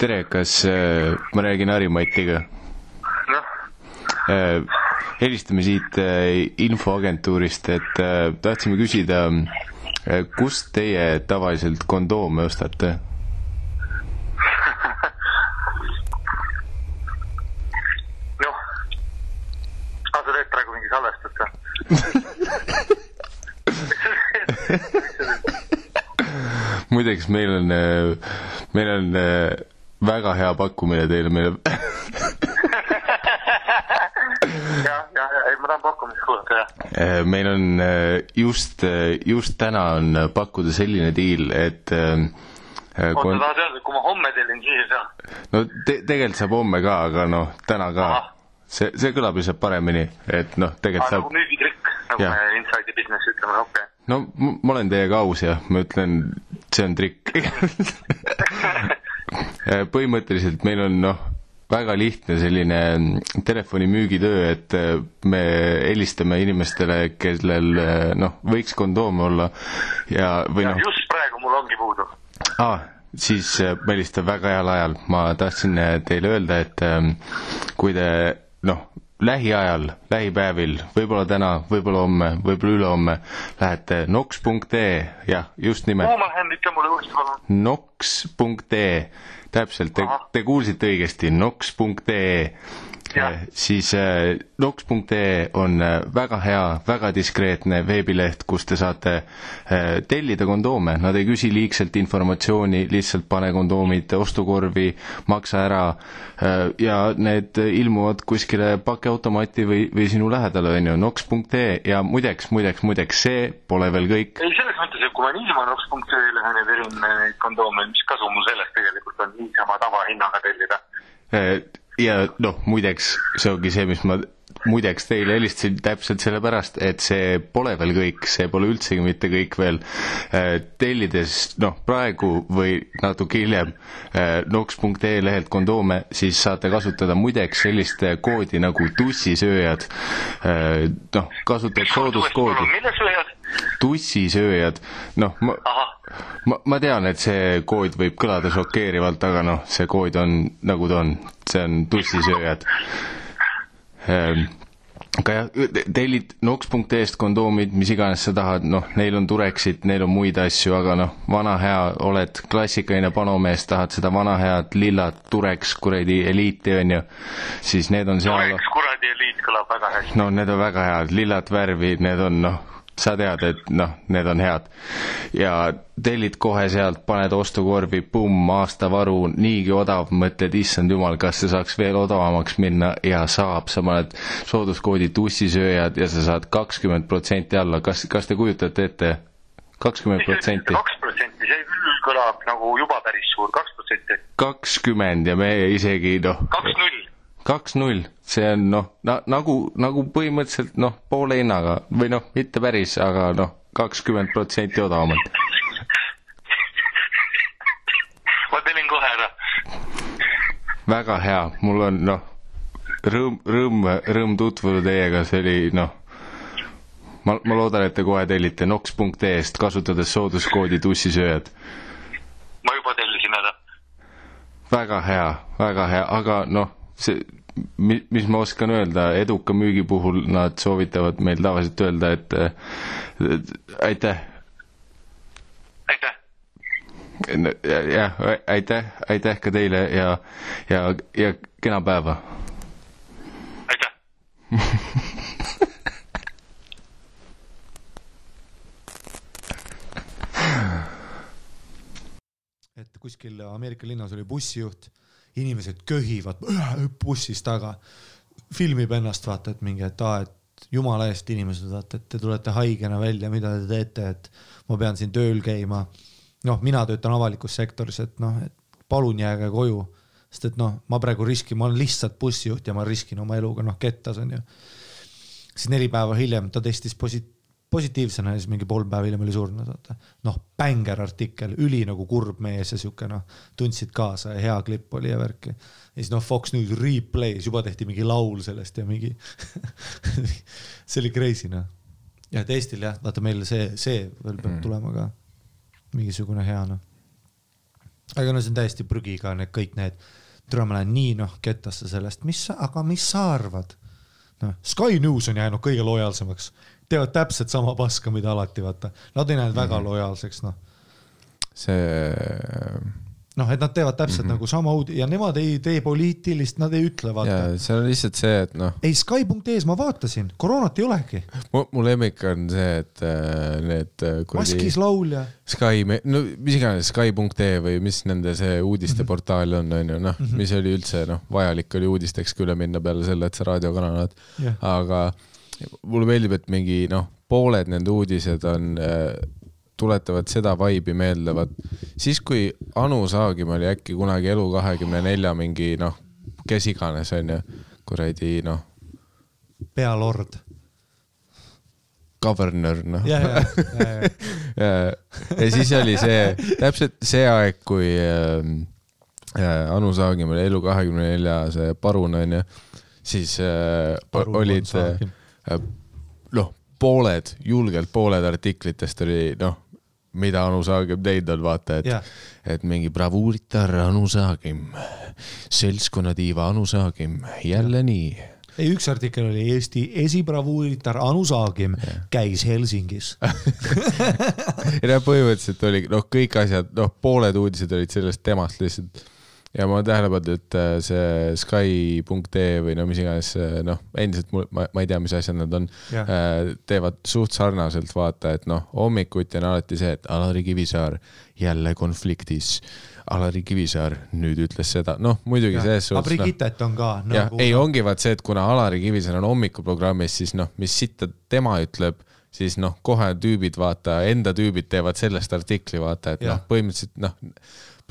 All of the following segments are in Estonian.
tere, kas äh, ma räägin Harimatiga? noh, helistame siit äh, infoagentuurist, et äh, tahtsime küsida, kust teie tavaliselt kondoome ostate? noh. aa, sa teed praegu mingi salvestust või? muideks, meil on, meil on äh, väga hea pakkumine teile, meil on jah, jah, jah, ei ma tahan pakkumist kuulata, jah. Äh, meil on äh, just, just täna on pakkuda selline diil, et oota, kon- tahad öelda, et kui ma homme tellin, siis ei saa? no te, tegelikult saab homme ka, aga noh, täna ka see, see kõlab lihtsalt paremini, et noh, tegelikult nagu saab, müügitrikk, nagu Jah. me Inside'i business ütleme, okei okay.. no ma olen teiega aus ja ma ütlen, see on trikk. põhimõtteliselt meil on noh, väga lihtne selline mm, telefonimüügitöö, et äh, me helistame inimestele, kellel äh, noh, võiks kondoome olla ja, või ja noh, just praegu mul ongi puudu. aa, siis äh, ma helistan väga heal ajal, ma tahtsin äh, teile öelda, et ähm, kui te noh, lähiajal, lähipäevil, võib-olla täna, võib-olla homme, võib-olla ülehomme lähete noks.ee, jah, just nimelt, kuhu ma lähen, ütle mulle uuesti palun. noks.ee, täpselt, te te kuulsite õigesti, Jah. Siis äh, noks.ee on äh, väga hea, väga diskreetne veebileht, kus te saate tellida kondoome, nad ei küsi liigselt informatsiooni, lihtsalt pane kondoomid ostukorvi, maksa ära ja need ilmuvad kuskile pakiautomaati või, või sinu lähedale, on ju, noks.ee ja muideks, muideks, muideks, see pole veel kõik. ei, selles mõttes, et kui ma niisama noks.ee lähen ja tellin kondoome, mis kasu mul sellest tegelikult on niisama tavahinnaga tellida? Äh, ja noh, muideks see ongi see, mis ma muideks teile helistasin täpselt sellepärast, et see pole veel kõik, see pole üldsegi mitte kõik veel. tellides noh, praegu või natuke hiljem äh, noks.ee lehelt kondoome, siis saate kasutada muideks sellist äh, koodi nagu tussisööjad. noh, kasutad sooduskoodi, mille sööjad? tussisööjad, noh, ma ma, ma tean, et see kood võib kõlada šokeerivalt, aga noh, see kood on nagu ta on, see on tussisööjad. aga jah, tellid noks.ee-st kondoomid, mis iganes sa tahad, noh, neil on Turexit, neil on muid asju, aga noh, vana hea, oled klassikaline panomees, tahad seda vana head lillat Turex kuradi eliiti, on ju, siis need on seal Toreks kuradi eliit kõlab väga hästi. no need on väga head, lillat värvi, need on noh, sa tead, et noh, need on head. ja tellid kohe sealt, paned ostukorvi, pumm, aastavaru, niigi odav, mõtled, issand jumal, kas see saaks veel odavamaks minna ja saab, sa paned sooduskoodi tussisööjad ja sa saad kakskümmend protsenti alla, kas, kas te kujutate ette? kakskümmend protsenti, kaks protsenti, see küll kõlab nagu juba päris suur, kaks protsenti. kakskümmend ja me isegi noh, kaks null. kaks-null, see on noh, na-, nagu, nagu põhimõtteliselt noh, poole hinnaga või noh, mitte päris, aga noh, kakskümmend protsenti odavamalt. ma tellin kohe ära. väga hea, mul on noh, rõõm, rõõm, rõõm tutvuda teiega, see oli noh, ma, ma loodan, et te kohe tellite noks.ee-st, kasutades sooduskoodi tussisööjad. ma juba tellisin ära. väga hea, väga hea, aga noh, see, mi-, mis ma oskan öelda, eduka müügi puhul nad soovitavad meil tavaliselt öelda, et aitäh, aitäh. jah, aitäh, aitäh ka teile ja, ja, ja kena päeva. aitäh. et kuskil Ameerika linnas oli bussijuht, inimesed köhivad bussist taga, filmib ennast, vaata, et mingi, et aa, et jumala eest inimesed, vaata, et te tulete haigena välja, mida te teete, et ma pean siin tööl käima. noh, mina töötan avalikus sektoris, et noh, et palun jääge koju, sest et noh, ma praegu riskin, ma olen lihtsalt bussijuht ja ma riskin oma eluga, noh, kettas on ju. siis neli päeva hiljem ta testis posi-, positiivsena ja siis mingi pool päeva hiljem oli surnud, vaata. noh, bängar artikkel, üli nagu kurb mees ja sihuke noh, tundsid kaasa ja hea klipp oli ja värki. ja siis noh, Fox News replay's juba tehti mingi laul sellest ja mingi see oli crazy noh. ja et Eestil jah, vaata meil see, see veel peab mm. tulema ka. mingisugune hea noh. aga no see on täiesti prügiga need kõik need, tule ma lähen nii noh kettasse sellest, mis, aga mis sa arvad? noh, Sky News on jäänud kõige lojaalsemaks, teevad täpselt sama paska, mida alati vaata, nad ei läinud väga Mhm. lojaalseks noh, see, noh, et nad teevad täpselt mm -hmm. nagu sama uudi- ja nemad ei tee poliitilist, nad ei ütle vaata see on lihtsalt see, et noh, ei, Sky.ee-s ma vaatasin, koroonat ei olegi, mu, lemmik on see, et äh, need äh, kuradi maskis laulja, Sky, no mis iganes Sky.ee või mis nende see Mhm. uudisteportaal on, on ju, noh, mis oli üldse noh, vajalik oli uudisteks üle minna peale selle, et sa raadiokanal oled Jah. aga mulle meeldib, et mingi noh, pooled nende uudised on äh, tuletavad seda vibe'i meelde, vaat siis, kui Anu Saagim oli äkki kunagi Elu24 mingi noh, kes iganes, onju, kuradi noh, pealord. governor, noh. ja, ja, ja, ja, ja, siis oli see täpselt see aeg, kui äh, äh, Anu Saagim oli Elu24 see parun onju, siis äh, Parun olid noh, pooled, julgelt pooled artiklitest oli noh, mida Anu Saagim teinud on, vaata, et Jah. et mingi bravuuritar Anu Saagim, seltskonnatiiva Anu Saagim, jälle nii ei, üks artikkel oli Eesti esibravuuritar Anu Saagim käis Helsingis. ja noh, põhimõtteliselt oli noh, kõik asjad, noh, pooled uudised olid sellest temast lihtsalt. Ja ma olen tähele pannud, et äh, see Sky.ee või no mis iganes, noh, endiselt mul, ma, ma ei tea, mis asjad nad on Jah., teevad suht sarnaselt, vaata, et noh, hommikuti on alati see, et Alari Kivisaar jälle konfliktis. Alari Kivisaar nüüd ütles seda, noh muidugi selles aga suhtes. Brigitet on ka jah nagu, ei ongi vaat see, et kuna Alari Kivisaar on hommikuprogrammis, siis noh, mis sitta tema ütleb, siis noh, kohe tüübid vaata, enda tüübid teevad sellest artikli, vaata, et noh, põhimõtteliselt noh,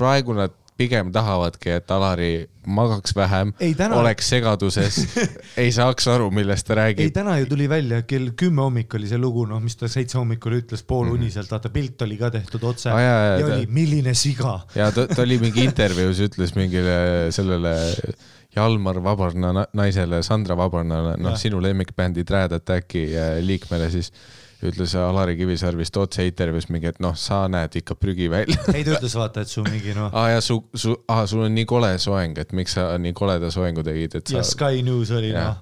praegu nad pigem tahavadki, et Alari magaks vähem Ei,, täna- oleks segaduses, ei saaks aru, millest ta ei räägib. täna ju tuli välja kell kümme hommik oli see lugu, noh, mis ta seitse hommikul ütles pooluniselt, vaata pilt oli ka tehtud otse Aa, jaa, jaa, ja ta- oli milline siga. ja ta, ta oli mingi intervjuus, ütles mingile sellele Jalmar Vabarna na- naisele, Sandra Vabarnale, noh Jah. sinu lemmikbändi Trad Attacki äh, liikmele siis ütles Alari Kivisaar vist otse intervjuus mingi, et noh, sa näed ikka prügi välja. ei, ta ütles vaata, et su mingi noh, aa ja su, su, aa sul on nii kole soeng, et miks sa nii koleda soengu tegid, et ja sa. Sky News oli noh.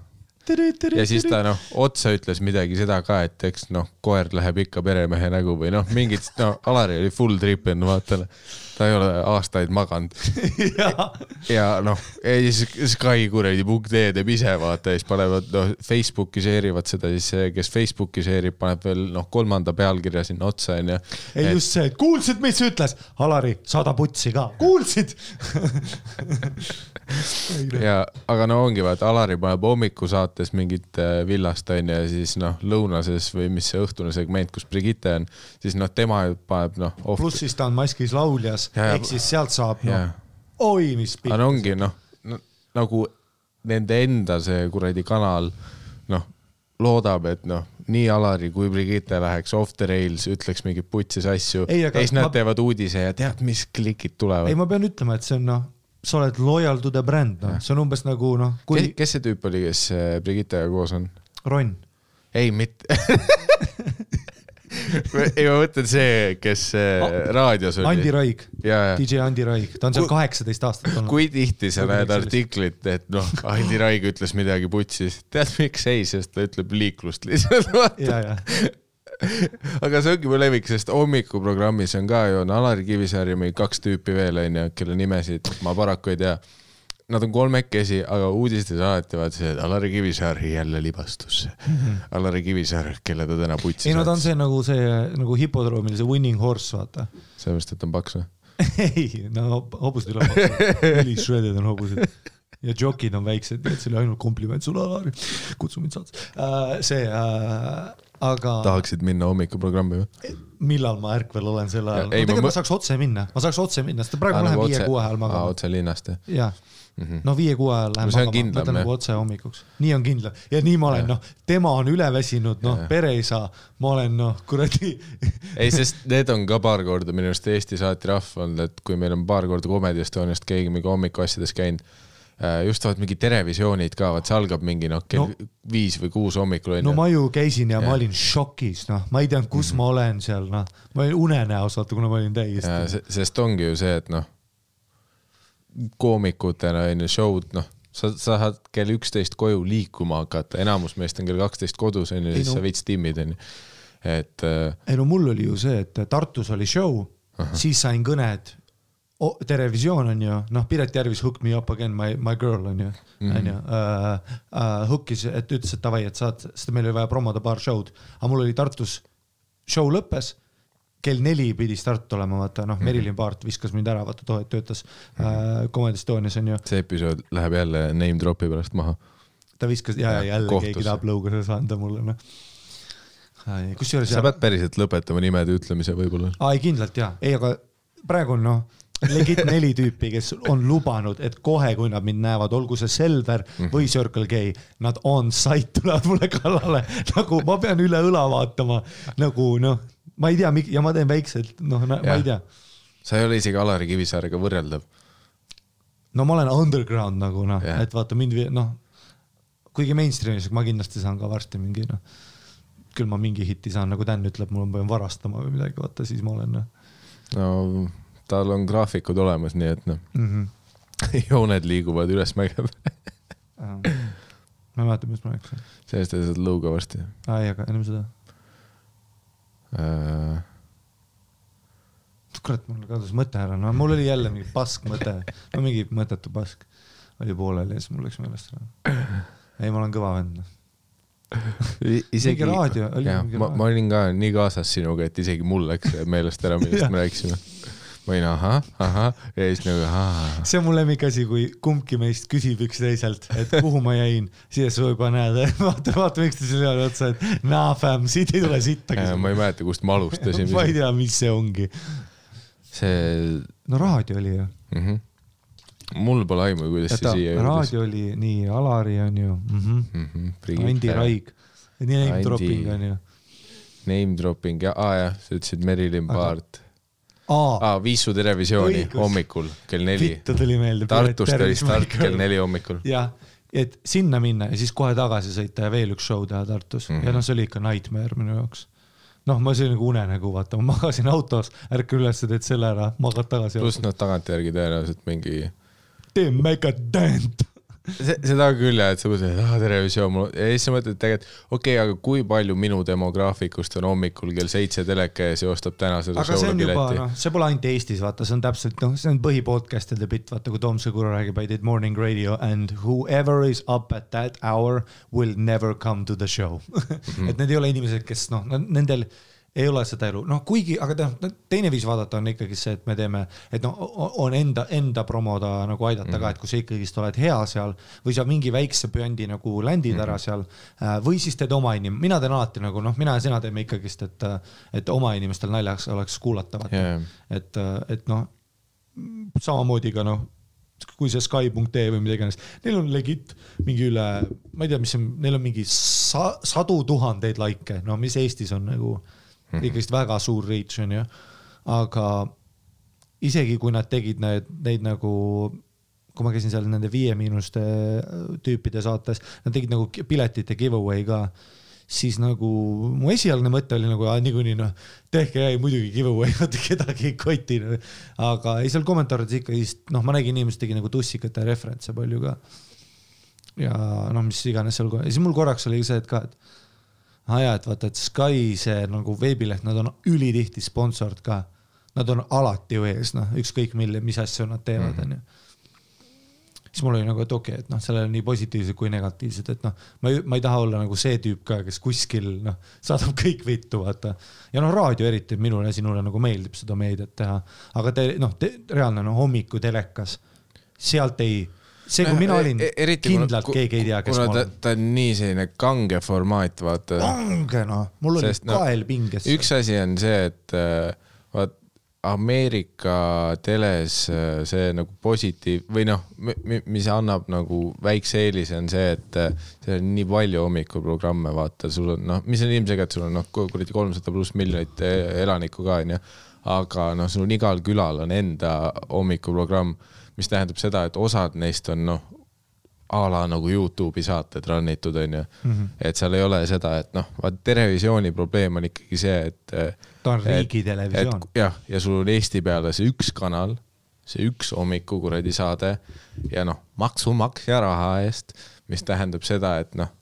ja siis ta noh, otsa ütles midagi seda ka, et eks noh, koer läheb ikka peremehe nägu või noh, mingit, no Alari oli full tripinud, vaata. Ta ei ole aastaid maganud. Ja noh, ja siis Sky kuradi punkt ee teeb ise vaata ja siis panevad noh, Facebooki share ivad seda siis see, kes Facebooki share ib, paneb veel noh, kolmanda pealkirja sinna otsa onju. ei just see, et kuulsid, mis ütles, Alari, saada putsi ka, kuulsid? ja, aga no ongi vaata, Alari paneb hommikusaates mingit äh, villast onju ja siis noh, lõunases või mis see õhtune segment, kus Brigitte on, siis noh, tema paneb noh, off pluss siis ta on maskis lauljas, Ja- ehk siis sealt saab noh, oi mis aga pikk no ongi noh no,, nagu nende enda see kuradi kanal noh, loodab, et noh, nii Alari kui Brigitte läheks off the rails, ütleks mingeid putsis asju. Ei, ja aga siis nad ma- teevad uudise ja tead, mis klikid tulevad. Ei, ma pean ütlema, et see on noh, sa oled loyal to the brand, noh, see on umbes nagu noh, kui kes see tüüp oli, kes äh, Brigittega koos on? Ron, ei, mitte ei, ma mõtlen see, kes äh, raadios oli. Andi Raig, DJ Andi Raig, ta on seal kaheksateist aastat olnud. kui tihti sa näed artiklit, et noh, Andi Raig ütles midagi putsis, tead miks ei, sest ta ütleb liiklust lihtsalt, vaata. aga see ongi mu lemmik, sest hommikuprogrammis on ka ju on Alari Kivisaar ja mingi kaks tüüpi veel onju, kelle nimesid ma paraku ei tea. Nad on kolmekesi, aga uudistes alati vaata see, et Alari Kivisaar jälle libastusse mm. -hmm. Alari Kivisaar, kelle ta täna putsi ei no ta on see nagu see nagu hipodroomil see winning horse, vaata. sellepärast, et ta on paks või? ei, no hobused ei ole maksnud, neli shredded on hobused ja jokid on väiksed, nii et see oli ainult kompliment sulle, Alari. kutsu mind saatesse uh,. see uh,, aga tahaksid minna hommikuprogrammi või? millal ma ärkvel olen sel ajal? Ma tegelikult ma, mõ- saaks otse minna, ma saaks otse minna, sest praegu ma lähen viie-kuue ajal magama. otse linnast jah? jah, no viie-kuue ajal lähen No magama, võtan nagu otse hommikuks, nii on kindlam. Ja nii ma olen, noh, tema on üle väsinud, noh, pere ei saa, ma olen noh, kuradi ei, sest need on ka paar korda minu arust Eesti saatirahv olnud, et kui meil on paar korda Comedy Estoniast keegi mingi hommikuasjades käinud, just vaat mingi Terevisioonid ka, vaat see algab mingi noh, kell No- viis või kuus hommikul onju no ma ju käisin ja, ja ma olin šokis, noh, ma ei teadnud, kus Mhm. ma olen seal, noh, ma olin unenäos, vaata, kuna ma olin täiesti. se- sest ongi ju see, et noh, koomikutena on ju show'd, noh, sa sa saad kell üksteist koju liikuma hakata, enamus meist on kell kaksteist kodus on ju, Ei siis no- sa veits timmid on ju. et äh, ei no mul oli ju see, et Tartus oli show, siis sain kõned. Televisioon on ju, noh, Piret Järvis hook me up again my, my girl on ju, on ju. Hookis, et ütles, et davai, et saad, sest meil oli vaja promoda paar show'd, aga mul oli Tartus, show lõppes. Kell neli pidi start olema, vaata. Noh, Merilin Paart viskas mind ära, vaata too hetk töötas äh, Comedy Estonias on ju, see episood läheb jälle name drop'i pärast maha. ta viskas ja, ja jälle kohtusse. keegi tahab lõuga seda anda mulle noh. kusjuures sa pead päriselt lõpetama nimede ütlemise võib-olla. aa ei kindlalt jaa, ei aga praegu on noh, legit neli tüüpi, kes on lubanud, et kohe, kui nad mind näevad, olgu see Selver või Circle K, nad on site tulevad mulle kallale, nagu ma pean üle õla vaatama, nagu noh, ma ei tea, ja ma teen väikselt, noh, ma ei tea. sa ei ole isegi Alari Kivisaarega võrreldav. no ma olen underground nagu noh et vaata mind, noh, kuigi mainstream'is ma kindlasti saan ka varsti mingi noh, küll ma mingi hitti saan, nagu Dan ütleb, mul on pean varastama või midagi, vaata siis ma olen noh no tal on graafikud olemas, nii et noh, mm -hmm. jooned liiguvad ülesmäge. ma ei mäleta, mis ma rääkisin. sellest sa saad lõuga varsti aa ei, aga ennem seda. äh,. kurat, mul kadus mõte ära, no mul oli jälle mingi pask mõte, no mingi mõttetu pask oli pooleli ja siis mul läks meelest ära. ei, ma olen kõva vend. isegi Mingi raadio- oli ma, ma olin ka nii kaasas sinuga, et isegi mul läks meelest ära, millest me rääkisime. Ma olin ahah, ahah ja siis nagu ahah. see on mu lemmikasi, kui kumbki meist küsib üksteiselt, et kuhu ma jäin, siis sa juba näed, vaata, vaata üksteisele peale otsa, et naa fam, siit ei tule sittagi. ma ei mäleta, kust me alustasime. ma ei tea, mis see ongi. see no raadio oli ju. mm, -hmm. mul pole aimu, kuidas see siia jõudis. raadio oli nii, Alari on ju mm, -hmm. mm. -hmm. Andi. Raig, name dropping on ju. Name dropping ja, aa jah, sa ütlesid Merilin Paart. aa, aa, Viisu Televisiooni Õigus. hommikul kell neli. vittu tuli meelde. Tartust oli start kell. neli hommikul. jah, et sinna minna ja siis kohe tagasi sõita ja veel üks show teha Tartus mm Mhm. -hmm. ja noh, see oli ikka nightmare minu jaoks. noh, ma see oli nagu unenägu, vaata, ma magasin autos, ärka üles, teed selle ära, magad tagasi. pluss noh, tagantjärgi tõenäoliselt mingi tee make a dent. Seda küll jah, et sa mõtled, et ah televisioon mul ja siis sa mõtled tegelikult, okei okay,, aga kui palju minu demograafikust on hommikul kell seitse teleka ees ja ostab tänasele aga see show'le on juba pileti. noh, see pole ainult Eestis, vaata, see on täpselt noh, see on põhi podcast'ide bitt, vaata kui Tom Segura räägib I did morning radio and whoever is up at that hour will never come to the show Mhm. et need ei ole inimesed, kes noh, nendel ei ole seda elu, noh kuigi, aga noh, teine viis vaadata on ikkagi see, et me teeme, et noh, on enda, enda promoda nagu aidata mm -hmm. ka, et kui sa ikkagist oled hea seal või sa mingi väikse püandi nagu land'id mm -hmm. ära seal äh, või siis teed oma inim-, mina teen alati nagu noh, mina ja sina teeme ikkagist, et, et oma inimestel naljaks oleks kuulata, vaata Jaa. et, et noh, samamoodi ka noh, kui see Sky.ee või mida iganes, neil on legit mingi üle, ma ei tea, mis on, neil on mingi sa, sadu tuhandeid likee, no mis Eestis on nagu Mhm. ikkagist väga suur reach on ju, aga isegi kui nad tegid need, neid nagu kui ma käisin seal nende Viie Miinuste tüüpide saates, nad tegid nagu piletite giveaway ka, siis nagu mu esialgne mõte oli nagu niikuinii noh, tehke ei, muidugi giveaway, kedagi ei koti no.. aga ei seal kommentaarides ikkagi noh, ma nägin inimesed tegi nagu tussikate referentse palju ka. ja noh, mis iganes seal, siis mul korraks oli see, et ka, et aa jaa, et vaata, et Sky see nagu veebileht, nad on ülitihti sponsored ka. Nad on alati ju ees, noh, ükskõik mille, mis asju nad teevad, onju siis mul oli nagu, et okei okay,, et noh, sellel on nii positiivsed kui negatiivsed, et noh, ma ei, ma ei taha olla nagu see tüüp ka, kes kuskil noh, saadab kõik vittu, vaata. ja noh, raadio eriti, minule, sinule nagu meeldib seda meediat teha, aga te noh reaalne noh, hommikutelekas, sealt ei, see, kui mina olin, kindlalt keegi ei tea, kes ma olen. ta on nii selline kange formaat, vaata. onge noh, mul oli Sest, no, kael pinges. üks asi on see, et äh, vaat Ameerika teles äh, see nagu positiiv või noh, mis annab nagu väikse eelise, on see, et seal on nii palju hommikuprogramme, vaata, sul on noh, mis on ilmselgelt, sul on noh, kuradi kolmsada pluss miljonit eh, elanikku ka onju, aga noh, sul on igal külal on enda hommikuprogramm, mis tähendab seda, et osad neist on noh, a la nagu Youtube'i saated run itud onju mm, -hmm. et seal ei ole seda, et noh, vaat televisiooni probleem on ikkagi see, et ta on riigitelevisioon. jah, ja sul on Eesti peale see üks kanal, see üks hommiku kuradi saade ja noh, maksumaksja raha eest, mis tähendab seda, et noh,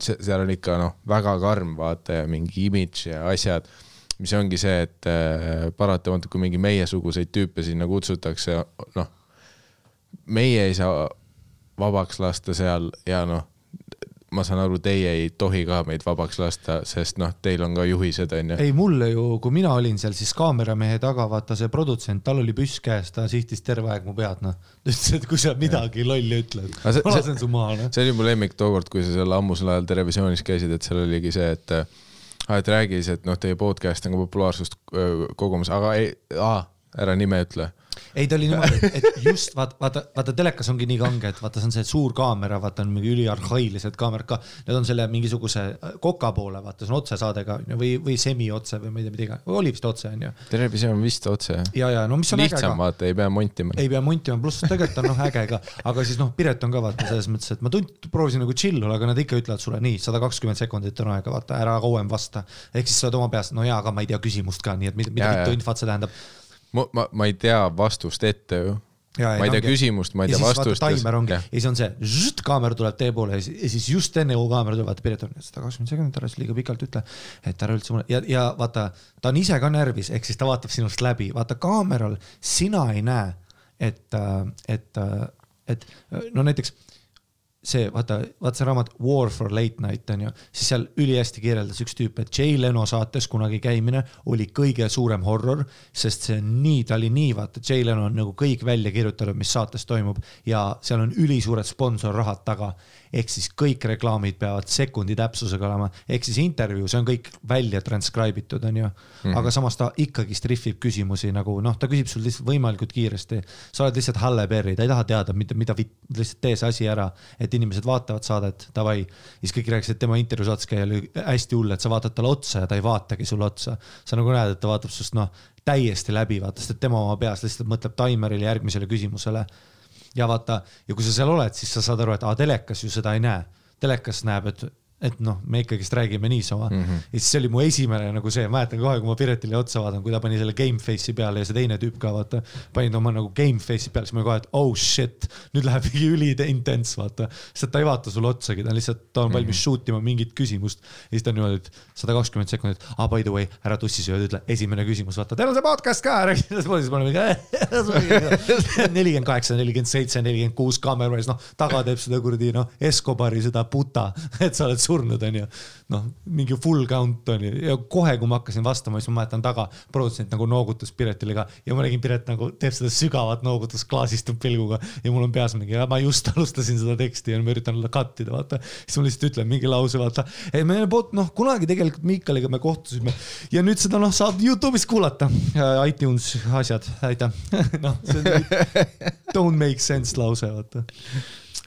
see, seal on ikka noh, väga karm vaata ja mingi imidž ja asjad, mis ongi see, et äh, paratamatult, kui mingi meiesuguseid tüüpe sinna kutsutakse, noh, meie ei saa vabaks lasta seal ja noh, ma saan aru, teie ei tohi ka meid vabaks lasta, sest noh, teil on ka juhised, onju. ei mulle ju, kui mina olin seal, siis kaameramehe taga, vaata see produtsent, tal oli püss käes, ta sihtis terve aeg mu pead, noh. ta ütles, et kui sa midagi lolli ütled, ma lasen su maha, noh. see oli mu lemmik tookord, kui sa seal ammusel ajal Terevisioonis käisid, et seal oligi see, et äh, et räägi siis, et noh, teie podcast on ka populaarsust kogumas, aga ei, ära nime ütle. ei, ta oli niimoodi, et just vaata, vaata, vaata telekas ongi nii kange, et vaata, see on see suur kaamera, vaata on mingi üliarhailised kaamerad ka. Need on selle mingisuguse koka poole, vaata, see on otsesaade ka onju või, või semi-otse või ma ei tea, mida iganes, oli vist otse onju. Televisioon on vist otse ja, ja no mis on äge lihtsam ka. vaata, ei pea montima. ei pea montima, pluss tegelikult on noh äge ka, aga siis noh, Piret on ka vaata selles mõttes, et ma tund proovisin nagu chill olla, aga nad ikka ütlevad sulle nii, sada kakskümmend sekundit on aega, vaata ära kauem vasta. ehk siis sa oled oma peas, no jaa, aga ma ei tea küsimust ka, nii et mida, mida jaa. infot see tähendab. ma, ma, ma ei tea vastust ette ju. Ja, ma ei tea ongi- küsimust, ma ei tea vastust. taimer ongi ja siis on see, kaamera tuleb teie poole ja ja siis just enne kui kaamera tuleb, vaata Piret on sada kakskümmend sekundit, ära siis liiga pikalt ütle, et ära üldse mulle ja, ja vaata, ta on ise ka närvis, ehk siis ta vaatab sinust läbi, vaata kaameral sina ei näe, et, et, et no näiteks see vaata, vaata see raamat War for late night on ju, siis seal ülihästi kirjeldas üks tüüp, et Jay Leno saates kunagi käimine oli kõige suurem horror, sest see on nii, ta oli nii, vaata, Jay Leno on nagu kõik välja kirjutanud, mis saates toimub ja seal on ülisuured sponsorrahad taga ehk siis kõik reklaamid peavad sekundi täpsusega olema, ehk siis intervjuu, see on kõik välja transcribe itud, onju mm. -hmm. aga samas ta ikkagist rihvib küsimusi nagu noh, ta küsib sul lihtsalt võimalikult kiiresti. sa oled lihtsalt Halle Berry, ta ei taha teada, mida, mida lihtsalt tee see asi ära, et inimesed vaatavad saadet, davai. siis kõik rääkisid, et tema intervjuu saates käija oli hästi hull, et sa vaatad talle otsa ja ta ei vaatagi sulle otsa. sa nagu näed, et ta vaatab sinust noh, täiesti läbi, vaata, sest et tema oma peas lihtsalt mõtleb taimerile järgmisele küsimusele ja vaata, ja kui sa seal oled, siis sa saad aru, et aa, telekas ju seda ei näe. telekas näeb, et, et noh, me ikkagist räägime niisama mm. -hmm. ja siis see oli mu esimene nagu see, mäletan kohe, kui ma Piretile otsa vaatan, kui ta pani selle game face'i peale ja see teine tüüp ka vaata, panid oma nagu game face'i peale, siis ma kohe, et oh shit, nüüd läheb mingi üliintens, vaata. sest ta ei vaata sulle otsagi, ta on lihtsalt, ta on valmis shoot ima mingit küsimust ja siis ta on niimoodi, et sada kakskümmend sekundit, ah by the way, ära tussisööd, ütle esimene küsimus, vaata, teil on see podcast ka, räägi sellest poolest, siis me oleme nelikümmend kaheksa, nelikümmend seitse, nelikümmend kuus kaamera ees, noh, taga teeb seda kuradi noh, Escobari seda puta, et sa oled surnud, onju. noh, mingi full count onju ja kohe, kui ma hakkasin vastama, siis ma mäletan taga, produtsent nagu noogutas Piretile ka. Ja ma nägin Piret nagu teeb seda sügavat noogutust klaasistub pilguga. Ja mul on peas mingi, ma just alustasin seda teksti ja ma üritan cut ida, vaata. siis ma lihtsalt ütlen mingi lause, vaata, ei me pot- noh, kunagi tegelikult Miikaliga me kohtusime. Ja nüüd seda noh, saab Youtube'is kuulata, iTunes asjad, aitäh. noh, see on don't make sense lause, vaata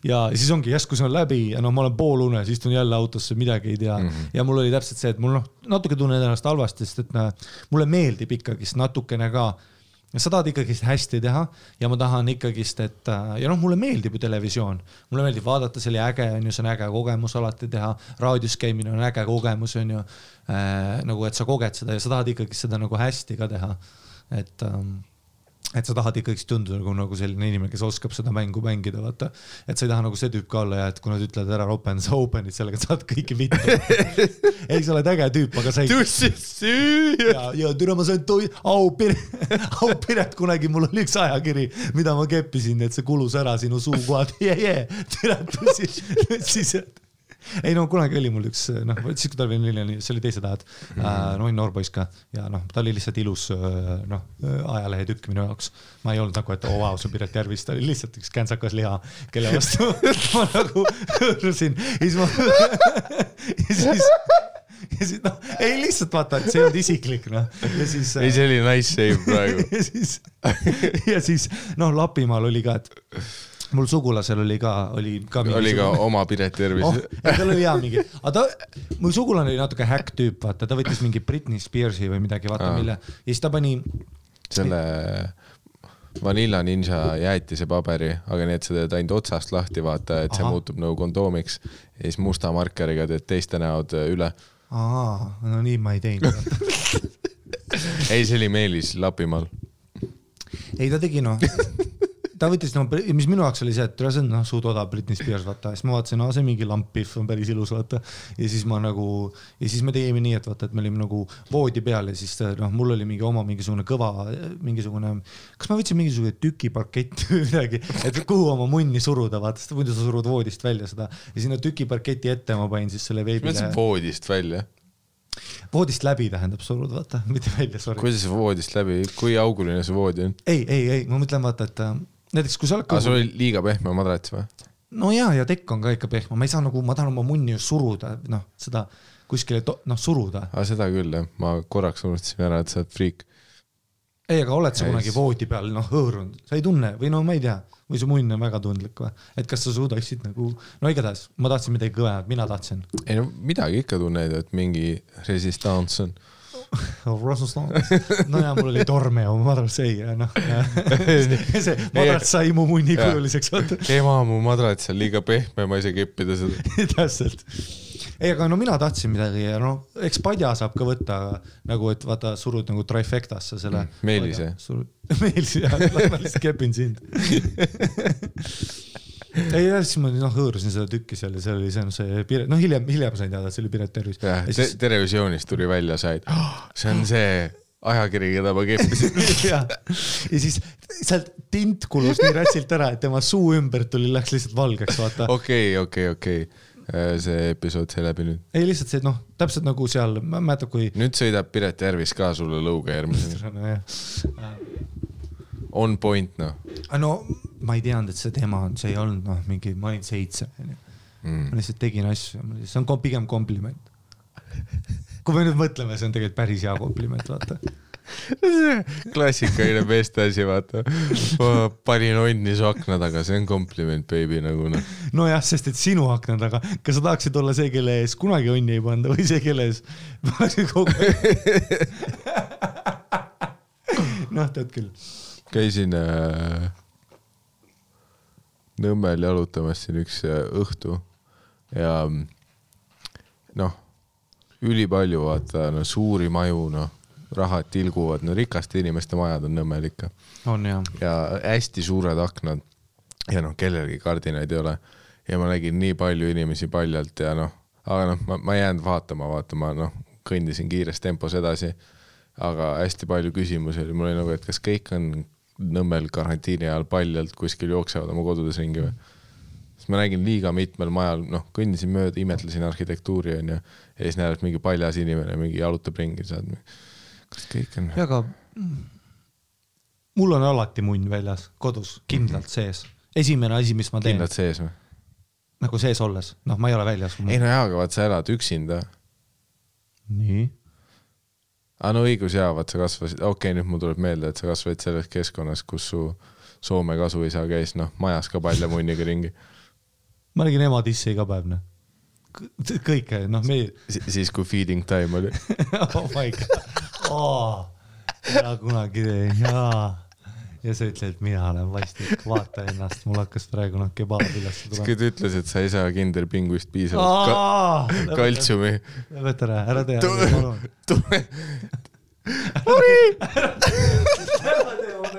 ja siis ongi järsku see on läbi ja no ma olen poolunes, istun jälle autosse, midagi ei tea mm. -hmm. ja mul oli täpselt see, et mul noh, natuke tunnen ennast halvasti, sest et näe, mulle meeldib ikkagist natukene ka sa tahad ikkagist hästi teha ja ma tahan ikkagist, et ja noh, mulle meeldib ju televisioon, mulle meeldib vaadata, see oli äge, on ju, see on äge kogemus alati teha, raadios käimine on äge kogemus, on ju äh,. nagu, et sa koged seda ja sa tahad ikkagi seda nagu hästi ka teha, et ähm, et sa tahad ikkagi tunduda nagu, nagu selline inimene, kes oskab seda mängu mängida, vaata. et sa ei taha nagu see tüüp ka olla ja et kui nad ütlevad ära open, sa open'id sellega, saad kõiki vittu. ei, sa oled äge tüüp, aga sa ei. ja, ja türa ma sain toi-, au Piret, au Piret, kunagi mul oli üks ajakiri, mida ma keppisin, et see kulus ära sinu suukohad, jee, jee, türa tussid, siis ei no kunagi oli mul üks noh, siis kui ta oli neljane, see oli teised ajad mm, -hmm. no olin noorpoiss ka ja noh, ta oli lihtsalt ilus noh, ajalehetükk minu jaoks. ma ei olnud nagu, et oo oh, vau, see on Piret Järvist, ta oli lihtsalt üks käntsakas liha, kelle vastu ma nagu hõõrusin ja siis ma ja siis ja siis noh, ei lihtsalt vaata, et see ei olnud isiklik noh, ja siis. ei, see oli nice save praegu. ja siis, ja siis noh, Lapimaal oli ka, et mul sugulasel oli ka, oli ka. oli ka oma Piret Järvis oh, tal oli hea mingi, aga ta, mu sugulane oli natuke häkk tüüp, vaata, ta võttis mingi Britney Spearsi või midagi, vaata Aa. mille, ja siis ta pani, selle Vanilla Ninja jäätise paberi, aga et sa teed ainult otsast lahti, vaata, et see Ahah. muutub nagu kondoomiks ja siis musta markeriga teed teiste näod üle. aa, no nii ma ei teinud. ei, see oli Meelis Lapimaal. ei, ta tegi noh, ta võttis no, mis minu jaoks oli see, et see on noh, suht odav Britney Spears, vaata, siis ma vaatasin, aa see mingi lamppihv on päris ilus, vaata. ja siis ma nagu ja siis me tegime nii, et vaata, et me olime nagu voodi peal ja siis noh, mul oli mingi oma mingisugune kõva, mingisugune, kas ma võtsin mingisugune tükiparkett või midagi, et kuhu oma munni suruda, vaata, sest muidu sa surud voodist välja seda ja sinna tükiparketi ette ma panin siis selle mis veebilehe mõttes, voodist välja? voodist läbi tähendab surud, vaata, mitte välja, sorry. kuidas voodist läbi, kui auguline see voodi on? ei, ei, ei, ma mõtlen vaata, et näiteks kui sa oled aa, sul oli liiga pehme madrats või? no ja, ja tekk on ka ikka pehme, ma ei saa nagu, ma tahan oma munni ju suruda, noh, seda kuskile, noh, suruda. aa, seda küll jah, ma korraks unustasin ära, et sa oled friik. ei, aga oled sa Ei, kunagi siis- voodi peal, noh, hõõrunud, sa ei tunne või no ma ei tea, või su munn on väga tundlik või, et kas sa suudaksid nagu, no igatahes ma tahtsin midagi kõvemat, mina tahtsin. ei no midagi ikka tunned, et mingi resistants on. no ja mul oli Tormeo madras ei ja noh, see madras sai mu munni kujuliseks, vaata. ema, mu madrats on liiga pehme, ma ei saa keppida seda. täpselt. ei, aga no mina tahtsin midagi ja noh, eks padja saab ka võtta nagu, et vaata, surud nagu trifectasse selle Mm, Meelise.. Meelise jah, ma lihtsalt kepin sind. Ei jah, siis ma noh hõõrusin seda tükki seal ja seal oli see, see Piret, noh hiljem, hiljem sain teada, et see oli Piret Tervis. jah ja siis, Terevisioonis tuli välja, said oh,, see on see ajakiri, keda ma keppisin. ja, ja siis sealt tint kulus nii rätsilt ära, et tema suu ümbert tuli, läks lihtsalt valgeks, vaata. okei, okei, okei. see episood sai läbi nüüd. ei lihtsalt see noh, täpselt nagu seal, ma mäletan, kui. nüüd sõidab Piret Järvis ka sulle lõuga järgmisena. nojah On point noh aga no ma ei teadnud, et see tema on, see ei olnud noh, mingi, ma olin seitse onju. mm. ma. lihtsalt tegin asju, see on kom- pigem kompliment. kui me nüüd mõtleme, see on tegelikult päris hea kompliment, vaata. klassikaline meeste asi, vaata. panin onni su akna taga, see on kompliment, baby, nagu noh. nojah, sest et sinu akna taga, kas sa tahaksid olla see, kelle ees kunagi onni ei panda või see, kelle ees noh, tead küll. käisin äh, Nõmmel jalutamas siin üks äh, õhtu ja mm, noh, ülipalju vaata, no suuri maju, noh, rahad tilguvad, no rikaste inimeste majad on Nõmmel ikka on jah. ja hästi suured aknad ja noh, kellelgi kardinaid ei ole ja ma nägin nii palju inimesi paljalt ja noh, aga noh, ma, ma ei jäänud vaatama, vaatama, noh, kõndisin kiires tempos edasi. aga hästi palju küsimusi oli, mul oli nagu, et kas kõik on Nõmmel karantiini ajal paljalt kuskil jooksevad oma kodudes ringi või? siis ma nägin liiga mitmel majal, noh, kõndisin mööda, imetlesin arhitektuuri onju ja siis näed, et mingi paljas inimene mingi jalutab ringi, saad. kas kõik on? aga mul on alati munn väljas, kodus, kindlalt sees. esimene asi, mis ma teen, kindlad sees või? nagu sees olles, noh, ma ei ole väljas. ei no jaa, aga vaat sa elad üksinda nii. Aa no õigus jaa, vaat sa kasvasid, okei okay,, nüüd mul tuleb meelde, et sa kasvasid selles keskkonnas, kus su Soome kasuisa käis noh, majas ka paljamunniga ringi. ma nägin ema dissi iga päev, noh. kõike, noh, me, siis, kui feeding time oli. oh my god oh,, ära kunagi tee, jaa. Ja sa ütled, et mina olen vastik, vaata ennast, mul hakkas praegu noh, kebaab üles tulema. Kui ta ütles, et sa ei saa kinderpinguist piisavalt ka kaltsiumi. lõpeta ära, ära tee, tule,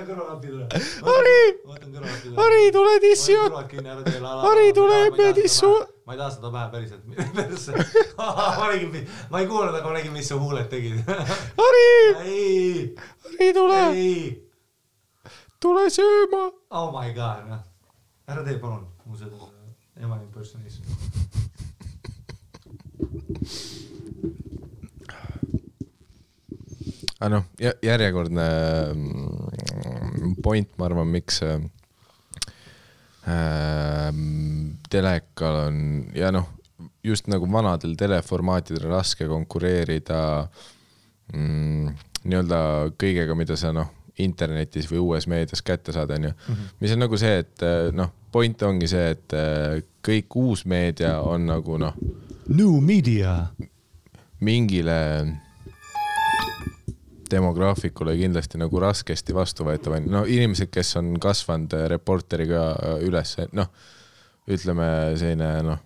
kõrvalapid üle. Harri, tule tissi la- tule emme tissu- ma ei taha seda pähe päriselt persse ma nägin, ma ei kuulnud, aga ma nägin, mis su huuled tegid. Harri, Harri, tule, tule sööma. oh my god, noh. ära tee palun mu seda ema impersonation. aga noh, järjekordne mm, point, ma arvan, miks äh, ähm, telekal on ja noh, just nagu vanadel teleformaatidel raske konkureerida mm, nii-öelda kõigega, mida sa noh, internetis või uues meedias kätte saad, onju. mis on nagu see, et äh, noh, point ongi see, et äh, kõik uus meedia on nagu noh, New media. mingile demograafikule kindlasti nagu raskesti vastuvõetav on, no inimesed, kes on kasvanud äh, reporteriga üles, noh, ütleme selline noh,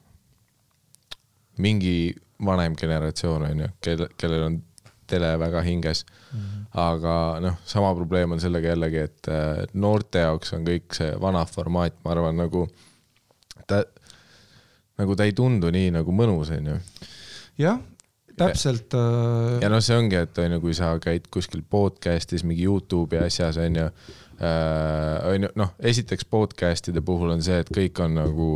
mingi vanem generatsioon on ju, kel, kellel on tele väga hinges mm. -hmm. aga noh, sama probleem on sellega jällegi, et äh, noorte jaoks on kõik see vana formaat, ma arvan, nagu ta, nagu ta ei tundu nii nagu mõnus, onju. jah, täpselt. Äh, ja noh, see ongi, et onju, kui sa käid kuskil podcast'is mingi Youtube'i asjas onju, onju, noh, esiteks podcast'ide puhul on see, et kõik on nagu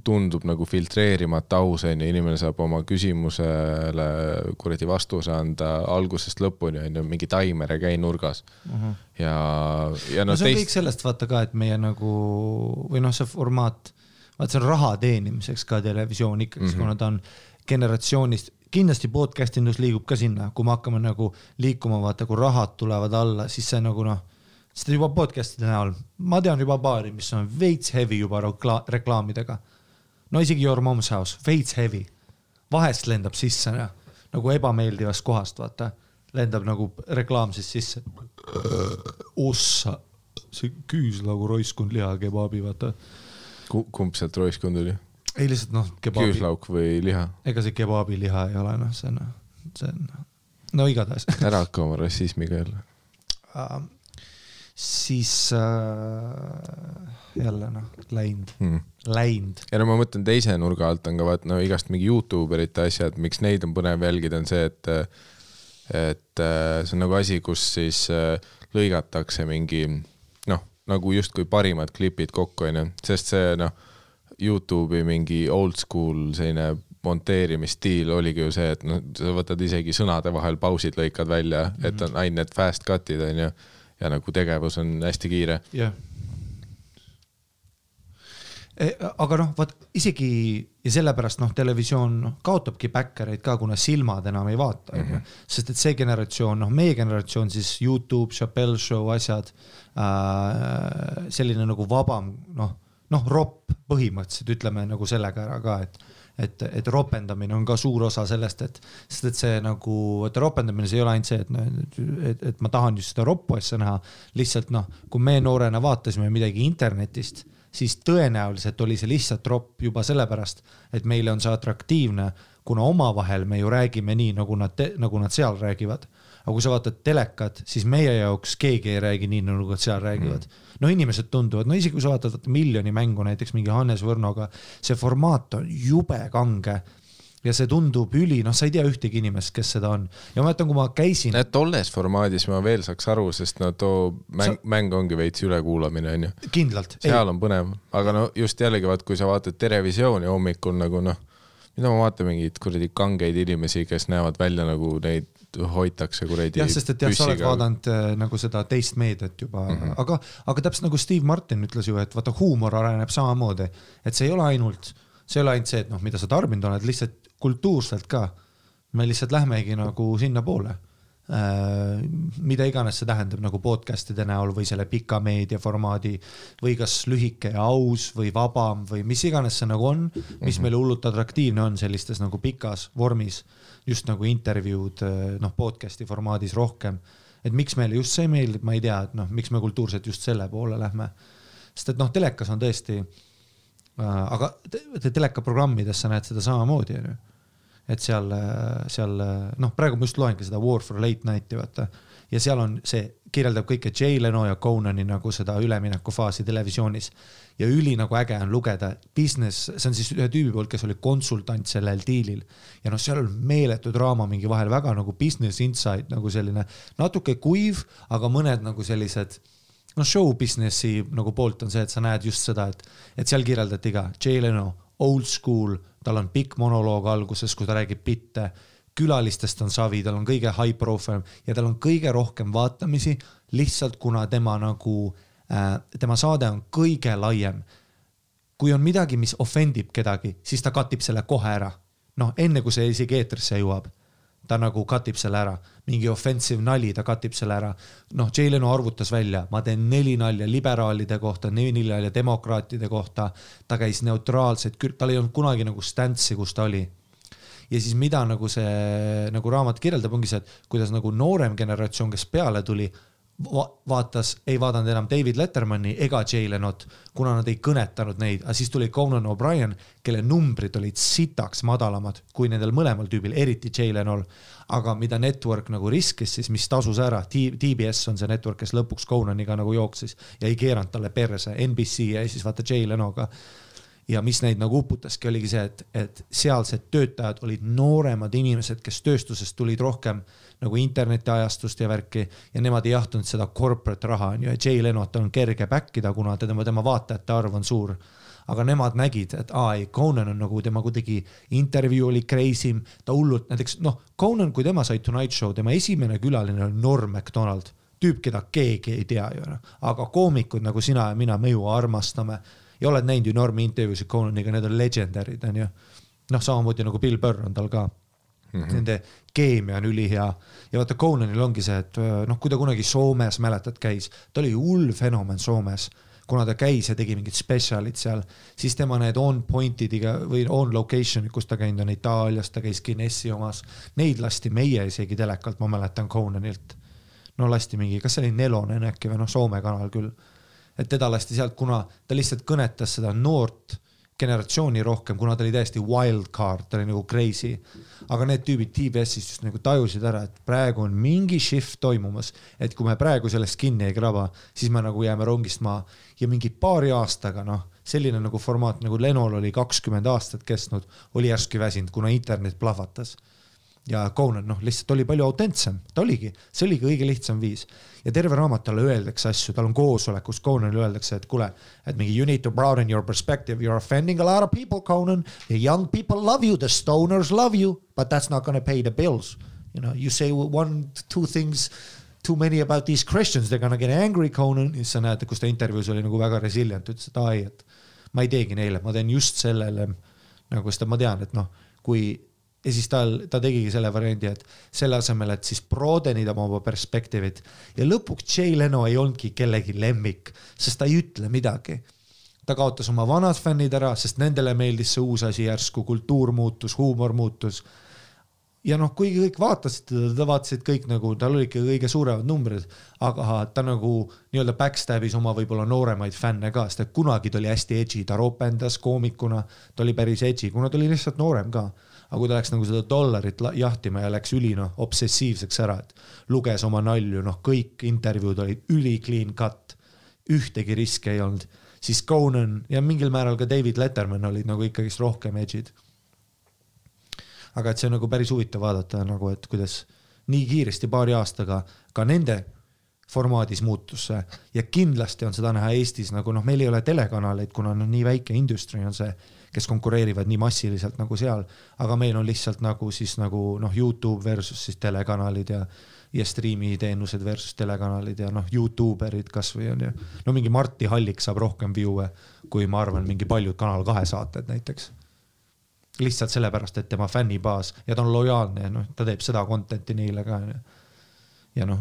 tundub nagu filtreerimata aus, onju, inimene saab oma küsimusele kuradi vastuse anda algusest lõpuni, onju, mingi taimer ei käi nurgas uh. Mhm. -huh. ja, ja no, no see on teist... kõik sellest vaata ka, et meie nagu või noh, see formaat, vaata see on raha teenimiseks ka televisioon ikkagi mm, -hmm. kuna ta on generatsioonist, kindlasti podcast indus liigub ka sinna, kui me hakkame nagu liikuma, vaata kui rahad tulevad alla, siis see nagu noh seda juba podcast'ide näol, ma tean juba paari, mis on veits heavy juba rekla reklaamidega no isegi Your Mom's House, veits heavy, vahest lendab sisse noh, nagu ebameeldivast kohast, vaata, lendab nagu reklaam siis sisse. ossa, see küüslagu roiskunud lihakebabi, vaata. kumb sealt roiskunud oli? ei lihtsalt noh, kebabi. küüslauk või liha? ega see kebabi liha ei ole noh, see on, see on, no igatahes ära hakka oma rassismiga jälle uh, siis äh, jälle noh, läinud hmm., läinud. ja no ma mõtlen teise nurga alt on ka vaat no igast mingi Youtube erite asjad, miks neid on põnev jälgida, on see, et et äh, see on nagu asi, kus siis äh, lõigatakse mingi noh, nagu justkui parimad klipid kokku, onju, sest see noh, Youtube'i mingi old school selline monteerimisstiil oligi ju see, et noh, sa võtad isegi sõnade vahel pausid, lõikad välja mm, -hmm. et on ainult fast cut'id onju ja nagu tegevus on hästi kiire. jah Eh, aga noh, vot isegi ja sellepärast noh, televisioon noh, kaotabki backereid ka, kuna silmad enam ei vaata, onju. Mhm. sest et see generatsioon, noh, meie generatsioon siis Youtube, Chappelle Show asjad äh,, selline nagu vabam, noh, noh, ropp põhimõtteliselt ütleme nagu sellega ära ka, et et, et ropendamine on ka suur osa sellest, et, sest et see nagu, et ropendamine, see ei ole ainult see, et noh, et, et ma tahan just seda roppu asja näha, lihtsalt noh, kui me noorena vaatasime midagi internetist siis tõenäoliselt oli see lihtsalt tropp juba sellepärast, et meile on see atraktiivne, kuna omavahel me ju räägime nii, nagu nad, nagu nad seal räägivad. aga kui sa vaatad telekat, siis meie jaoks keegi ei räägi nii, nagu nad seal räägivad. Mm.. No inimesed tunduvad, no isegi kui sa vaatad miljoni mängu näiteks mingi Hannes Võrnoga, see formaat on jube kange ja see tundub üli, noh, sa ei tea ühtegi inimest, kes seda on. ja ma mäletan, kui ma käisin. tolles formaadis ma veel saaks aru, sest no too mäng sa..., mäng ongi veits ülekuulamine, onju. kindlalt. seal ei. on põnev, aga no just jällegi vaat, kui sa vaatad Terevisiooni hommikul nagu noh, mida ma vaatan mingeid kuradi kangeid inimesi, kes näevad välja nagu neid hoitakse kuradi. jah, sest et jah, sa oled vaadanud äh, nagu seda teist meediat juba mm, -hmm. aga, aga täpselt nagu Steve Martin ütles ju, et vaata huumor areneb samamoodi, et see ei ole ainult, see ei ole ainult see, et noh, mida sa tarbinud oled, lihtsalt kultuurselt ka, me lihtsalt lähmegi nagu sinnapoole äh, mida iganes see tähendab nagu podcast'ide näol või selle pika meediaformaadi või kas lühike ja aus või vabam või mis iganes see nagu on, mis mhm. meile hullult atraktiivne on sellistes nagu pikas vormis, just nagu intervjuud noh, podcast'i formaadis rohkem. et miks meile just see meeldib, ma ei tea, et noh, miks me kultuurselt just selle poole lähme. sest et noh, telekas on tõesti äh,, aga te telekaprogrammides sa näed seda samamoodi, onju et seal, seal noh, praegu ma just loengi seda War for Late Night'i vaata ja seal on see, kirjeldab kõike Jay Leno ja Conani nagu seda üleminekufaasi televisioonis. Ja üli nagu äge on lugeda business, see on siis ühe tüübi poolt, kes oli konsultant sellel diilil. ja noh, seal on meeletu draama mingi vahel, väga nagu business insight nagu selline natuke kuiv, aga mõned nagu sellised noh, show business'i nagu poolt on see, et sa näed just seda, et, et seal kirjeldati ka Jay Leno, old school tal on pikk monoloog alguses, kus ta räägib bitte, külalistest on savi, tal on kõige high profile ja tal on kõige rohkem vaatamisi lihtsalt kuna tema nagu tema saade on kõige laiem. kui on midagi, mis offendib kedagi, siis ta katib selle kohe ära. noh, enne kui see isegi eetrisse jõuab ta nagu katib selle ära, mingi offensive nali, ta katib selle ära. noh, Jay Leno arvutas välja, ma teen neli nalja liberaalide kohta, neli nalja demokraatide kohta, ta käis neutraalselt, tal ei olnud kunagi nagu stance'i, kus ta oli. ja siis mida nagu see nagu raamat kirjeldab, ongi see, et kuidas nagu noorem generatsioon, kes peale tuli, va vaatas, ei vaadanud enam David Lettermani ega Jay Lenot, kuna nad ei kõnetanud neid, aga siis tuli Conan O'Brien, kelle numbrid olid sitaks madalamad kui nendel mõlemal tüübil, eriti Jay Lenol. aga mida network nagu riskis siis, mis tasus ära, TBS on see network, kes lõpuks Conaniga nagu jooksis ja ei keeranud talle perse, NBC jäi siis vaata Jay Lenoga ja mis neid nagu uputaski, oligi see, et, et sealsed töötajad olid nooremad inimesed, kes tööstusest tulid rohkem nagu internetiajastust ja värki ja nemad ei jahtunud seda corporate raha on ju ja Jay Lenot on kerge back ida, kuna tema, tema vaatajate arv on suur. Aga nemad nägid, et aa ei, Conan on nagu tema kuidagi intervjuu oli crazy im, ta hullult näiteks noh, Conan, kui tema sai Tonight Show, tema esimene külaline oli Norm Macdonald, tüüp, keda keegi ei tea ju noh, aga koomikud nagu sina ja mina, me ju armastame ja oled näinud ju Normi intervjuusid Conaniga, need on legendary'd onju. noh, samamoodi nagu Bill Burr on tal ka mm. -hmm. Nende keemia on ülihea ja vaata, Conanil ongi see, et noh, kui ta kunagi Soomes, mäletad, käis, ta oli hull fenomen Soomes kuna ta käis ja tegi mingid spetsialid seal, siis tema need on point'idega või on location'id, kus ta käinud on Itaalias, ta käis Guinessi omas, neid lasti meie isegi telekalt, ma mäletan Conanilt. no lasti mingi, kas see oli Nelonen äkki või noh, Soome kanal küll. Et teda lasti sealt, kuna ta lihtsalt kõnetas seda noort generatsiooni rohkem, kuna ta oli täiesti wild card, ta oli nagu crazy. aga need tüübid TBS-ist just nagu tajusid ära, et praegu on mingi shift toimumas, et kui me praegu sellest kinni ei kraba, siis me nagu jääme rongist maha ja mingi paari aastaga, noh, selline nagu formaat nagu Lenol oli kakskümmend aastat kestnud, oli järsku väsinud, kuna internet plahvatas ja Conan noh, lihtsalt oli palju autentsem, ta oligi, see oligi kõige lihtsam viis. Ja terve raamat talle öeldakse asju, tal on koosolek, kus Conanile öeldakse, et kuule, et mingi you need to broaden your perspective, you are offending a lot of people, Conan. The young people love you, the stoners love you, but that's not gonna pay the bills. You know, you say one, two things too many about these Christians, they are gonna get angry, Conan. ja siis sa näed, kus ta intervjuus oli nagu väga resilient, ütles, et ai, et ma ei teegi neile, ma teen just sellele nagu seda ma tean, et noh, kui ja siis tal, ta tegigi selle variandi, et selle asemel, et siis broaden ida oma perspektiivid ja lõpuks Jay Leno ei olnudki kellegi lemmik, sest ta ei ütle midagi. ta kaotas oma vanad fännid ära, sest nendele meeldis see uus asi järsku, kultuur muutus, huumor muutus. ja noh, kuigi kõik vaatasid teda, ta vaatasid kõik nagu, tal olid ikka kõige suuremad numbrid, aga ta nagu nii-öelda backstab'is oma võib-olla nooremaid fänne ka, sest et kunagi ta oli hästi edgy, ta ropendas koomikuna, ta oli päris edgy, kuna ta oli lihtsalt noorem ka aga kui ta läks nagu seda dollarit jahtima ja läks üli noh, obsessiivseks ära, et luges oma nalju, noh, kõik intervjuud olid üli clean cut, ühtegi riski ei olnud, siis Conan ja mingil määral ka David Letterman olid nagu ikkagist rohkem edge'id. aga et see on nagu päris huvitav vaadata nagu, et kuidas nii kiiresti paari aastaga ka nende formaadis muutus see ja kindlasti on seda näha Eestis nagu noh, meil ei ole telekanaleid, kuna noh, nii väike industry on see kes konkureerivad nii massiliselt nagu seal, aga meil on lihtsalt nagu siis nagu noh, Youtube versus siis telekanalid ja ja striimiteenused versus telekanalid ja noh, Youtube erid kasvõi on ju. no mingi Marti Hallik saab rohkem view'e kui ma arvan, mingi paljud Kanal kahe saated näiteks. lihtsalt sellepärast, et tema fännibaas ja ta on lojaalne ja noh, ta teeb seda content'i neile ka onju. ja noh,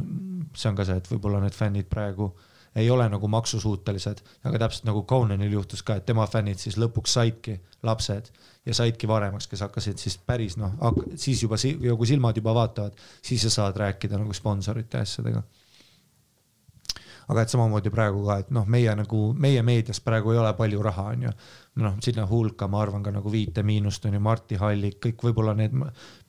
see on ka see, et võib-olla need fännid praegu ei ole nagu maksusuutelised, aga täpselt nagu Conanil juhtus ka, et tema fännid siis lõpuks saidki lapsed ja saidki varemaks, kes hakkasid siis päris noh, siis juba, kui silmad juba vaatavad, siis sa saad rääkida nagu sponsorite asjadega. aga et samamoodi praegu ka, et noh, meie nagu, meie meedias praegu ei ole palju raha, on ju. noh, sinna hulka ma arvan ka nagu Viite Miinust on ju, Martti Hallik, kõik võib-olla need,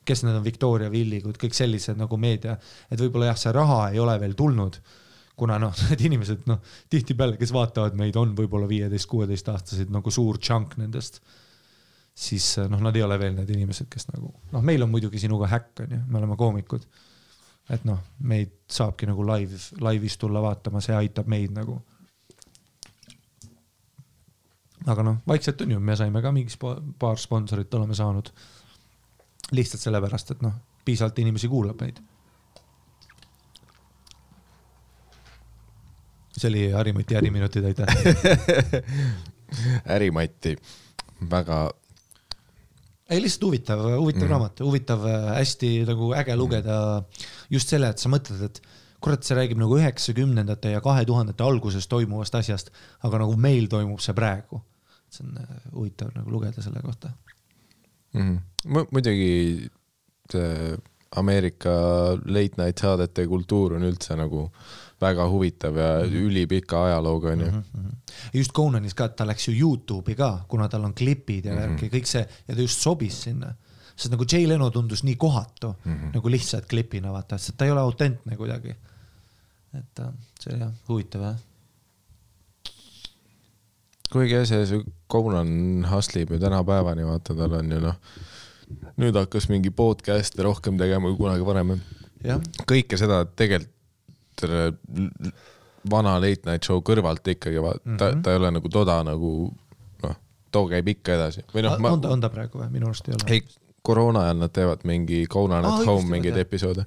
kes need on, Victoria Villigud, kõik sellised nagu meedia, et võib-olla jah, see raha ei ole veel tulnud kuna noh, need inimesed noh, tihtipeale, kes vaatavad meid, on võib-olla viieteist, kuueteistaastased nagu suur chunk nendest. siis noh, nad ei ole veel need inimesed, kes nagu noh, meil on muidugi sinuga häkk on ju, me oleme koomikud. et noh, meid saabki nagu live, laivis tulla vaatama, see aitab meid nagu. aga noh, vaikselt on ju, me saime ka mingi paar sponsorit oleme saanud. lihtsalt sellepärast, et noh, piisavalt inimesi kuulab meid see oli Harimati äriminutid, aitäh ärimatti, väga. ei, lihtsalt huvitav, huvitav mm. raamat, huvitav, hästi nagu äge lugeda just selle, et sa mõtled, et kurat, see räägib nagu üheksakümnendate ja kahe tuhandete alguses toimuvast asjast, aga nagu meil toimub see praegu. see on äh, huvitav nagu lugeda selle kohta mm. muidugi see Ameerika late night saadete kultuur on üldse nagu väga huvitav ja mm -hmm. ülipika ajalooga onju mm. -hmm. just Conanis ka, et ta läks ju Youtube'i ka, kuna tal on klipid ja värki mm -hmm. kõik see ja ta just sobis sinna sest nagu Jay Leno tundus nii kohatu mm -hmm. nagu lihtsalt klipina vaata, sest ta ei ole autentne kuidagi. et äh, see jah, huvitav jah kuigi jah, see, Conan hustleb ju tänapäevani, vaata, tal on ju noh, nüüd hakkas mingi podcast'e rohkem tegema kui kunagi varem. kõike seda tegelikult vana late night show kõrvalt ikkagi, vaata mm, -hmm. ta, mhm. ta ei ole nagu toda nagu noh, too käib ikka edasi. või noh, on ta, on ta praegu või? minu arust ei ole. ei, koroona ajal nad teevad mingi Conan at ah, home mingeid episoode.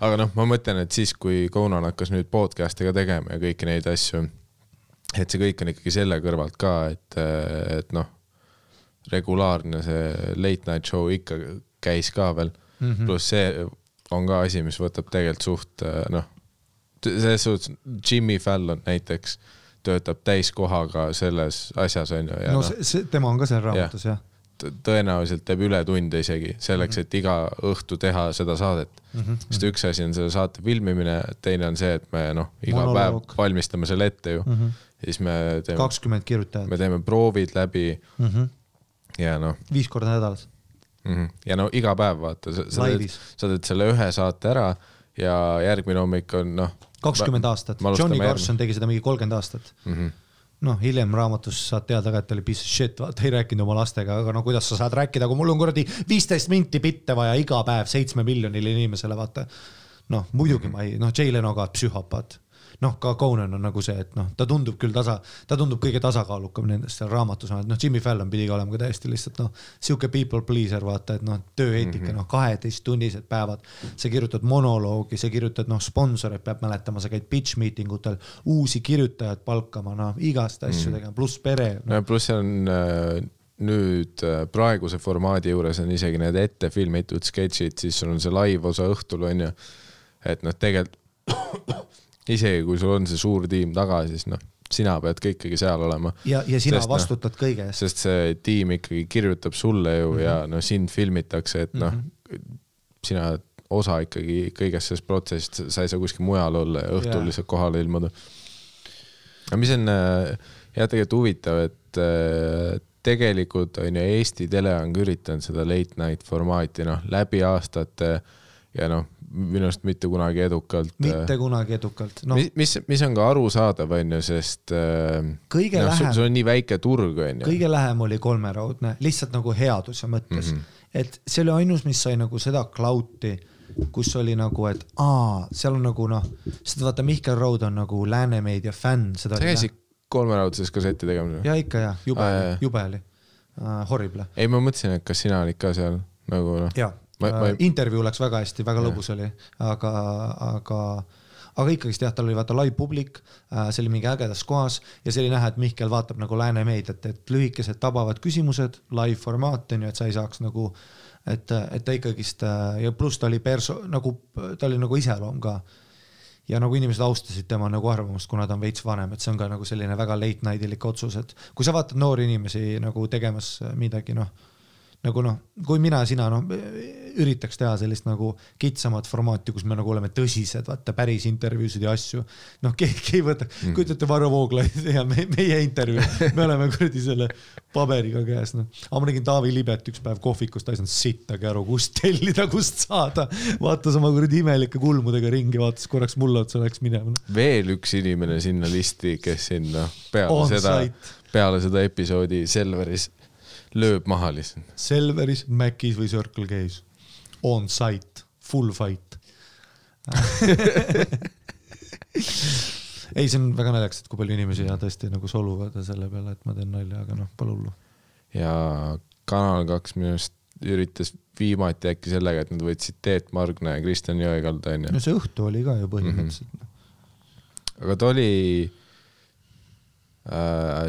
aga noh, ma mõtlen, et siis, kui Conan hakkas nüüd podcast'e ka tegema ja kõiki neid asju, et see kõik on ikkagi selle kõrvalt ka, et, et noh, regulaarne see late night show ikka käis ka veel mm -hmm., pluss see on ka asi, mis võtab tegelikult suht noh, selles suhtes Jimmy Fallon näiteks töötab täiskohaga selles asjas on ju. no, no see, see, tema on ka seal raamatus jah tõenäoliselt teeb ületunde isegi selleks, et iga õhtu teha seda saadet mm. -hmm. sest üks asi on selle saate filmimine, teine on see, et me noh, iga Monoloog. päev valmistame selle ette ju mm. -hmm. ja siis me teeme. kakskümmend kirjutajat. me teeme proovid läbi mm. -hmm. Ja noh. viis korda nädalas mm. -hmm. ja no iga päev vaata, sa, teed, sa teed selle ühe saate ära ja järgmine hommik on noh. kakskümmend aastat, Johnny Carson tegi seda mingi kolmkümmend aastat mm. -hmm noh, hiljem raamatus saad teada ka, et ta oli piece of shit, vaata ei rääkinud oma lastega, aga no kuidas sa saad rääkida, kui mul on kuradi viisteist minti bitte vaja iga päev seitsme miljonile inimesele, vaata. noh, muidugi ma ei, noh, Jay Leno ka psühhopaat noh, ka Conan on nagu see, et noh, ta tundub küll tasa, ta tundub kõige tasakaalukam nendest seal raamatus, noh, Jimmy Fallon pidi ka olema ka täiesti lihtsalt noh, sihuke people pleaser, vaata, et noh, tööeetika mm -hmm. noh, kaheteisttunnised päevad. sa kirjutad monoloogi, sa kirjutad noh, sponsoreid peab mäletama, sa käid pitch meeting utel, uusi kirjutajaid palkama, noh, igast asju mm -hmm. tegema, pluss pere no.. pluss see on äh nüüd äh, praeguse formaadi juures on isegi need ette filmitud sketšid, siis sul on see live osa õhtul onju. et noh, tegelikult isegi kui sul on see suur tiim taga, siis noh, sina pead ka ikkagi seal olema. ja, ja sina sest, noh, vastutad no, kõige eest. sest see tiim ikkagi kirjutab sulle ju mm -hmm. ja noh, sind filmitakse, et noh mm -hmm., sina oled osa ikkagi kõigest sellest protsessist, sa ei saa kuskil mujal olla ja õhtul yeah. lihtsalt kohale ilmuda. aga mis on äh, jah, tegelikult huvitav, et äh, tegelikult on ju Eesti tele on ka üritanud seda late night formaati noh, läbi aastate ja noh, minu arust mitte kunagi edukalt. mitte kunagi edukalt no.. mis, mis, mis on ka arusaadav, on ju, sest äh, kõige no, lähem, sul on nii väike turg, on ju. kõige lähem oli kolmeraudne, lihtsalt nagu headuse mõttes mm. -hmm. et see oli ainus, mis sai nagu seda klauti, kus oli nagu, et aa, seal on nagu noh, sest vaata, Mihkel Raud on nagu Läänemeedia fänn. sa käisid kolmeraudses kasseti tegemas? ja ikka ja, jube ah,, jube oli uh,, horrible. ei, ma mõtlesin, et kas sina olid ka seal nagu noh. jaa ma... Äh, intervjuu läks väga hästi, väga lõbus oli, aga, aga aga ikkagist jah, tal oli vaata live publik, äh, see oli mingi ägedas kohas ja see oli näha, et Mihkel vaatab nagu lääne meediat, et lühikesed tabavad küsimused, live formaat on ju, et sa ei saaks nagu, et, et ta ikkagist äh, ja pluss ta oli perso-, nagu ta oli nagu iseloom ka. ja nagu inimesed austasid tema nagu arvamust, kuna ta on veits vanem, et see on ka nagu selline väga late night ilik otsus, et kui sa vaatad noori inimesi nagu tegemas midagi, noh nagu noh, kui mina, sina noh, üritaks teha sellist nagu kitsamat formaati, kus me nagu oleme tõsised, vaata päris intervjuusid ja asju. noh, keegi ei võta mm., kujutate Varro Vooglaid ja me, meie intervjuu, me oleme kuradi selle paberiga käes, noh. aga ma nägin Taavi Libet üks päev kohvikus, ta ei saanud sittagi aru, kust tellida, kust saada. vaatas oma kuradi imelike kulmudega ringi, vaatas korraks mulle otsa, läks minema no.. veel üks inimene sinna listi, kes sinna peale On seda, peale seda episoodi Selveris lööb maha lihtsalt. Selveris, Macis või Circle K-s, on site, full fight ei, see on väga naljakas, et kui palju inimesi ja tõesti nagu soluvad selle peale, et ma teen nalja, aga noh, pole hullu. ja Kanal kaks minu arust üritas viimati äkki sellega, et nad võtsid Teet Margna ja Kristjan Jõekalda onju. no see õhtu oli ka ju põhimõtteliselt mm. -hmm. aga ta oli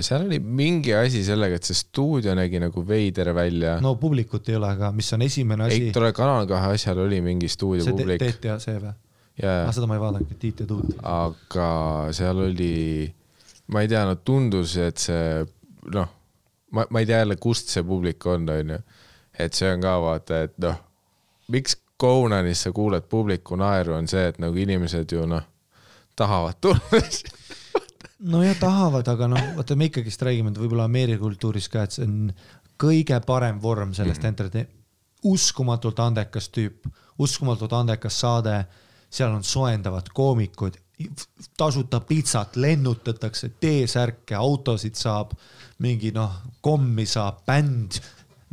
seal oli mingi asi sellega, et see stuudio nägi nagu veider välja. no publikut ei ole, aga mis on esimene asi. ei, tule Kanal kahe asjal oli mingi stuudio see publik. Teet ja see või? Ah, seda ma ei vaadanudki, Tiit ja Tuut. aga seal oli, ma ei tea, no tundus, et see noh, ma, ma ei tea jälle, kust see publik on, onju. et see on ka vaata, et noh, miks Conanis sa kuuled publiku naeru, on see, et nagu inimesed ju noh, tahavad tulla. nojah, tahavad, aga noh, vaata me ikkagist räägime, et võib-olla Ameerika kultuuris ka, et see on kõige parem vorm sellest -hmm. entertain-, uskumatult andekas tüüp, uskumatult andekas saade, seal on soojendavad koomikud, tasuta pitsat lennutatakse, T-särke, autosid saab, mingi noh, kommi saab, bänd,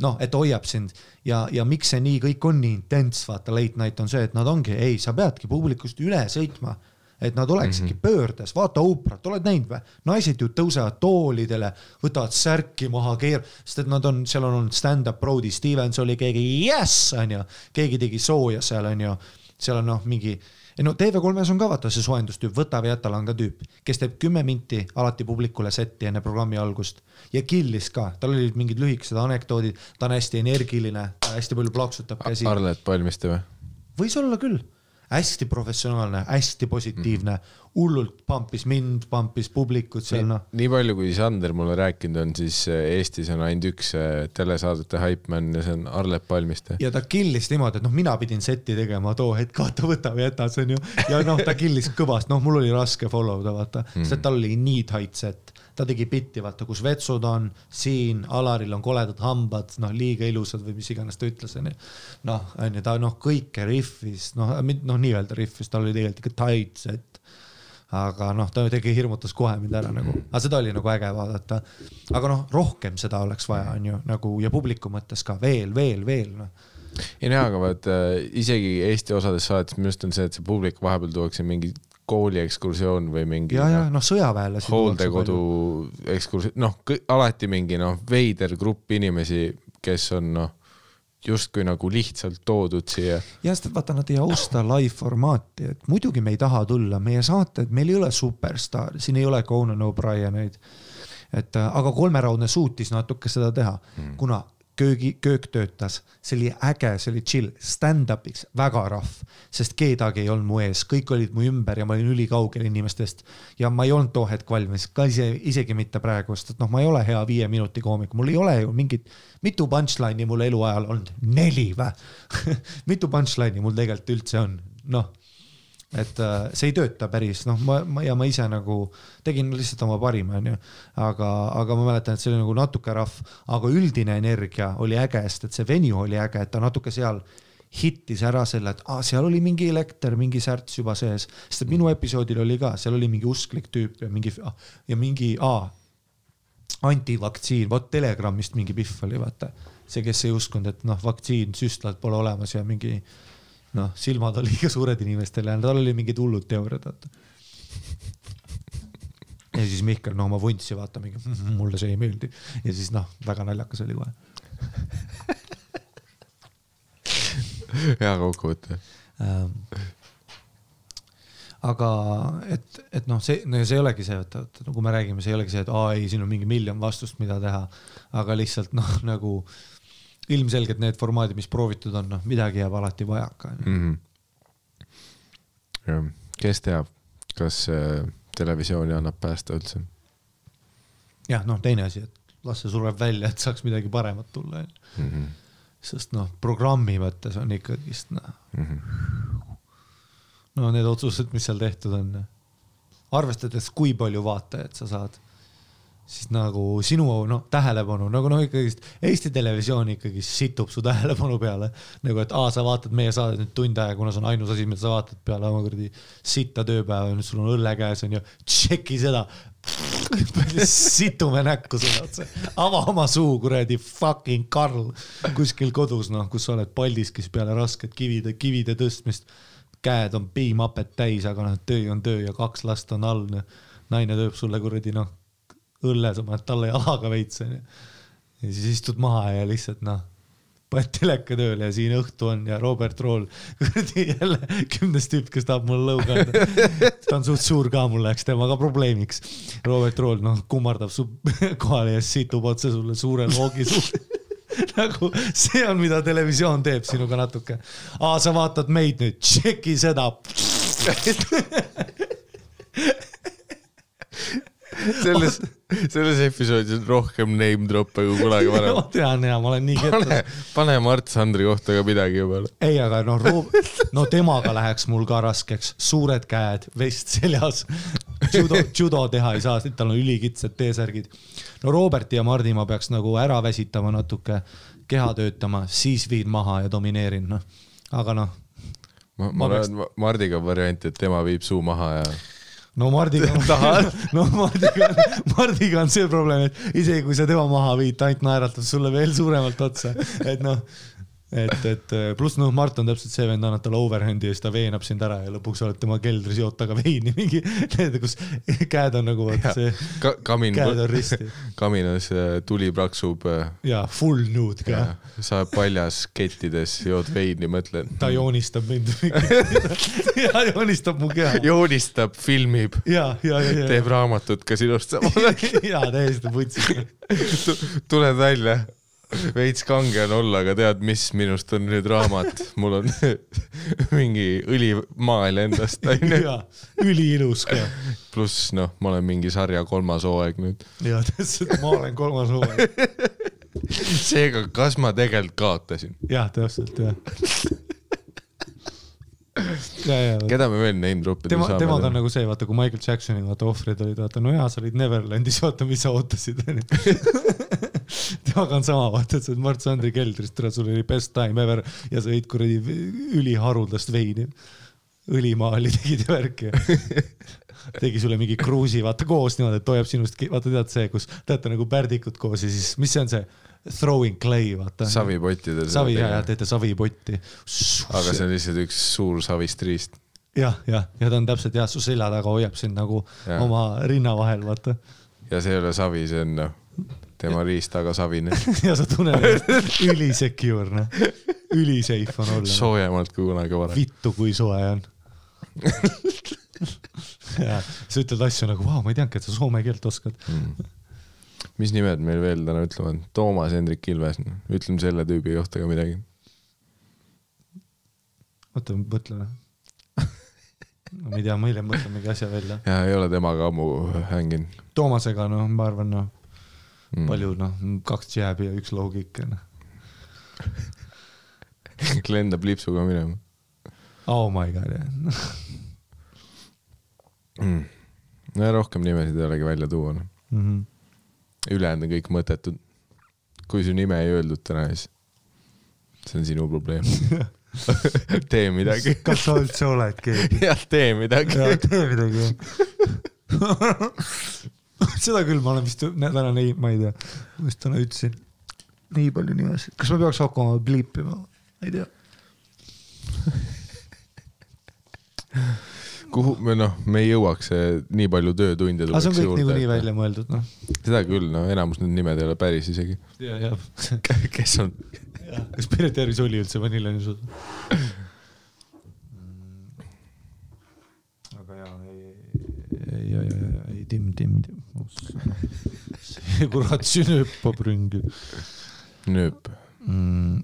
noh, et hoiab sind. Ja, ja miks see nii kõik on nii intens, vaata late night on see, et nad ongi, ei, sa peadki publikust üle sõitma et nad oleksidki mm -hmm. pöördes, vaata Oprah't, oled näinud või? naised ju tõusevad toolidele, võtavad särki maha, keer-, sest et nad on, seal on olnud stand-up Brody Stevens oli keegi, jess, onju, keegi tegi sooja seal, onju, seal on noh, mingi ei no TV3-s on ka vaata see soojendustüüp, Võta või jäta ka tüüp, kes teeb kümme minti alati publikule setti enne programmi algust ja killis ka, tal olid mingid lühikesed anekdoodid, ta on hästi energiline, ta hästi palju plaksutab käsi. Arlet Palmiste või? võis olla küll, hästi professionaalne, hästi positiivne, hullult pumpis mind, pumpis publikut seal noh. nii palju, kui Sander mulle rääkinud on, siis eh, Eestis on ainult üks eh, telesaadete haipman ja see on Arlet Palmiste. ja ta killis niimoodi, et noh, mina pidin seti tegema too hetk, vaata võta või jäta, see on ju, ja noh, ta killis kõvasti, noh, mul oli raske follow da vaata mm, -hmm. sest et tal oli nii tight set, ta tegi bitti, vaata, kus vetsud on, siin Alaril on koledad hambad, noh, liiga ilusad või mis iganes ta ütles, onju. noh, onju, ta noh, kõike riffis, noh, noh, nii-öelda riffis, tal oli tegelikult ikka tight set aga noh, ta tegi, hirmutas kohe mind ära nagu, aga seda oli nagu äge vaadata. aga noh, rohkem seda oleks vaja, on ju nagu ja publiku mõttes ka veel, veel, veel noh. ei no jaa, aga vaata isegi Eesti osades saadetes minu arust on see, et see publik vahepeal tuuakse mingi kooli ekskursioon või mingi ja, ja noh, sõjaväelasi. hooldekodu ekskursioon, noh, alati mingi noh, veider grupp inimesi, kes on noh, justkui nagu lihtsalt toodud siia. ja sest vaata, nad ei austa live formaati, et muidugi me ei taha tulla, meie saated, meil ei ole superstaar, siin ei ole Conan O'Brieneid. et äh, aga kolmeraudne suutis natuke seda teha mm., kuna köögi, köök töötas, see oli äge, see oli chill, stand-up'iks väga rahv, sest kedagi ei olnud mu ees, kõik olid mu ümber ja ma olin ülikaugel inimestest. Ja ma ei olnud too hetk valmis, ka ise, isegi mitte praegu, sest et noh, ma ei ole hea viie minuti koomik, mul ei ole ju mingit, mitu punchline'i mul eluajal olnud, neli või? Mitu punchline'i mul tegelikult üldse on, noh et äh, see ei tööta päris, noh, ma, ma ja ma ise nagu tegin lihtsalt oma parima, onju, aga, aga ma mäletan, et see oli nagu natuke rahv, aga üldine energia oli äge, sest et see venue oli äge, et ta natuke seal hittis ära selle, et aa, seal oli mingi elekter, mingi särts juba sees, sest et minu episoodil oli ka, seal oli mingi usklik tüüp ja mingi ja mingi aa, antivaktsiin, vot Telegramist mingi pihv oli, vaata. See, kes ei uskunud, et noh, vaktsiin, süstlad pole olemas ja mingi noh, silmad on liiga suured inimestele tal oli mingid hullud teooriad, vaata. ja siis Mihkel, no oma vuntsi vaata mingi, mulle see ei meeldi ja siis noh, väga naljakas oli kohe. hea kokkuvõte. Ähm, aga et, et noh, see, no see ei olegi see, et, et kui me räägime, see ei olegi see, et aa ei, siin on mingi miljon vastust, mida teha, aga lihtsalt noh, nagu ilmselgelt need formaadid, mis proovitud on, noh, midagi jääb alati vajaka. mm. -hmm. kes teab, kas äh, televisiooni annab päästa üldse? jah, noh, teine asi, et las see sureb välja, et saaks midagi paremat tulla, onju. sest noh, programmi mõttes on ikkagist noh mm -hmm., no need otsused, mis seal tehtud on, arvestades, kui palju vaatajaid sa saad, siis nagu sinu noh, tähelepanu nagu noh, ikkagist Eesti Televisioon ikkagi situb su tähelepanu peale nagu, et aa, sa vaatad meie saadet nüüd tund aega, kuna see on ainus asi, mida sa vaatad peale oma kuradi sitta tööpäeva, nüüd sul on õlle käes onju, tšeki seda situme näkku sulle otsa, ava oma suu, kuradi fucking Karl kuskil kodus, noh, kus sa oled Paldiskis peale rasket kivide, kivide tõstmist. käed on piimhapet täis, aga noh, töö on töö ja kaks last on all, noh. naine tööb sulle kuradi noh, õlle, sa paned talle jalaga veits onju. ja siis istud maha ja lihtsalt noh, paned teleka tööle ja siin õhtu on ja Robert Rool, kuradi jälle kümnes tüüp, kes tahab mulle lõuga anda. ta on suht suur ka, mul läks temaga probleemiks. Robert Rool noh, kummardab su kohale ja situb otse sulle suure loogi suhu nagu see on, mida televisioon teeb sinuga natuke. aa, sa vaatad meid nüüd, tšeki seda. selles, selles episoodis on rohkem name drop'e kui kunagi varem ma tean ja ma olen nii kettas., pane Mart Sandri kohta ka midagi juba. ei, aga no Rob-, no temaga läheks mul ka raskeks, suured käed, vest seljas. judo, judo teha ei saa, tal on ülikitsad T-särgid. no Roberti ja Mardi ma peaks nagu ära väsitama natuke, keha töötama, siis viin maha ja domineerin, noh. aga noh, ma, Ma ma peaks- olen Mardiga variant, et tema viib suu maha ja no Mardiga, no Mardiga, Mardiga on see probleem, et isegi kui sa tema maha viid, ta ainult naeratab sulle veel suuremalt otsa, et noh, et, et pluss noh, Mart on täpselt see vend, annad talle overhand'i ja siis ta veenab sind ära ja lõpuks oled tema keldris, jood temaga veini, mingi need, kus käed on nagu vaata see ka, kamin käed on risti. kaminas äh, tuli praksub äh, ja full nude ka. sa paljas kettides, jood veini, mõtled. ta joonistab mind. Ja joonistab mu keha. Joonistab, filmib, ja, ja, ja, ja, teeb raamatut ka sinust samal ajal. ja täiesti putsis. tuled välja, veits kange on olla, aga tead, mis minust on nüüd raamat, mul on mingi õlimaal endast onju, üliilus ka pluss noh, ma olen mingi sarja kolmas hooaeg nüüd. ja täpselt, ma olen kolmas hooaeg. seega, kas ma tegelikult kaotasin? jah, täpselt jah. Keda me veel name drop ida saame? temaga on nagu see, vaata kui Michael Jacksoni vaata ohvrid olid, vaata no jaa, sa olid Neverlandis, vaata, mis sa ootasid, temaga on sama, vaata, et sa oled Mart Sandri keldris, tere, sul oli best time ever ja sa jõid kuradi üliharuldast veini. õlimaali tegid ja värki. tegi sulle mingi kruusi, vaata koos niimoodi, et hoiab sinust, vaata tead see, kus teate nagu pärdikud koos ja siis, mis see on see throwing clay, vaata. savipottides. savi ja, ja teete savipotti. aga see on lihtsalt üks suur savist riist. jah, jah, ja ta on täpselt jah, su selja taga hoiab sind nagu ja. oma rinna vahel, vaata. ja see ei ole savi, see on noh, tema riist taga savine. ja sa tunned ennast üli secure, noh. üli safe on olla. soojemalt kui kunagi varem. vittu, kui soe on. ja sa ütled asju nagu, vau, ma ei teadnudki, et sa soome keelt oskad. Mis nimed meil veel täna ütlevad? Toomas Hendrik Ilves, ütleme selle tüübi kohta ka midagi. oota, mõtle. no ma ei tea, ma hiljem mõtlen mingi asja välja. ja ei ole temaga ammu hänginud Toomasega, noh, ma arvan, noh, mm.. palju, noh, kaks jääbi ja üks low kick, noh. lendab lipsuga minema Oh my god, jah. mm.. no ja rohkem nimesid ei olegi välja tuua, noh. Mhm. Ülejäänud on kõik mõttetud. kui su nime ei öeldud täna, siis see on sinu probleem. tee midagi. kas sa üldse oled keegi? jah, tee midagi. jaa, tee midagi, jah. seda küll ma olen vist täna neid, ma ei tea, ma just täna ütlesin. nii palju nimesid, kas ma peaks hakkama bliipima, ma ei tea. Kuhu me noh, me ei jõuaks, nii palju töötunde aga see on kõik niikuinii välja mõeldud, noh. seda küll, no enamus need nimed ei ole päris isegi. ja, ja, kes on? kas Piret Järvis oli üldse Vanillanisus? aga jaa, ei, ei, ei, ei, ei, Tim, Tim, Tim. see kurat sünööpab ringi nööp. mm..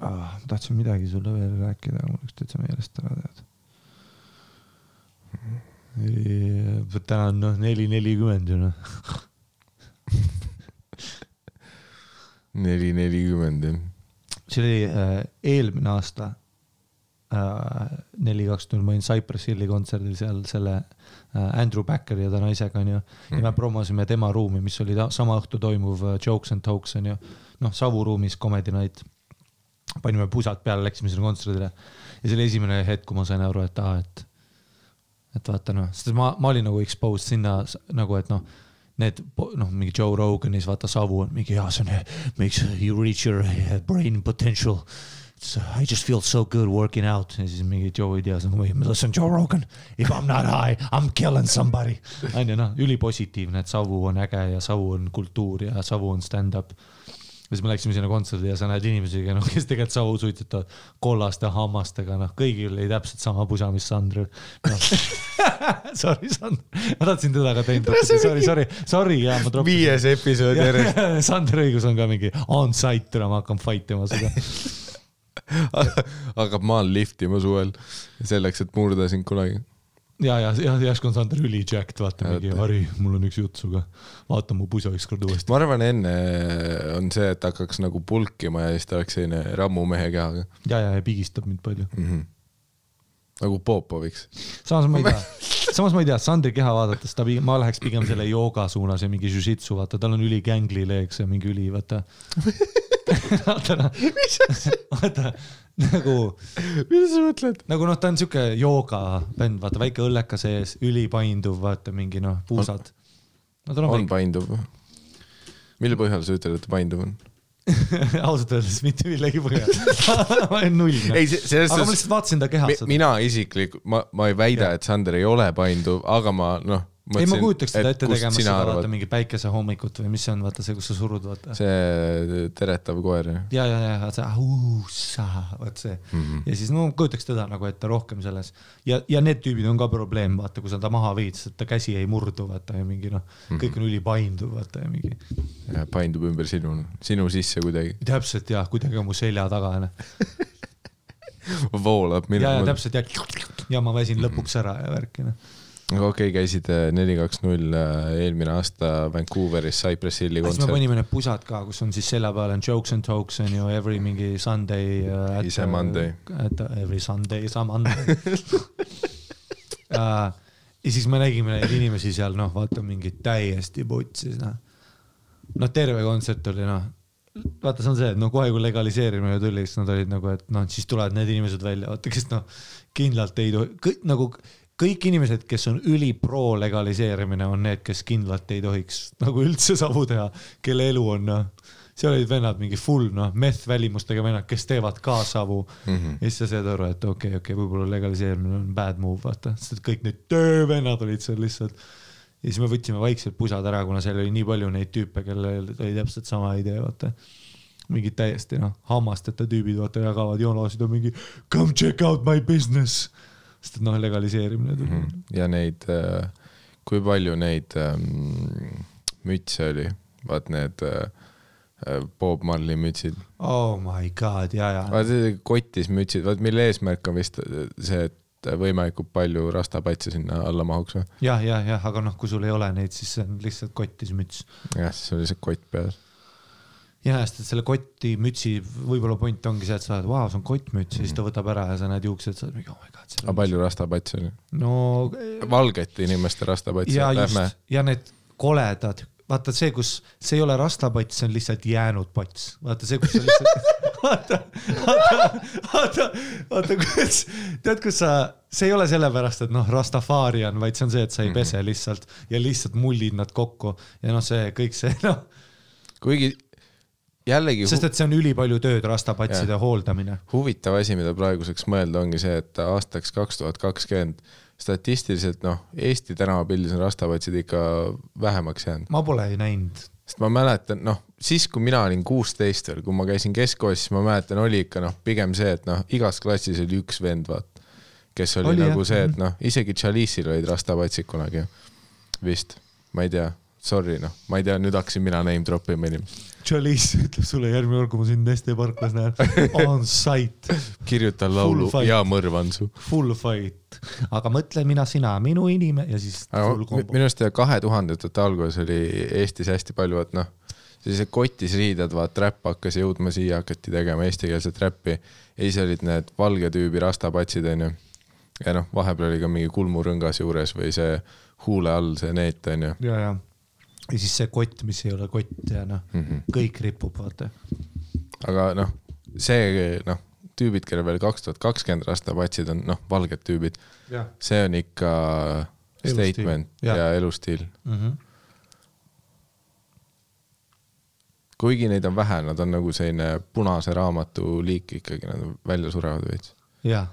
Ah, ma tahtsin midagi sulle veel rääkida, aga mul läks täitsa meelest ära, tead. täna on noh, neli nelikümmend ju noh. neli, nelikümmend jah. see oli äh, eelmine aasta äh, neli, kaks null, ma olin Cypress Hilli kontserdil seal selle äh, Andrew Backeri ja ta naisega onju. ja me promosime tema ruumi, mis oli sama õhtu toimuv äh, Jokes and Tokes onju. noh, Savu ruumis Comedy Night. Panime pusad peale, läksime sinna kontserdile ja see oli esimene hetk, kui ma sain aru, et aa, et et vaata noh, sest ma, ma olin nagu exposed sinna nagu, et noh, need noh, mingi Joe Roganis vaata Savu on mingi jaa, see on, makes you reach your brain potential. I just feel so good working out ja siis mingi Joe ei tea, see on nagu, listen Joe Rogan, if I m not high, I m killing somebody. on ju noh, ülipositiivne, et Savu on äge ja Savu on kultuur ja Savu on stand-up siis me läksime sinna kontserdile ja sa näed inimesi, noh, kes tegelikult savu suitsetavad kollaste hammastega, noh, kõigil oli täpselt sama pusa, mis Sandril no. Sorry, Sandr, ma tahtsin teda ka teinud, sorry, sorry, sorry, jaa, ma troppisin. viies episood järjest. Sander õigus on ka mingi on-site, täna ma hakkan fight ima seda. hakkab maal liftima suvel selleks, et murda sind kunagi. ja, ja, ja järsku on Sander üli jacked, vaata mingi, Harri, mul on üks jutt sinuga, vaata mu pusa ükskord uuesti. ma arvan, enne on see, et hakkaks nagu pulkima ja siis ta oleks selline rammumehe kehaga ja, ja, ja pigistab mind palju. mm. -hmm. nagu Popoviks. samas ma ei tea, samas ma ei tea, Sandri keha vaadates ta, ma läheks pigem selle jooga suunas ja mingi jujitsu, vaata, tal on üli gängli leeks ja mingi üli, vaata. vaata noh, vaata nagu, mida sa mõtled? nagu noh, ta on siuke jooga bänd, vaata väike õlleka sees, ülipainduv, vaata mingi noh, puusad. no on on väike, painduv. mille põhjal sa ütled, et painduv on? ausalt öeldes mitte millegi põhjal. ma olen null. ei, selles aga ma suhtes lihtsalt vaatasin ta keha mi,, mina isiklikult, ma, ma ei väida, et Sander ei ole painduv, aga ma noh. ei, ma kujutaks teda ette tegemas seda, vaata mingi päikesehommikut või mis see on, vaata see, kus sa surud, vaata. see teretav koer jah? ja, ja, ja see ausa, vot see mm. -hmm. ja siis no kujutaks teda nagu ette rohkem selles ja, ja need tüübid on ka probleem, vaata, kui sa ta maha viid, sest ta käsi ei murdu, vaata ja mingi noh, kõik on ülipainduv, vaata ja mingi. paindub ümber sinu, sinu sisse kuidagi, täpselt ja kuidagi on mu selja taga onju. voolab ja, ja täpselt ja, ja ma väsin lõpuks ära ja värki noh. Okei okay,, käisid neli, kaks, null eelmine aasta Vancouveris Cypress Hilli siis me kontsert. panime need pusad ka, kus on siis selja peal on jokes and tokes on ju every mingi Sunday uh,. Is a Monday. at every Sunday is a Monday uh. ja siis me nägime neid inimesi seal noh, vaata mingid täiesti putsis noh. noh, terve kontsert oli noh, vaata, see on see, et no kohe kui legaliseerimine tuli, siis nad olid nagu, et noh, siis tulevad need inimesed välja, vaata, kes noh, kindlalt ei tohi, kõik nagu kõik inimesed, kes on ülipro legaliseerimine, on need, kes kindlalt ei tohiks nagu üldse savu teha, kelle elu on noh, seal olid vennad mingi full noh, meth välimustega vennad, kes teevad ka savu mm. -hmm. ja siis sa saad aru, et okei okay,, okei okay,, võib-olla legaliseerimine on bad move, vaata, sest kõik need töövennad olid seal lihtsalt. ja siis me võtsime vaikselt pusad ära, kuna seal oli nii palju neid tüüpe, kellel oli täpselt sama idee, vaata mingid täiesti noh, hammasteta tüübid, vaata jagavad joonasid ja mingi come check out my business. Sest et noh, legaliseerimine tuli mm. -hmm. ja neid, kui palju neid ähm, mütse oli, vaat need äh, Bob Marley mütsid, oh my god, ja, ja. vaat need kotis mütsid, vaat mille eesmärk on vist see, et võimalikult palju rastapatse sinna alla mahuks või? jah, jah, jah, aga noh, kui sul ei ole neid, siis see on lihtsalt kottis müts. jah, siis oli see kott peas. ja, sest et selle kotti mütsi võib-olla point ongi see, et sa oled, vau, see on kottmüts. Ja siis ta võtab ära ja sa näed juuksed, sa oled mingi oh my god. aga palju rastapatse oli? no valgete inimeste rastapatse, ja just, ja need koledad, vaata see, kus see ei ole rastapats, see on lihtsalt jäänud pats, vaata see, kus sa lihtsalt, vaata, vaata, vaata, vaata, kus, tead, kus sa, see ei ole sellepärast, et noh, Rastafari on, vaid see on see, et sa ei pese lihtsalt ja lihtsalt mullid nad kokku. Ja noh, see kõik see noh, kuigi jällegi sest et see on ülipalju tööd, rastapatside hooldamine. huvitav asi, mida praeguseks mõelda, ongi see, et aastaks kaks tuhat kakskümmend statistiliselt noh, Eesti tänavapildis on rastapatsid ikka vähemaks jäänud. ma pole näinud. sest ma mäletan, noh, siis kui mina olin kuusteist veel, kui ma käisin keskkoolis, siis ma mäletan, oli ikka noh, pigem see, et noh, igas klassis oli üks vend, vaat, kes oli, Oli, oli jah. nagu see, et noh, isegi Chalice'il olid rastapatsid kunagi vist, ma ei tea, sorry noh, ma ei tea, nüüd hakkasin mina name drop ima inimesi. Chalice ütleb sulle järgmine kord, kui ma sind Neste parklas näen, on site, kirjutan laulu Full ja mõrvan su. full fight, aga mõtle mina, sina, minu inimene ja siis minu arust kahe tuhandendate alguses oli Eestis hästi palju, et noh, sellised kotis riided, vaat räpp hakkas jõudma siia, hakati tegema eestikeelset räppi ja siis olid need valge tüübi rastapatsid, onju. ja noh, vahepeal oli ka mingi kulmurõngas juures või see huule all see neet, onju. ja, ja, ja siis see kott, mis ei ole kott ja noh mm. -hmm., kõik ripub, vaata. aga noh, see noh, tüübid, kellel veel kaks tuhat kakskümmend rastapatsid on noh, valged tüübid, see on ikka Elustiil, statement jah. ja elustiil. mm -hmm. kuigi neid on vähe, nad on nagu selline punase raamatu liik ikkagi, nad välja surevad veits. jah.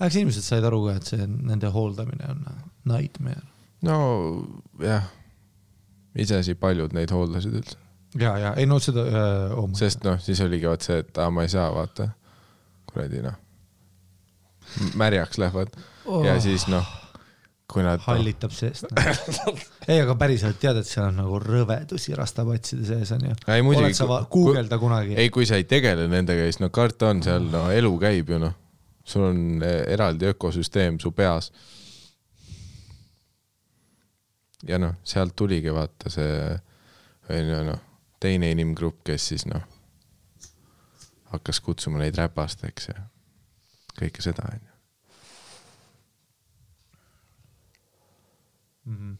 eks inimesed said aru ka, et see nende hooldamine on nightmare. nojah, iseasi paljud neid hooldasid üldse, ja, ja ei no seda äh, oh,. sest noh, siis oligi vot see, et aa, ma ei saa, vaata, kuradi noh, märjaks lähevad oh. ja siis noh, kui nad no,, hallitab seest no.. ei, aga päriselt tead, et seal on nagu rõvedusi rastapatside sees on ju. oled sa, guugelda kunagi? ei, kui sa ei tegele nendega, siis no karta on seal, no elu käib ju noh, sul on eh, eraldi ökosüsteem su peas. Ja noh, sealt tuligi vaata see, onju noh, teine inimgrupp, kes siis noh, hakkas kutsuma neid räpasteks ja kõike seda, onju. Mhm.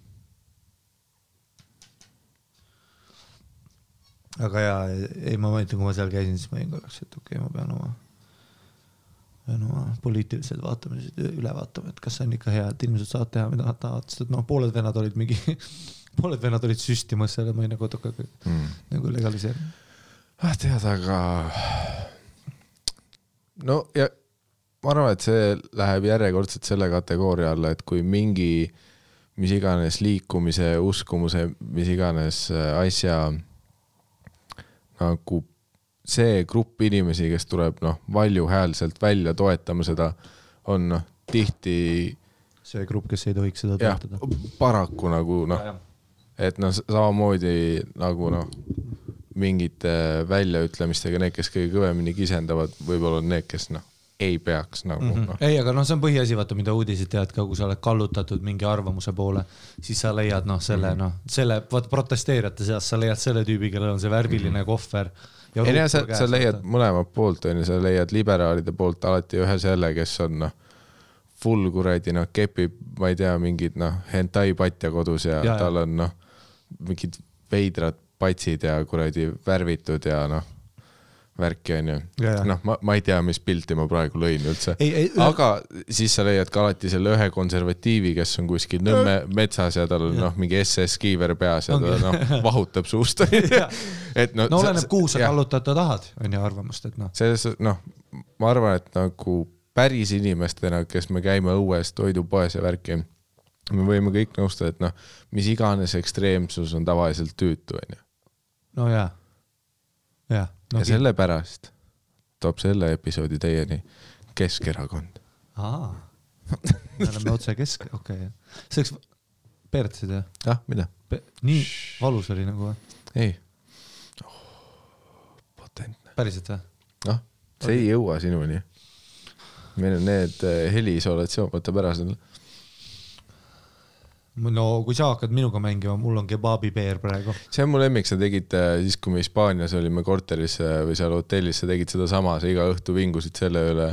aga jaa, ei ma mõtlen, kui ma seal käisin, siis ma olin korraks, et okei okay,, ma pean oma, pean oma poliitilised vaatamised üle vaatama, et kas see on ikka hea, et inimesed saavad teha, mida nad tahavad, sest et noh, pooled vennad olid mingi pooled vennad olid süstimas seal ja ma olin nagu, et okei okay, mm. nagu legaliseerinud. ah tead, aga no ja ma arvan, et see läheb järjekordselt selle kategooria alla, et kui mingi mis iganes liikumise, uskumuse, mis iganes äh, asja nagu see grupp inimesi, kes tuleb noh, valjuhäälselt välja toetama seda, on noh, tihti see grupp, kes ei tohiks seda toetada. paraku nagu noh, et noh, samamoodi nagu noh, mingite väljaütlemistega need, kes kõige kõvemini kisendavad, võib-olla on need, kes noh, ei peaks nagu mm. -hmm. No. ei, aga noh, see on põhiasi, vaata, mida uudised teevad ka, kui sa oled kallutatud mingi arvamuse poole, siis sa leiad noh, selle mm -hmm. noh, selle vaata protesteerijate seas sa leiad selle tüübi, kellel on see värviline mm -hmm. kohver. Ei no sa, sa leiad mõlemat poolt onju, sa leiad liberaalide poolt alati ühe selle, kes on noh, full kuradi noh, kepib, ma ei tea, mingid noh, hentai patja kodus ja, ja tal on noh, mingid veidrad patsid ja kuradi värvitud ja noh värki, onju. noh, ma, ma ei tea, mis pilti ma praegu lõin üldse. aga siis sa leiad ka alati selle ühe konservatiivi, kes on kuskil Nõmme metsas ja tal on noh, mingi SS kiiver peas ja ta noh, vahutab suust et no. no oleneb, kuhu sa kallutada tahad, on ju arvamust, et noh. selles noh, ma arvan, et nagu päris inimestena, kes me käime õues toidupoes ja värki, me võime kõik nõustuda, et noh, mis iganes ekstreemsus on tavaliselt tüütu, onju. no jaa, jah no, ja sellepärast toob selle episoodi teieni Keskerakond. aa, me oleme otse kesk, okei okay.. see oleks, peeretasid jah? jah, mida Pe? nii valus oli nagu või? ei oh,. potentne. päriselt või? noh, see ei jõua sinuni. meil on need eh, heliisolatsioon võtab ära selle no kui sa hakkad minuga mängima, mul on kebaabipeer praegu. see on mu lemmik, sa tegid äh, siis, kui me Hispaanias olime korteris äh, või seal hotellis, sa tegid sedasama, sa iga õhtu vingusid selle üle.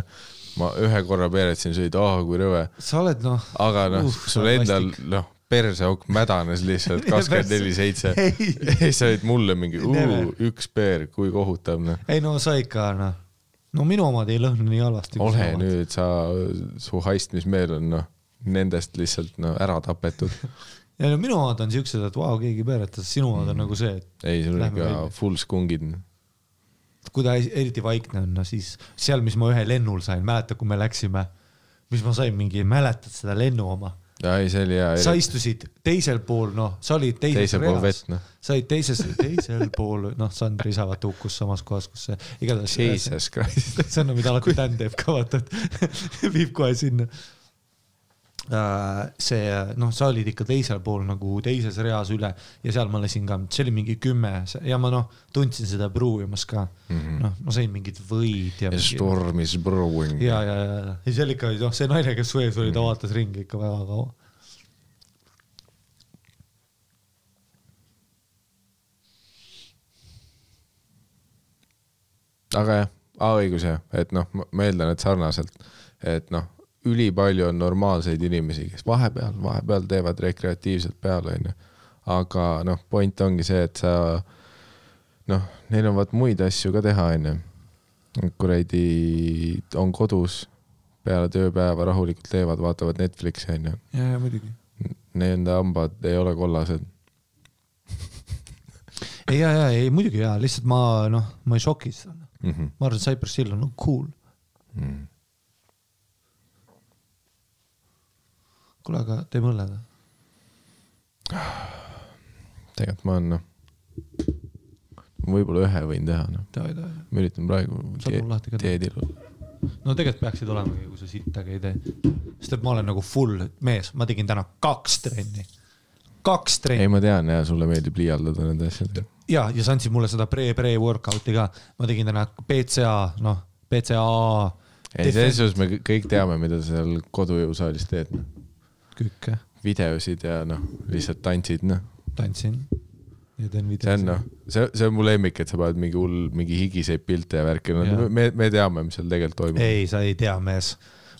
ma ühe korra peeretasin, sa olid, oh kui rõve. sa oled noh. aga noh uh,, sul endal noh, perseauk mädanes lihtsalt kakskümmend neli seitse. sa olid mulle mingi uh, üks peer, kui kohutav noh. ei no sa ikka noh, no minu omad ei lõhna nii halvasti. ole nüüd sa, su haistmismeel on noh nendest lihtsalt no ära tapetud ja no minu omad on siuksed, et vau wow,, keegi peeretas, sinu omad on nagu see, et ei, sul on ikka full skungid. kui ta eriti vaikne on, no siis seal, mis ma ühe lennul sain, mäletad, kui me läksime, mis ma sain, mingi, mäletad seda lennu oma? ei, see oli hea. sa istusid teisel pool, noh, sa olid teises teisel pool vett, noh. sa olid teises, teisel pool, noh, Sandri isa vaata hukkus samas kohas, kus see, igatahes. Jesus Christ. see on, mida alati Dan teeb ka, vaata, et viib kohe sinna see noh, sa olid ikka teisel pool nagu teises reas üle ja seal ma lasin ka, see oli mingi kümme ja ma noh, tundsin seda pruuvimas ka mm -hmm.. noh, ma sain mingid võid ja. Storm is brewing. ja, ja, ja, ja seal ikka noh, see naine, kes su ees oli, ta mhm. vaatas ringi ikka väga kaua. aga jah, A-õigus jah, et noh, ma eeldan, et sarnaselt, et noh ülipalju on normaalseid inimesi, kes vahepeal, vahepeal teevad rekreatiivselt peale, onju. aga noh, point ongi see, et sa noh, neil on vaat muid asju ka teha, onju. kuradi on kodus peale tööpäeva rahulikult teevad, vaatavad Netflixi, onju. ja, ja muidugi. Nende hambad ei ole kollased ei, ja, ja, ei muidugi ja, lihtsalt ma noh, ma ei šokis mm. -hmm. ma arvan, et Cypress Hill on no, cool mm. -hmm kuule, aga teeme õlle või? tegelikult ma olen noh, võib-olla ühe võin teha noh. ma üritan praegu dieedil olla. no tegelikult peaksid olemagi, kui sa sittagi ei tee. sest et ma olen nagu full mees, ma tegin täna kaks trenni. kaks trenni. ei, ma tean ja sulle meeldib liialdada nende asjadega. ja, ja sa andsid mulle seda pre-pre workout'i ka, ma tegin täna BCA, noh, BCA ei, selles suhtes me kõ- kõik teame, mida sa seal kodujõusaalis teed, noh. kükke, videosid ja noh, lihtsalt tantsid, noh. tantsin ja teen see on noh, see, see on mu lemmik, et sa paned mingi hull, mingi higiseid pilte ja värki, no me, me teame, mis seal tegelikult toimub. ei, sa ei tea, mees.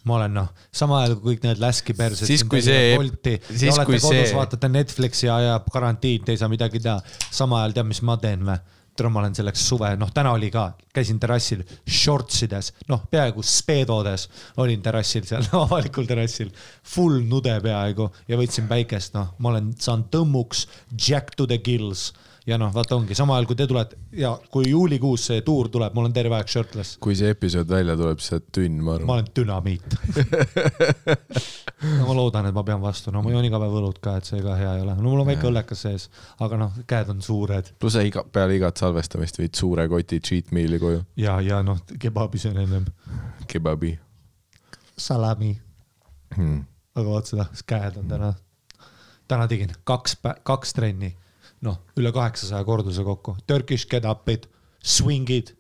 ma olen noh, sama ajal kui kõik need läski persed. Siis, kui see- Bolti ja olete kodus see-, vaatate Netflixi ja ajab karantiin, te ei saa midagi teha. sama ajal tead, mis ma teen või? tere, ma olen selleks suve, noh, täna oli ka, käisin terrassil shortsides, noh, peaaegu speedodes olin terrassil seal, avalikul terrassil, full nude peaaegu ja võtsin päikest, noh, ma olen saanud tõmmuks jack to the gills ja noh, vaata ongi sama ajal, kui te tulete ja kui juulikuus see tuur tuleb, ma olen terve aeg shirtless, kui see episood välja tuleb, siis sa oled tünn, ma ma arvan. olen dünamiit. No ma loodan, et ma pean vastu, no ma joon iga päev õlut ka, et see ka hea ei ole, no mul on väike õllekas sees, aga noh, käed on suured. Pluss sa iga, peale igat salvestamist viid suure koti cheat meal'i koju, ja, ja noh, kebabi söön ennem, kebabi. Salami, hmm.. aga vaat seda, käed on täna, täna tegin kaks, kaks trenni, noh, üle kaheksasaja korduse kokku, Turkish get-up'id, swing'id,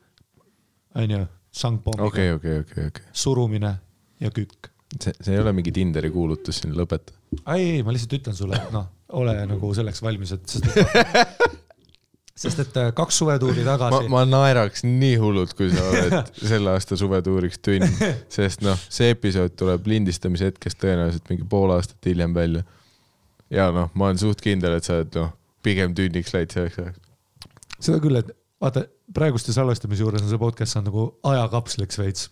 onju, sangpommiga okei, okei, okei, okei. surumine ja kükk see, see ei ole mingi Tinderi kuulutus siin, lõpeta. ei, ei, ma lihtsalt ütlen sulle, et noh, ole nagu selleks valmis, et sest sest et äh, kaks suvetuuri tagasi,, ma naeraks nii hullult, kui sa oled selle aasta suvetuuriks tünn, sest noh, see episood tuleb lindistamise hetkest tõenäoliselt mingi pool aastat hiljem välja. ja noh, ma olen suht kindel, et sa oled noh, pigem tünniks läinud selleks ajaks. seda küll, et vaata praeguste salvestamise juures on see podcast saanud nagu ajakapsliks veits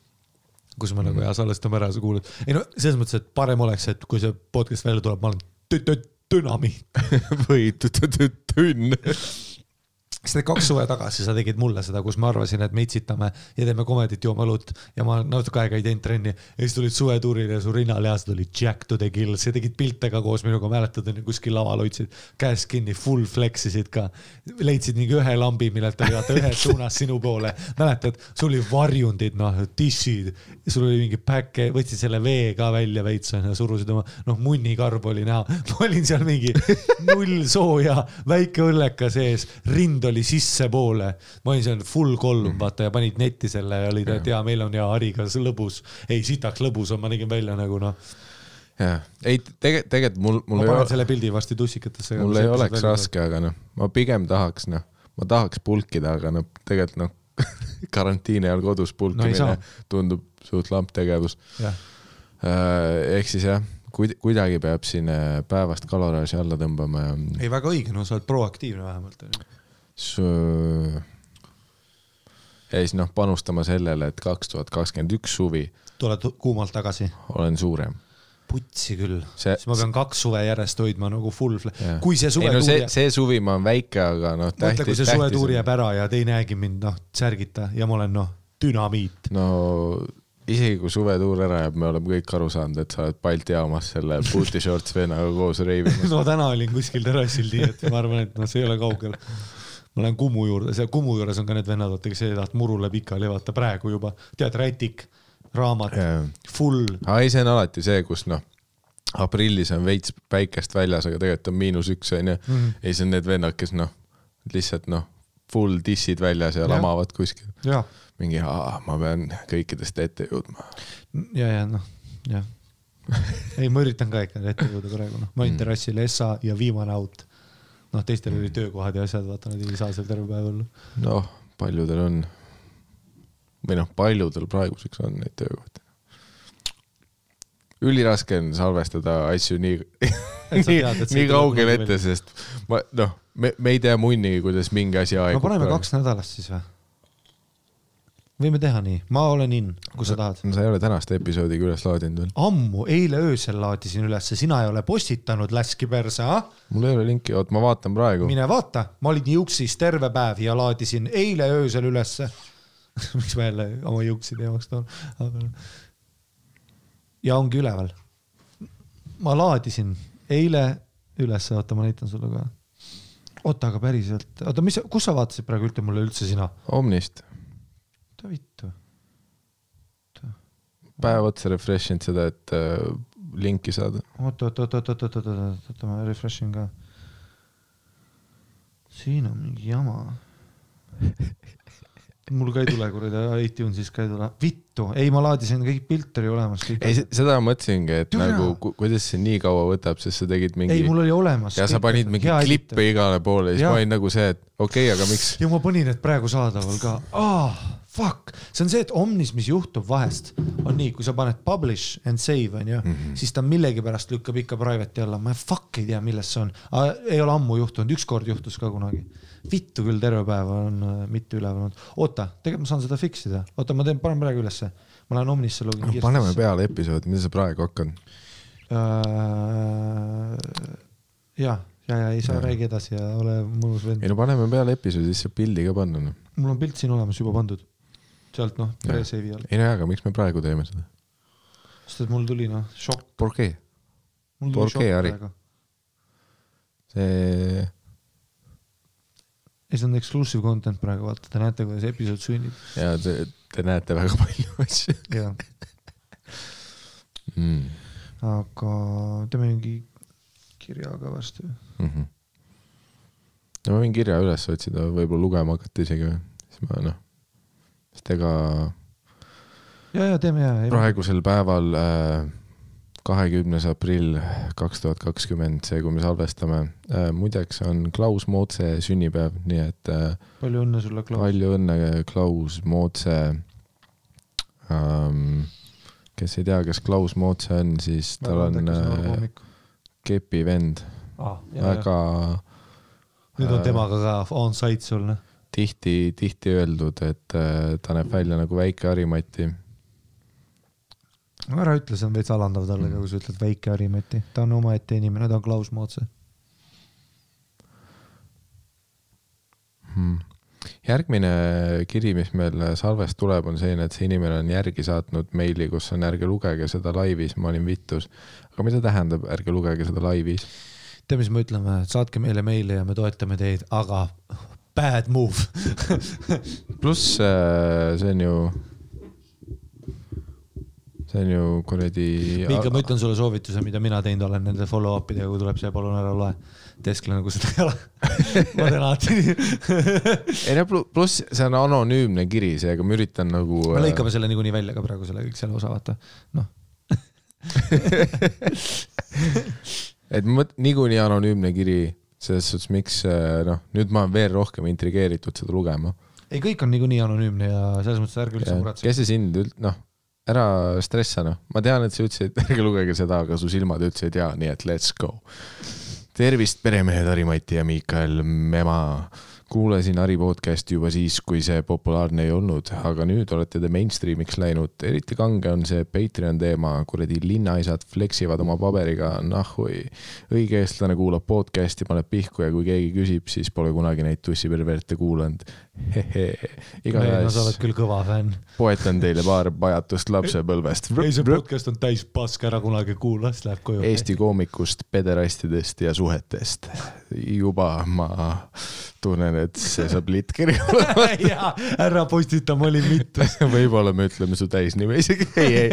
kus me nagu ja salvestame ära, sa kuuled. ei no selles mõttes, et parem oleks, et kui see podcast välja tuleb, ma olen tü- tü- dünamiit. või tünn. sest et kaks suve tagasi sa tegid mulle seda, kus ma arvasin, et me itsitame ja teeme komedit, joome õlut. Ja ma natuke aega ei teinud trenni. Ja siis tulid suvetuurile ja su rinnalihased olid jack to the gills ja tegid pilte ka koos minuga, mäletad, onju, kuskil laval hoidsid käest kinni, full flex isid ka. leidsid mingi ühe lambi, millelt oli vaata ühes suunas sinu poole, mäletad, sul oli varjundid, noh, tissid, sul oli mingi päke, võtsid selle vee ka välja veits onju, surusid oma, noh, munnikarb oli näha, ma olin seal mingi null sooja, väike õlleka sees, rind oli sissepoole, ma olin seal full kollum, vaata ja panid netti selle ja olid, et jaa, meil on hea hariga lõbus, ei sitaks lõbus on, ma nägin välja nagu noh, jah, ei tegelikult, tegelikult mul, mul ma panen ole, selle pildi varsti tussikatesse. mul ei oleks. raske, aga noh, ma pigem tahaks noh, ma tahaks pulkida, aga noh, tegelikult noh, karantiini ajal kodus pulkimine no tundub suht lamp tegevus. jah, ehk siis jah, kuid-, kuidagi peab siin äh, päevast kaloraaži alla tõmbama ja ei väga õige, no sa oled proaktiivne vähemalt ja siis noh, panustama sellele, et kaks tuhat kakskümmend üks suvi tuled kuumalt tagasi. olen suurem. putsi küll, See- siis ma pean kaks suve järjest hoidma nagu full Jah. kui see no suvetuur see jääb, see suvi ma olen väike, aga noh, mõtle, kui see suvetuur jääb ära ja te ei näegi mind noh, särgita ja ma olen noh, dünamiit. no isegi kui suvetuur ära jääb, me oleme kõik aru saanud, et sa oled Balti jaamas selle booty shorts vennaga koos reivimas. no täna olin kuskil terrassil, nii et ma arvan, et noh, see ei ole kaugel. Ma lähen Kumu juurde, seal Kumu juures on ka need vennad, vaata, kes sõidavad murule pikali, vaata praegu juba, tead, rätik, raamat, full, aga ei, see on alati see, kus noh, aprillis on veits päikest väljas, aga tegelikult on miinus üks onju mm. Ei, see on need vennad, kes noh, lihtsalt noh, full dissid väljas ja Jah. lamavad kuskil. ja, mingi, ma pean kõikidest ette jõudma. ja, ja noh, jah. ei, ma üritan ka ikka ette jõuda praegu, noh, ma olin terrassil Essa ja viimane out. noh, teistel olid töökohad ja asjad, vaata, nad ei saa seal terve päev olla. noh, paljudel on või noh, paljudel praeguseks on neid töökohti. üliraske on salvestada asju nii, nii nii tuleb kaugel nagu ette, sest ma noh, me, me ei tea munnigi, kuidas mingi asi no aegub. paneme kaks nädalat siis või? Võime teha nii, ma olen in, kui sa tahad. sa ei ole tänast episoodi ka üles laadinud veel. ammu, eile öösel laadisin ülesse, sina ei ole postitanud läski perse, ah? mul ei ole linki, oot ma vaatan praegu. mine vaata, ma olin Juuksis terve päev ja laadisin eile öösel ülesse. miks ma jälle oma Juuksi teemaks toon, aga. ja ongi üleval. ma laadisin eile ülesse, oota, ma näitan sulle ka. oota, aga päriselt, oota, mis, kus sa vaatasid praegu ütle mulle üldse sina? Omnist, oota vittu. päev otsa refresh inud seda, et äh, linki saada. oot, oot, oot, oot, oot, oot, oot, oot, oota, ma refresh in ka. siin on mingi jama. mul ka ei tule kuradi iTunesis ka ei tule, vittu, ei ma laadisin kõik pilt oli olemas. ei, seda mõtlesingi, et Türa. nagu ku- kuidas see nii kaua võtab, sest sa tegid mingi ei, mul oli olemas. ja sa panid mingi klippe. igale poole ja siis ma olin nagu see, et okei okay,, aga miks ja ma panin need praegu saadaval ka ah,. Fuck, see on see, et Omnis, mis juhtub vahest, on nii, kui sa paned publish and save onju mm, -hmm. siis ta millegipärast lükkab ikka private'i alla, ma fuck ei tea, milles see on. ei ole ammu juhtunud, ükskord juhtus ka kunagi. vittu küll terve päev on äh, mitte üleval olnud. oota, tegelikult ma saan seda fix ida, oota, ma teen, panen praegu ülesse. ma lähen Omnisse login no,. paneme peale episood, mida sa praegu hakkad? Äh, ja, ja, ja ei saa, räägi edasi ja ole mõnus vend ei. no paneme peale episoodi, siis saab pildi ka panna noh. mul on pilt siin olemas juba pandud. Sealt noh, pre-save'i all, ei no jaa, aga miks me praegu teeme seda? sest et mul tuli noh, šokk. Porquee? mul tuli šokk praegu. see, ja see on exclusive content praegu, vaata, te näete, kuidas episood sunnib ja te, te näete väga palju asju ja, mm.. aga teeme mingi kirja ka varsti. Mm -hmm. no ma võin kirja üles otsida, võib-olla lugema hakata isegi või, siis ma noh, sest ega ja, ja teeme ja. praegusel päeval kahekümnes aprill kaks tuhat kakskümmend, see, kui me salvestame. muideks on Klaus Mootse sünnipäev, nii et äh, palju õnne sulle, Klaus. palju õnne, Klaus Mootse ähm,. kes ei tea, kes Klaus Mootse on, siis tal on äh, kepi vend, ah,. väga nüüd on temaga ka on site sul, noh. tihti, tihti öeldud, et äh, ta näeb välja nagu väike Harimati. no ära ütle, see on veits alandav talle ka, kui sa ütled väike Harimati, ta on omaette inimene, ta on Klaus Mootse. Hmm. järgmine kiri, mis meil salvest tuleb, on selline, et see inimene on järgi saatnud meili, kus on ärge lugege seda laivis, ma olin vittus. aga mida tähendab ärge lugege seda laivis? tead, mis me ütleme, saatke meile meile ja me toetame teid, aga bad move pluss äh, see on ju, see on ju kuradi. Miika, ma ütlen sulle soovituse, mida mina teinud olen nende follow-up idega, kui tuleb see, palun ära loe. Deskle nagu seda ei ole. ma teen alati nii. ei no plu- pluss see on anonüümne kiri, seega ma üritan nagu. me lõikame selle niikuinii välja ka praegu selle kõik selle osa, vaata. noh, et mõt-, niikuinii anonüümne kiri, selles suhtes, miks äh, noh, nüüd ma olen veel rohkem intrigeeritud seda lugema. ei kõik on niikuinii anonüümne ja selles mõttes ärge üldse muretsege. kes see sind üld-, noh, ära stressa noh, ma tean, et sa ütlesid, ärge lugege seda, aga su silmad ütlesid jaa, nii et let's go. tervist, peremehed Harimati ja Miikael Mema. Kuulasin Hari podcast'i juba siis, kui see populaarne ei olnud, aga nüüd olete te mainstream'iks läinud, eriti kange on see Patreon teema, kuradi linnaisad fleksivad oma paberiga, nahhui. õige eestlane kuulab podcast'i, paneb pihku ja kui keegi küsib, siis pole kunagi neid tussiperverte kuulanud. no sa igatahes oled küll kõva fänn. poetan teile paar pajatust lapsepõlvest. ei, see podcast on täis pask, ära kunagi kuula, siis läheb koju. Eesti koomikust, pederastidest ja suhetest. Juba ma tunnen, et see saab litkiri olema. jaa, ära postita, ma olin mitu. võib-olla me ütleme su täisnime isegi. ei, ei,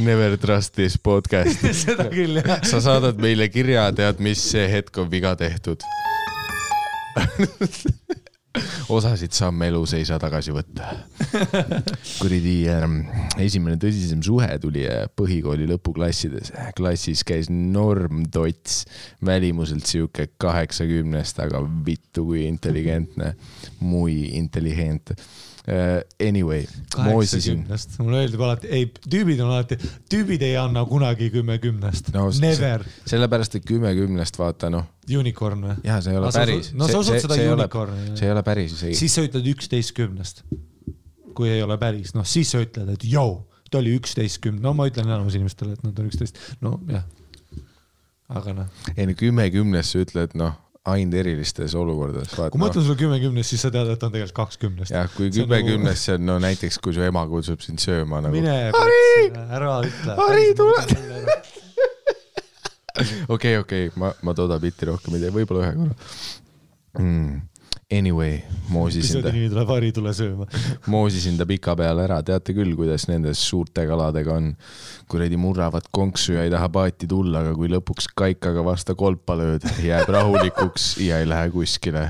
never trust this podcast. seda küll jah. sa saadad meile kirja, tead, mis see hetk on viga tehtud. Osasid samme elus ei saa tagasi võtta. kuradi ähm, esimene tõsisem suhe tuli äh, põhikooli lõpuklassides. klassis käis normtots, välimuselt sihuke kaheksakümnest, aga vittu kui intelligentne, muy intelligent. Anyway, moosisin. mulle öeldub alati, ei, tüübid on alati, tüübid ei anna kunagi kümme kümnest No, never, sellepärast, et kümme kümnest, vaata noh, unicorn või? ja see ei ole päris. no sa usud seda unicorni, see ei ole päris isegi. siis sa ütled üksteist kümnest. kui ei ole päris, noh siis sa ütled, et jõu, ta oli üksteist kümne, no ma ütlen enamus inimestele, et nad on üksteist, no jah. aga noh, ei no kümme kümnest sa ütled noh, ainult erilistes olukordades. kui ma ütlen sulle kümme kümnest, siis sa tead, et on tegelikult kaks kümnest. jah, kui kümme nagu- kümnest, see on no näiteks, kui su ema kutsub sind sööma nagu. mine, ära ütle. Harri, tule! okei, okei, ma, ma tooda bitti rohkem ei tee, võib-olla ühe korra mm.. Anyway, moosisin ta nimi tuleb Harri, tule sööma. moosisin ta pikapeale ära, teate küll, kuidas nende suurte kaladega on. kuradi murravad konksu ja ei taha paati tulla, aga kui lõpuks kaikaga vastu kolpa lööd, jääb rahulikuks ja ei lähe kuskile.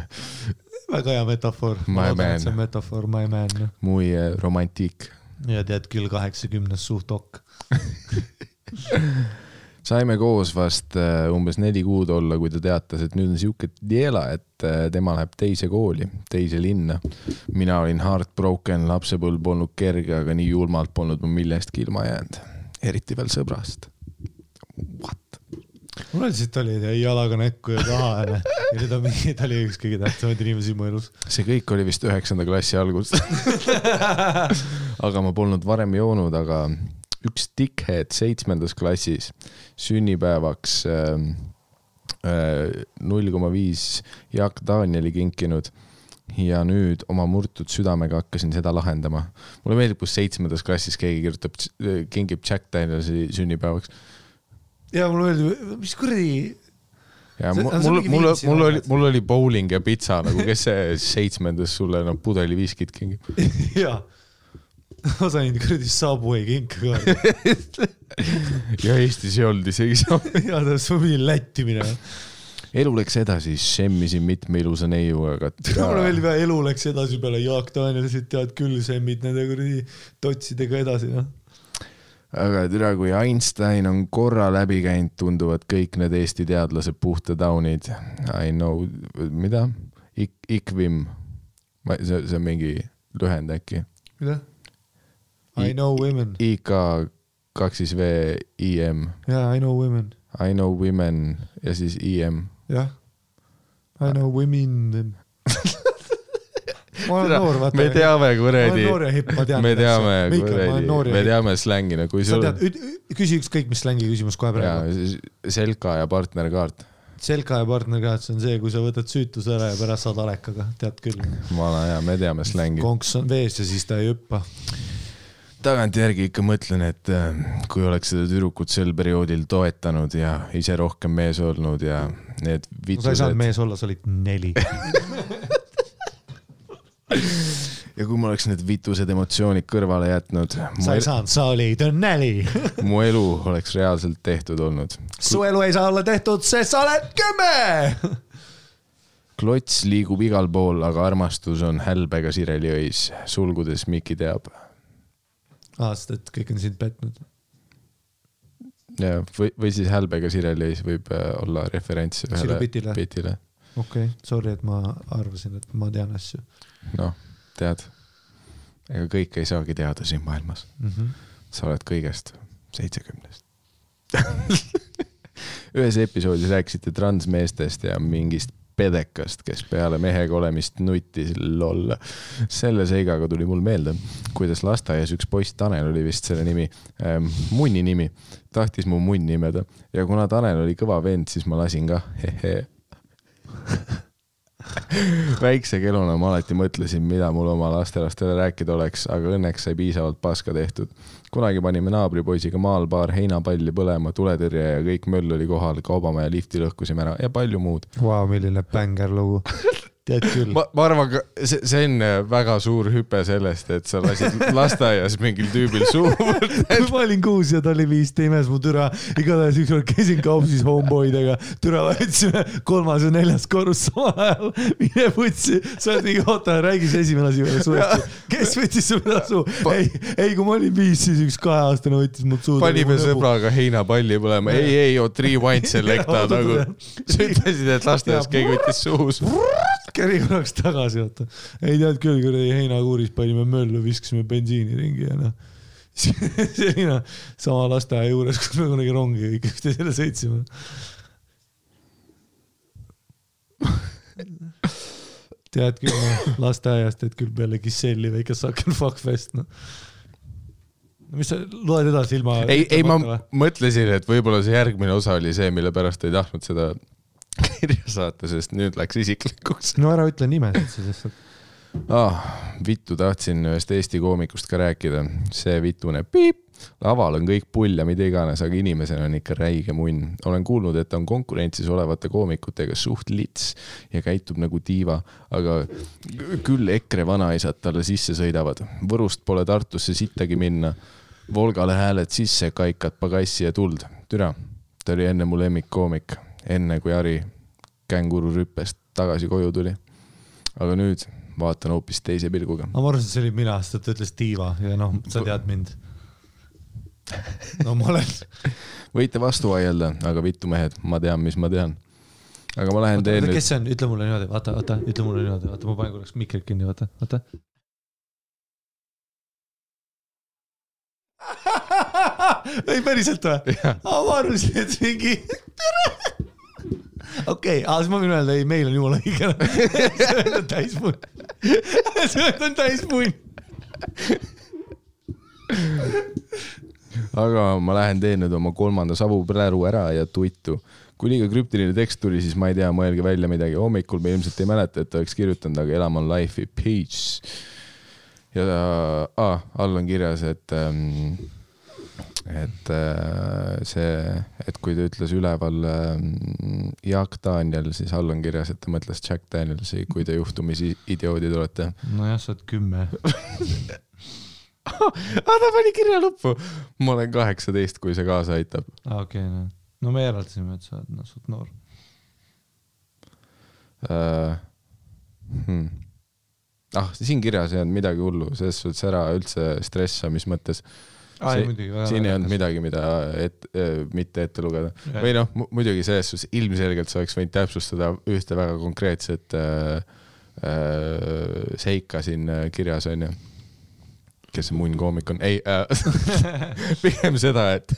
väga hea metafoor. My man. see on metafoor, my man. muy äh, romantik. ja tead küll, kaheksakümnes suht ok. saime koos vast äh, umbes neli kuud olla, kui ta teatas, et nüüd on sihuke diela, et äh, tema läheb teise kooli, teise linna. mina olin heartbroken, lapsepõlv polnud kerge, aga nii julmalt polnud ma millestki ilma jäänud. eriti veel sõbrast. What? mul lihtsalt oli jalaga näkku ja taha ja nüüd on mingi, ta oli üks kõige tähtsamaid inimesi mu elus. see kõik oli vist üheksanda klassi algus. aga ma polnud varem joonud, aga üks dickhead seitsmendas klassis sünnipäevaks ähm, äh, null koma viis Jaak Danieli kinkinud ja nüüd oma murtud südamega hakkasin seda lahendama. mulle meeldib, kus seitsmendas klassis keegi kirjutab, kingib Jack Danielsi sünnipäevaks ja mulle meeldib, mis kuradi, ja See- mul, mul, mul, oli mul oli bowling ja pitsa nagu, kes see seitsmendas sulle no pudeli viskit kingib. jaa. ma sain kuradi Subway kinka ka. ja Eestis ei olnud isegi sama. ja ta ma pidin Lätti minema. elu läks edasi, šemmisin mitme ilusa neiuga, aga mulle meeldib jah, elu läks edasi peale Jaak Danielsit, tead küll, semmid nende kuradi totsidega edasi, noh. aga türa, kui Einstein on korra läbi käinud, tunduvad kõik need Eesti teadlased puhta taunid. I know, mida Ik,? IKVIM, see, see on mingi lühend äkki. mida? I know women. IK kaks siis V I M, jaa, I know women. I know women ja siis I M. jah. I know women. ma olen noor, vaata. me teame ma kuradi olen, noor ja hipp, ma tean. me teame kuradi, me teame slängina, kui sa sul tead, küsi ükskõik mis slängi küsimus kohe praegu. Selka ja partnerkaart, selka ja partnerkaart, see on see, kui sa võtad süütuse ära ja pärast saad alekaga, tead küll. vana hea, me teame slängi. konks on vees ja siis ta ei hüppa. Tagantjärgi ikka mõtlen, et äh, kui oleks seda tüdrukut sel perioodil toetanud ja ise rohkem mees olnud ja need sa ei saanud mees olla, sa olid neli. ja kui ma oleks need vitused emotsioonid kõrvale jätnud, sa ei saanud, sa olid neli. mu elu oleks reaalselt tehtud olnud. su elu ei saa olla tehtud, sest sa oled kümme. klots liigub igal pool, aga armastus on hälbega sireliõis, sulgudes Miki teab. aa, sest et kõik on sind petnud. ja või, või siis hälbega sireliõis võib äh, olla referents ühele bitile. bitile. okei okay., sorry, et ma arvasin, et ma tean asju noh, tead, ega kõike ei saagi teada siin maailmas. mm. -hmm. sa oled kõigest seitsekümnest. ühes episoodis rääkisite transmeestest ja mingist pedekast, kes peale mehega olemist nuttis, loll. selle seigaga tuli mul meelde, kuidas lasteaias üks poiss, Tanel oli vist selle nimi ähm,, munni nimi, tahtis mu munni imeda ja kuna Tanel oli kõva vend, siis ma lasin ka, hehee väikse keluna ma alati mõtlesin, mida mul oma lastelastele rääkida oleks, aga õnneks sai piisavalt paska tehtud. kunagi panime naabripoisiga maal paar heinapalli põlema, tuletõrje ja kõik möll oli kohal, kaubamaja lifti lõhkusime ära ja palju muud. Vau, milline bängar lugu. tead küll. ma, ma arvan, see, see on väga suur hüpe sellest, et sa lasid lasteaias mingil tüübil suhu võtta. kui ma olin kuus ja ta oli viis, ta imes mu türa, igatahes ükskord käisin kaupsis homeboydega, türa võtsime kolmas ja neljas korrus samal ajal, mine vutsi, sa oled mingi, oota, räägi see esimene asi veel suuresti. kes võttis su peale suu? ei, ei, kui ma olin viis, siis üks kaheaastane võttis mul suud. panime sõbraga heinapalli põlema, ei, ei, oot rewind selecta nagu sa ütlesid, et lasteaias keegi võttis suus. Käri korraks tagasi, vaata. ei tead küll, kuradi heinakuuris panime möllu, viskasime bensiini ringi ja noh. selline sama lasteaia juures, kus me kunagi rongi kõik üksteisele sõitsime. tead küll, noh, lasteaias teed küll peale Giselli väike Sucker Fuck Fest, noh. no mis sa loed edasi ilma. ei, ei ma mõtlesin, et võib-olla see järgmine osa oli see, mille pärast ei tahtnud seda kirja saata, sest nüüd läks isiklikuks no ära ütle nimesid siis lihtsalt. ah,. vittu tahtsin ühest Eesti koomikust ka rääkida, see vitune piip, laval on kõik pull ja mida iganes, aga inimesena on ikka räige munn. olen kuulnud, et ta on konkurentsis olevate koomikutega suht lits ja käitub nagu diiva, aga küll EKRE vanaisad talle sisse sõidavad. Võrust pole Tartusse sittagi minna. Volgale hääled sisse, kaikad pagassi ja tuld. türa, ta oli enne mu lemmikkoomik, enne kui Harri känguru rüppest tagasi koju tuli aga nüüd vaatan hoopis teise pilguga. ma arvasin, et see olin mina, sest ta ütles diiva ja noh, sa tead mind. no ma olen, võite vastu vaielda, aga vittu mehed, ma tean, mis ma tean. aga ma lähen teen kes nüüd, see on, ütle mulle niimoodi, vaata, vaata, ütle mulle niimoodi, vaata, ma panen korraks mikrit kinni, vaata, vaata. ei päriselt või? ma arvasin, et mingi. okei, aga siis ma võin öelda, ei, meil on jumala õige. see on täismunn. see on täismunn. aga ma lähen teen nüüd oma kolmanda savupräru ära ja tuttu. kui liiga krüptiline tekst tuli, siis ma ei tea, mõelge välja midagi. hommikul me ilmselt ei mäleta, et oleks kirjutanud, aga elame on life'i, peace. ja ah, all on kirjas, et ähm, et äh, see, et kui ta ütles üleval ähm, Jaak Daniel, siis all on kirjas, et ta mõtles Jack Danielsi, kui te juhtumisi idioodid olete. nojah, sa oled kümme. aa, ta pani kirja lõppu. ma olen kaheksateist, kui see kaasa aitab. okei, noh. no me järeldasime, et sa oled noh, suht noor. uh,. Hmm. ah, siin kirjas ei olnud midagi hullu, selles suhtes ära üldse stressa, mis mõttes. aa, muidugi. Siin ei olnud. midagi, mida et, äh, mitte ette lugeda Jah. või noh, muidugi selles suhtes ilmselgelt sa oleks võinud täpsustada ühte väga konkreetset äh, äh, seika siin äh, kirjas onju. kes see munnkoomik on, ei äh, pigem seda, et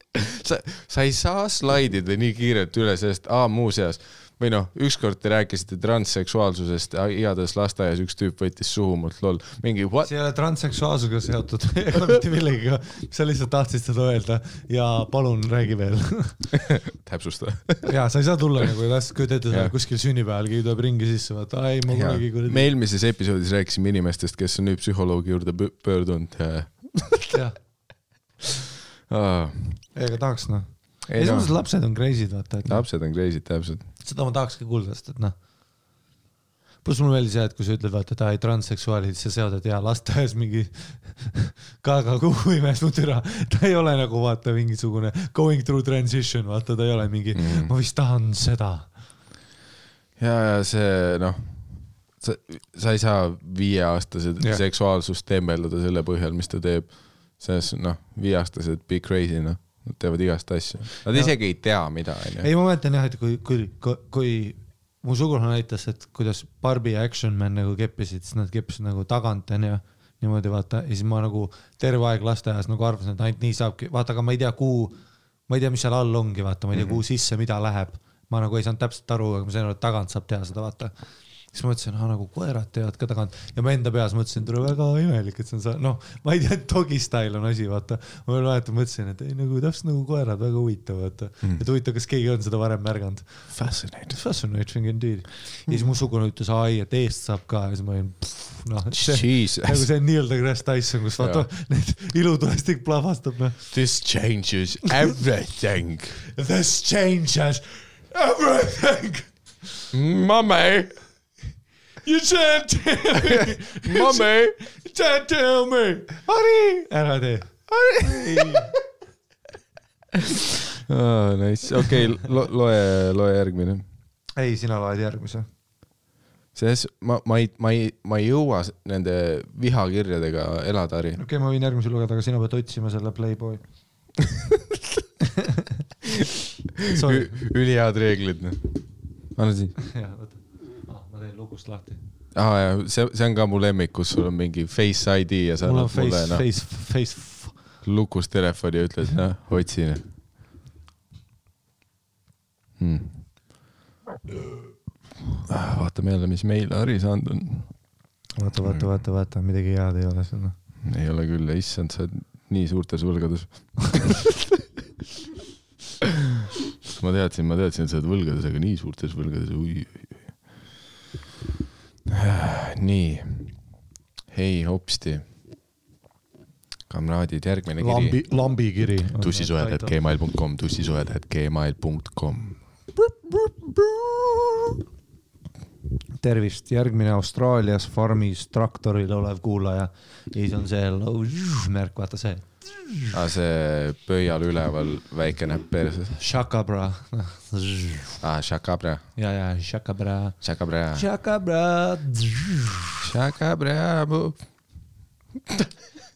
sa, sa ei saa slaidida nii kiirelt üle sellest, aa muuseas või noh, ükskord te rääkisite transseksuaalsusest, igatahes lasteaias üks tüüp võttis suhu mult, lol, mingi what, see ei ole transseksuaalsusega seotud ega mitte millegagi, sa lihtsalt tahtsid seda öelda ja palun räägi veel. täpsusta. ja sa ei saa tulla nagu, ette, sa Jah. oled kuskil sünnipäeval, keegi tuleb ringi sisse, vaata, ei ma kunagi me kuradi. eelmises episoodis rääkisime inimestest, kes on nüüd psühholoogi juurde pö- pöördunud ja jah, ah, ega tahaks noh. Noh samas, lapsed on crazy'd vaata, noh, lapsed on crazy'd täpselt. seda ma tahakski kuulda, sest et noh. pluss mulle meeldis jah, et kui sa ütled, vaata, et aa ei transseksuaalid, sa seotad ja lasteaias mingi Gaga kuhu imes mu türa, ta ei ole nagu vaata mingisugune going through transition, vaata ta ei ole mingi Mm. mm., ma vist tahan seda. ja, ja see noh, sa, sa ei saa viieaastase seksuaalsust tembeldada selle põhjal, mis ta teeb. selles noh, viieaastased be crazy noh, nad teevad igast asju, nad Ja- isegi ei tea, mida ei, onju. ma mäletan jah, et kui, kui, kui, kui mu sugulane näitas, et kuidas Barbi ja Action Man nagu keppisid, siis nad keppisid nagu tagant onju, niimoodi vaata ja siis ma nagu terve aeg lasteaias nagu arvasin, et ainult nii saabki, vaata, aga ma ei tea, kuhu, ma ei tea, mis seal all ongi, vaata, ma ei tea mm, -hmm. kuhu sisse mida läheb. ma nagu ei saanud täpselt aru, aga ma sain aru, et tagant saab teha seda, vaata. Siis ma mõtlesin, nagu koerad teevad ka tagant ja ma enda peas mõtlesin, tule väga imelik, et see on see, noh, ma ei tea, et dogi style on asi, vaata. ma veel mäletan, mõtlesin, et ei nagu täpselt nagu koerad, väga huvitav, vaata mm.. et huvitav, kas keegi on seda varem märganud. Fascinating. Fascinating indeed. ja siis mu sugulane ütles, ai, et eest saab ka ja siis ma olin, noh, see nagu see Neil deGrasse Tyson, kus vaata need ilutulestik plahvatab, noh. this changes everything. This changes everything. Mommy, You can't tell me. mommy, You can't tell me. Hari, ära tee. oh, nice, okei okay,, loe, loe järgmine ei, sina loed järgmise. selles ma, ma ei, ma ei, ma ei jõua nende vihakirjadega elada, Harri. okei okay,, ma võin järgmise lugeda, aga sina pead otsima selle Playboy. Ülihead reeglid, noh. anna siin. ah,. lugust lahti. aa jaa, see, see on ka mu lemmik, kus sul on mingi Face ID ja sa mul on annad mulle face, noh, face, face. lukus telefoni ja ütled, noh, otsin hmm.. vaatame jälle, mis meil Harri saanud on. vaata, vaata, vaata, vaata, midagi head ei ole seal, noh. ei ole küll, issand, sa oled nii suurtes võlgades. ma teadsin, ma teadsin, et sa oled võlgades, aga nii suurtes võlgades, oi, oi, oi. nii, hei hopsti. kamraadid, järgmine kiri lambi, lambikiri. tussisojad at. gmail.com, tussisojad at gmail.com. tervist, järgmine Austraalias farmis traktoril olev kuulaja ja siis on see märk, vaata see. aa, see pöial üleval väike näpp perses. Shakabra, aa, šakabra, ja, ja shakabra, šakabra, shakabra. šakabra.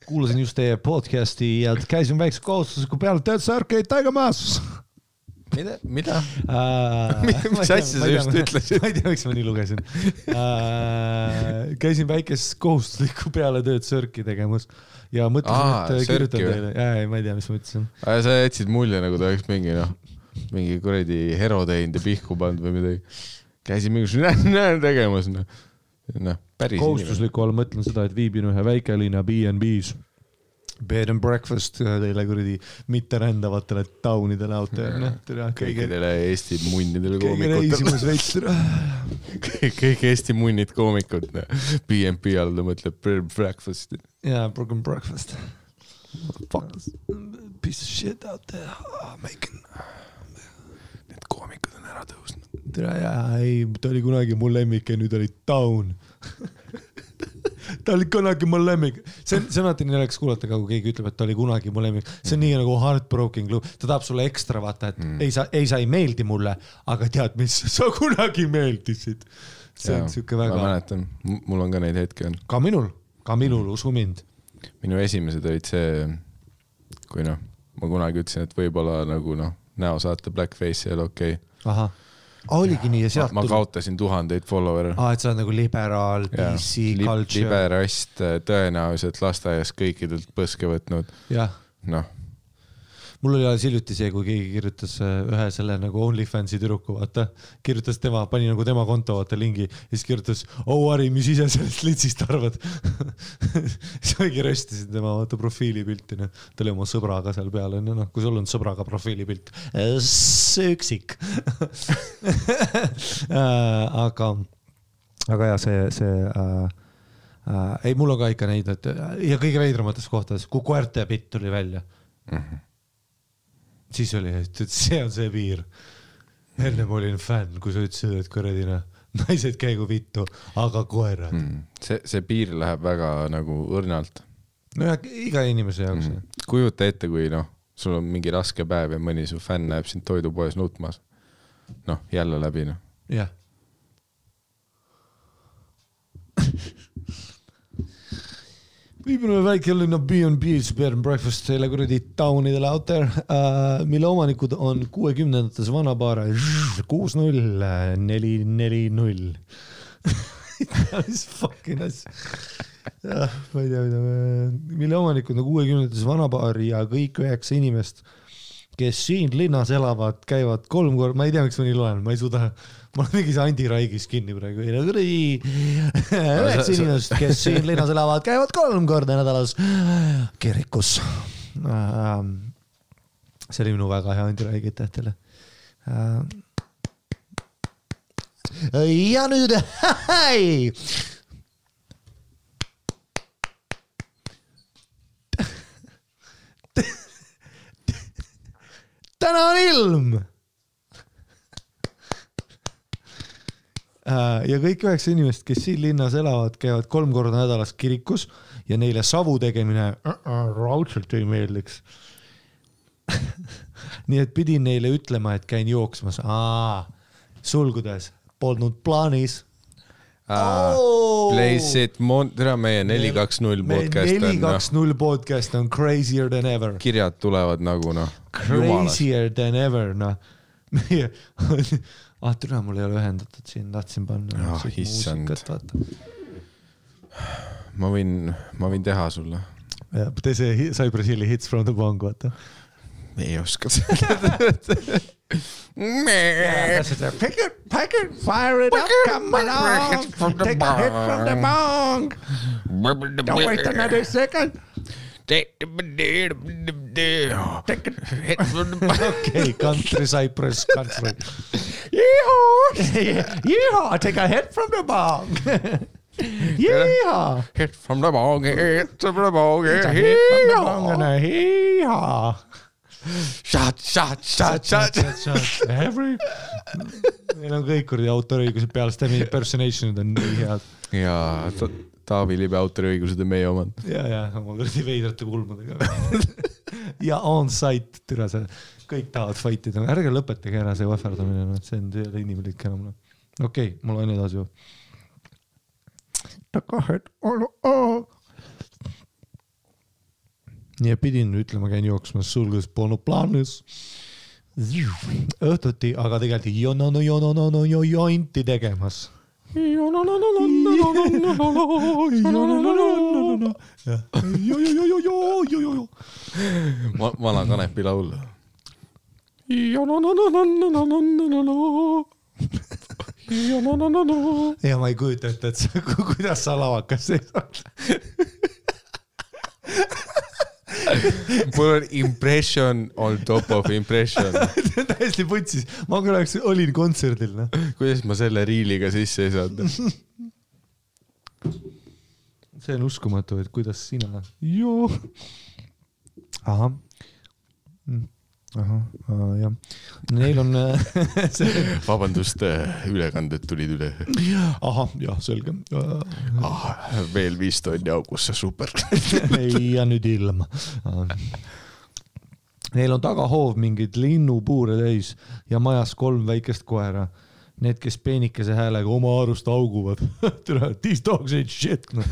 kuulasin just teie podcast'i ja käisin väikse kohustusliku peale töötuse arkeid tagamas. mida, mida? mis asja sa just ütlesid? ma ei tea, miks ma nii lugesin. käisin väikest kohustuslikku pealetööd sörki tegemas ja mõtlesin, et sörki kirjutan teile. ja, ei, ma ei tea, mis ma ütlesin. sa jätsid mulje, nagu ta oleks mingi noh, mingi kuradi hero teinud ja pihku pannud või midagi. käisin mingisuguse näe tegemas, noh. noh, päris inimene. kohustusliku all mõtlen seda, et viibin ühe väikelinna BNB-s. Bed and breakfast teile kuradi mitterändavatele taunidele out there, noh, tere, kõikidele Eesti munnidele koomikutele. kõik Eesti munnid koomikud, BNP all ta mõtleb bed and breakfast. jaa, broken breakfast. Piece of shit out there oh, making. Need koomikud on ära tõusnud. tere jaa, ei, ta oli kunagi mu lemmik ja nüüd oli down. Ta oli kunagi mu lemmik, see on, see on alati nii naljakas kuulata ka, kui keegi ütleb, et ta oli kunagi mu lemmik, see on nii nagu heartbroken lugu, ta tahab sulle ekstra vaata, et mm. ei sa, ei sa ei meeldi mulle, aga tead mis, sa kunagi meeldisid. see on siuke ma väga, mäletan, mul on ka neid hetki olnud. ka minul, ka minul, usu mind. minu esimesed olid see, kui noh, ma kunagi ütlesin, et võib-olla nagu noh, näo saate blackface'i ei ole okei okay.. Oligi nii ja sealt ma kaotasin tuhandeid follower'e. aa, et sa oled nagu liberaal, PC, culture, liberast, tõenäoliselt lasteaias kõikidelt põske võtnud, noh, mul oli alles hiljuti see, kui keegi kirjutas äh, ühe selle nagu OnlyFansi tüdruku, vaata, kirjutas tema, pani nagu tema konto vaata lingi. Ja siis kirjutas, oh Ari, mis ise sellest litsist arvad? Siis mingi röstisin tema vaata profiilipilti, noh, ta oli oma sõbraga seal peal onju, noh, kui sul on sõbraga profiilipilt, üksik. Aga, aga ja see, see äh, äh, ei, mul on ka ikka neid, et ja kõige veidramates kohtades, kui koerte pitt tuli välja. Mm. -hmm. Siis oli, et see on see piir. ennem olin fänn, kui sa ütlesid, et kuradi noh, naised käigu vittu, aga koerad mm. see, see piir läheb väga nagu õrnalt nojah, iga inimese jaoks mm.. kujuta ette, kui noh, sul on mingi raske päev ja mõni su fänn näeb sind toidupoes nutmas. noh, jälle läbi noh. jah. Viimane väikelinna BNB-s bed and breakfast teile kuradi taunidele out there uh,, mille omanikud on kuuekümnendates vanapaare kuus null neli neli null. mis fucking asja. ma ei tea, mida mille omanikud on kuuekümnendates vanapaar ja kõik üheksa inimest, kes siin linnas elavad, käivad kolm korda, ma ei tea, miks ma nii loen, ma ei suuda, ma olen mingis Andi Raigis kinni praegu, üheksa inimest, kes siin linnas elavad, käivad kolm korda nädalas kirikus. see oli minu väga hea Andi Raig, aitäh teile. ja nüüd täna on ilm. Ja kõik üheksa inimest, kes siin linnas elavad, käivad kolm korda nädalas kirikus ja neile savu tegemine uh -uh, raudselt ei meeldiks. nii et pidin neile ütlema, et käin jooksmas, sulgudes, polnud plaanis. Oh! Place it, tere, meie neli, kaks, null podcast neli, on noh kaks, null podcast on crazier than ever. kirjad tulevad nagu noh. Crazier than ever, noh. meie, ah türa, mul ei ole ühendatud siin, tahtsin panna Ah, muusikat, vaata. ma võin, ma võin teha sulle. tee see Cypress Hilli Hits from the Bong, vaata. ei oska seda. Pick it, pick it, fire it up, come along, take a hit from the bong. Don't wait another second. okei, country Cypress, country. Yeehaw, take a hit from the bong. Yeehaw. Hit from the bong, hit from the bong, It's a hit from the bong and a hee-haw. Shut, shut, shut, shut. Every, neil on kõik kuradi autoriõigused peal, sest need impersonation'id on nii head. ja Ta- Taavi Libe autoriõigused on meie omad. ja, ja oma kuradi veidrate kulmudega. ja on-site, türa see, kõik tahavad fight ida, ärge lõpetage ära see ohverdamine, noh, see on, ei ole inimlik enam, noh. okei okay,, mul on edasi ju. et pidin ütlema, käin jooksmas, sulgudes polnud plaanis. õhtuti, aga tegelikult jonono, jonono, jonti tegemas vana Kanepi laul. ja ma ei kujuta ette, et sa, kuidas sa lavakas seisad. Mul on impression on top of impression. täiesti putsis, ma korraks olin kontserdil, noh. kuidas ma selle riiliga sisse ei saanud? see on uskumatu, et kuidas sina. ahah. ahah, jah. Neil on see, vabandust, ülekanded tulid üle ahah, jah, selge. ah,. veel viis tonni augusse, super. ja nüüd ilm. Neil on tagahoov mingeid linnupuure täis ja majas kolm väikest koera. Need, kes peenikese häälega oma arust hauguvad. tere, these dogs ain't shit no.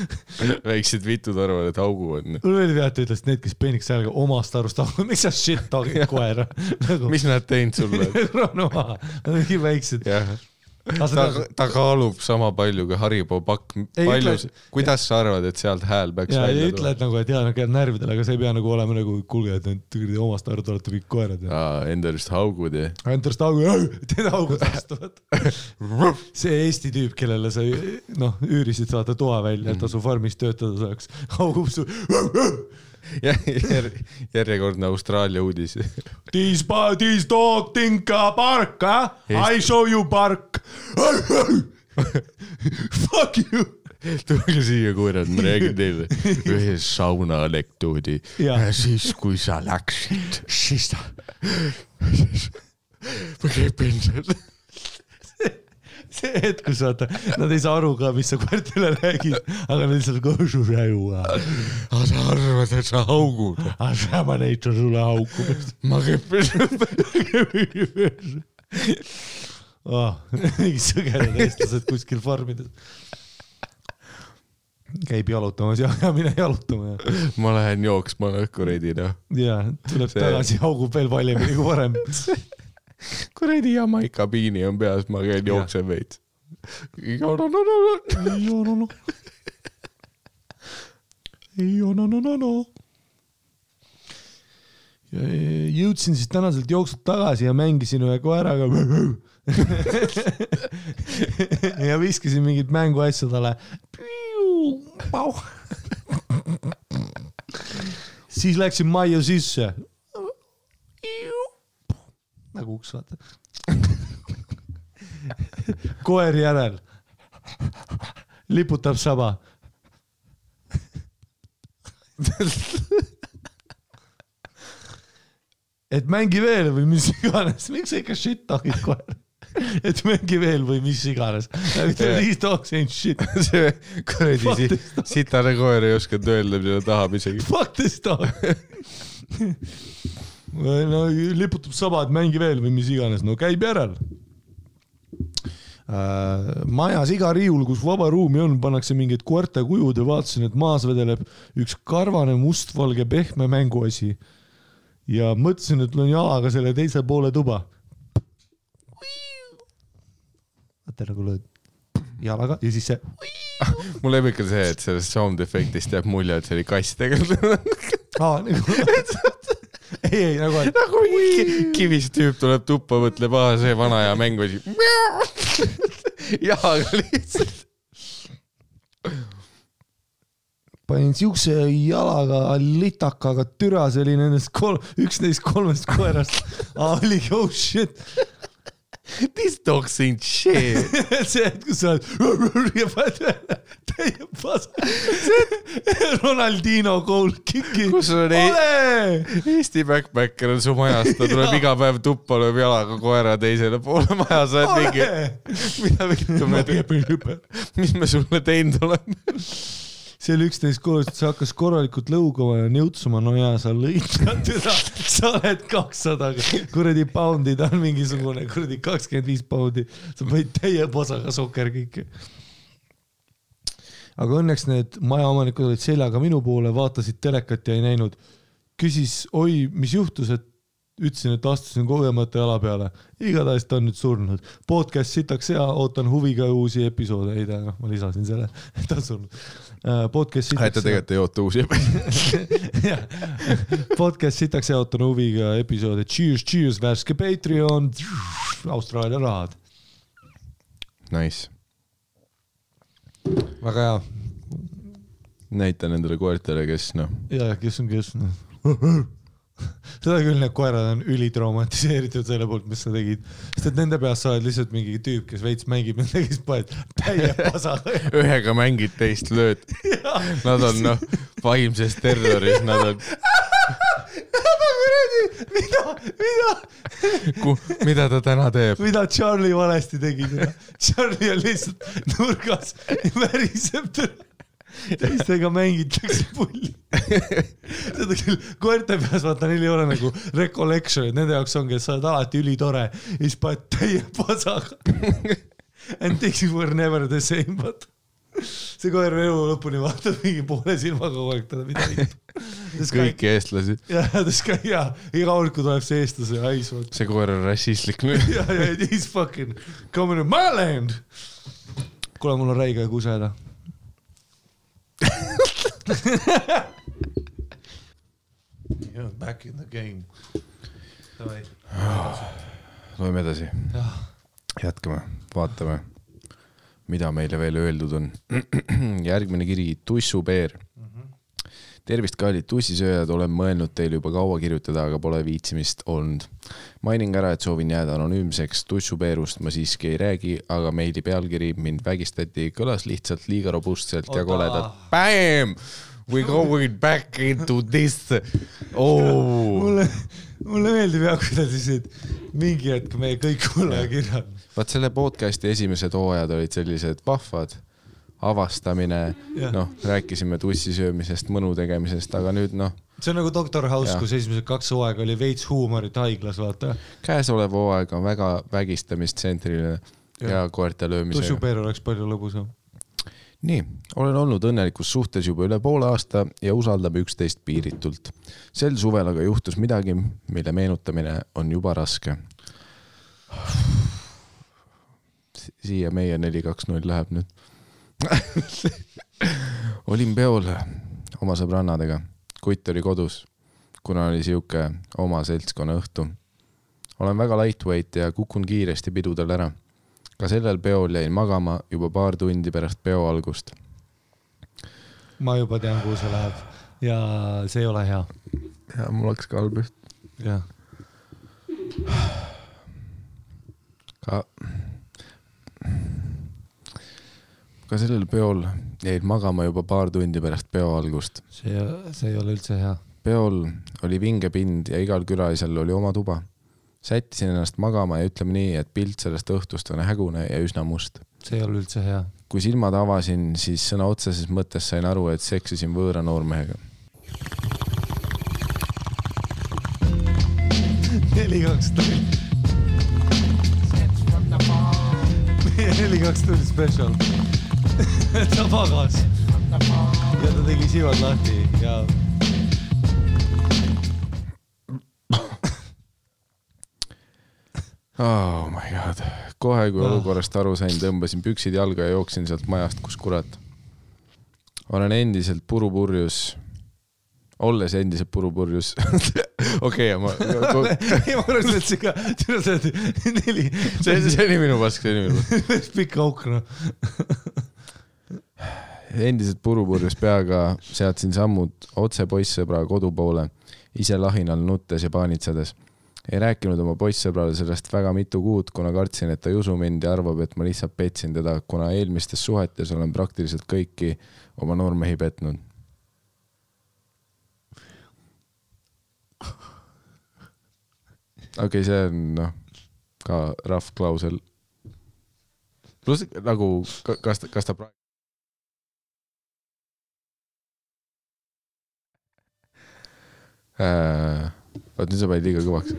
väiksed vitud arvavad, et hauguvad. mulle meeldib jah, et ta ütles, et need, kes peenikese häälega omast arust hauguvad, miks sa shit dog'id koera nagu mis nad teinud sulle? no, no, nii väiksed. ta, ta kaalub sama palju kui Haribo pakk. Palju kuidas sa arvad, et sealt hääl peaks ja ei välja ütle, et nagu, et jaa, nad käivad närvidele, aga sa ei pea nagu olema nagu, kuulge, et need kuradi omast arust olete kõik koerad aa, enda arust haugud ja. Andrus Taugu, teda augud astuvad. see Eesti tüüp, kellele sa noh, üürisid vaata toa välja, et ta su farmis töötada saaks, augub su. järjekordne Austraalia uudis. This, this dog think a bark, I show you bark. Fuck you. tulge siia, koerad, ma räägin teile ühe sauna anekdoodi siis, kui sa läksid, siis ta, ma käin pensionil. See hetk, kus vaata, nad ei saa aru ka, mis sa koertele räägid, aga nad lihtsalt kõhu räägivad. aga sa arvad, et sa haugud? aga sama neid on sulle hauku. ma käin pensionil. oh,. mingi sõgedad eestlased kuskil farmides. käib jalutamas ja, ja mine jalutama ja, ma lähen jooksma noh, ja tuleb see... tagasi, haugub veel valjemini kui varem. Kuradi Jamaica piini on peas, ma käin jooksen veits. jõudsin siis tänaselt jooksult tagasi ja mängisin ühe koeraga. ja viskasin mingit mänguasja talle. siis läksin majja sisse. Nagu uks, vaata. koer järel. liputab saba. et mängi veel või mis iganes, miks sa ikka shit talk'id kohe? et mängi veel või mis iganes. These dogs ain't shit. see kuradi sitane koer ei osanud öelda, mida ta tahab isegi. Fuck this dog. no liputab saba, et mängi veel või mis iganes, no käib järel. majas iga riiul, kus vaba ruumi on, pannakse mingid koerte kujud ja vaatasin, et maas vedeleb üks karvane mustvalge pehme mänguasi. ja mõtlesin, et löön jalaga selle teise poole tuba. vaata nagu lööd jalaga ja siis see mul lemmik on see, et sellest sound efektist jääb mulje, et see oli kass tegelikult. aa, nagu ei, ei nagu, et nagu mingi kivist tüüp tuleb tuppa, mõtleb, aa see vana hea mäng oli. jalaga lihtsalt. panin siukse jalaga litakaga türa, see oli nendest kolm, üks neist kolmest koerast. oligi oh shit, These dogs ain't shit. see hetk, kus sa oled ja paned täie pasa. Ronaldino goal kick'i. kus sul on ole. Eesti backpacker on su majas, ta tuleb iga päev tuppa, lööb jalaga koera teisele poole maja, sa oled mingi, mida vittu me teeme, mis me sulle teinud oleme. See oli üksteist korrust, see hakkas korralikult lõugama ja niutsuma, no jaa, sa lõid teda, sa oled kakssada kuradi poundi, ta on mingisugune kuradi kakskümmend viis poundi, sa panid täie posaga sokerkõike. aga õnneks need majaomanikud olid seljaga minu poole, vaatasid telekat ja ei näinud. küsis, oi, mis juhtus, et ütlesin, et astusin kogemata jala peale. igatahes ta on nüüd surnud. podcast sitaks hea, ootan huviga uusi episoode. ei tea, noh, ma lisasin selle, et ta on surnud. podcast et ta sitaks tegelikult ei oota uusi. jah, podcast sitaks hea, ootan huviga episoode. Cheers, cheers, värske Patreon. Austraalia rahad. Nice, väga hea. näita nendele koertele, kes noh, ja, kes on, kes on. seda küll, need koerad on ülitraumatiseeritud selle poolt, mis sa tegid, sest et nende peas sa oled lihtsalt mingi tüüp, kes veits mängib nendega, siis paned täie pasaga. ühega mängid, teist lööd. Nad on noh, vaimses terroris, nad on, kuradi, mida, mida, mida ta täna teeb? mida Charlie valesti tegi? Charlie on lihtsalt nurgas väriseb teda teistega mängitakse pulli. seda küll, koerte peas vaata, neil ei ole nagu recollection'it, nende jaoks ongi, et sa oled alati ülitore ja siis paned täie pasaga. And things were never the same, vaata. see koer elu lõpuni vaatab mingi poole silmaga kogu aeg teda midagi. kõiki eestlasi. ja, ta ska- ja iga kord, kui tuleb see eestlase hais, see koer on rassistlik nüüd. ja, ja he's fucking coming to my land. kuule, mul on räige kuseda. Back in the game. loeme edasi, jätkame, vaatame, mida meile veel öeldud on. järgmine kiri, Tussupeer. tervist, kallid tussisööjad, olen mõelnud teile juba kaua kirjutada, aga pole viitsimist olnud. mainin ära, et soovin jääda anonüümseks, tussupeerust ma siiski ei räägi, aga meili pealkiri Mind vägistati kõlas lihtsalt liiga robustselt ja Oota. koledalt. Bam! We going back into this oh.. mulle, mulle meeldib jah, kuidas siis mingi hetk meie kõik kuulajakirjad. vaat selle podcast'i esimesed hooajad olid sellised vahvad, avastamine Jah., noh, rääkisime tussi söömisest, mõnu tegemisest, aga nüüd noh, see on nagu Doctor House, kus esimesed kaks hooaega oli veits huumorit haiglas, vaata. käesolev hooaeg on väga vägistamistsentriline ja, ja koerte löömisega. tussupeer oleks palju lõbusam. nii, olen olnud õnnelikus suhtes juba üle poole aasta ja usaldame üksteist piiritult. sel suvel aga juhtus midagi, mille meenutamine on juba raske. siia meie neli, kaks, null läheb nüüd. olin peol oma sõbrannadega, kutt oli kodus, kuna oli sihuke oma seltskonna õhtu. olen väga lightweight ja kukun kiiresti pidudel ära ka sellel peol jäin magama juba paar tundi pärast peo algust. ma juba tean, kuhu see läheb ja see ei ole hea. ja mul hakkas ka halb just. jah, ka, ka sellel peol jäin magama juba paar tundi pärast peo algust. see, see ei ole üldse hea. peol oli vinge pind ja igal külalisel oli oma tuba. sättisin ennast magama ja ütleme nii, et pilt sellest õhtust on hägune ja üsna must. see ei ole üldse hea. kui silmad avasin, siis sõna otseses mõttes sain aru, et seksisin võõra noormehega. neli, kaks, meie neli, kaks, null spetsial. ta magas ja ta tegi sivad lahti ja Oh my god, kohe kui olukorrast aru sain, tõmbasin püksid jalga ja jooksin sealt majast, kus kurat. olen endiselt purupurjus, olles endiselt purupurjus. okei, ma, ei ma arvasin, et see ka, sa oled neli, see, see oli minu pask, see oli minu pask. pikk auk noh. Endiselt purupurjus peaga seadsin sammud otse poissõbra kodu poole, ise lahinal nuttes ja paanitsedes. ei rääkinud oma poissõbrale sellest väga mitu kuud, kuna kartsin, et ta ei usu mind ja arvab, et ma lihtsalt petsin teda, kuna eelmistes suhetes olen praktiliselt kõiki oma noormehi petnud. okei okay,, see on noh, ka rough klausel. pluss nagu, kas, kas ta praegu äh, vaat nüüd sa panid liiga kõvaks.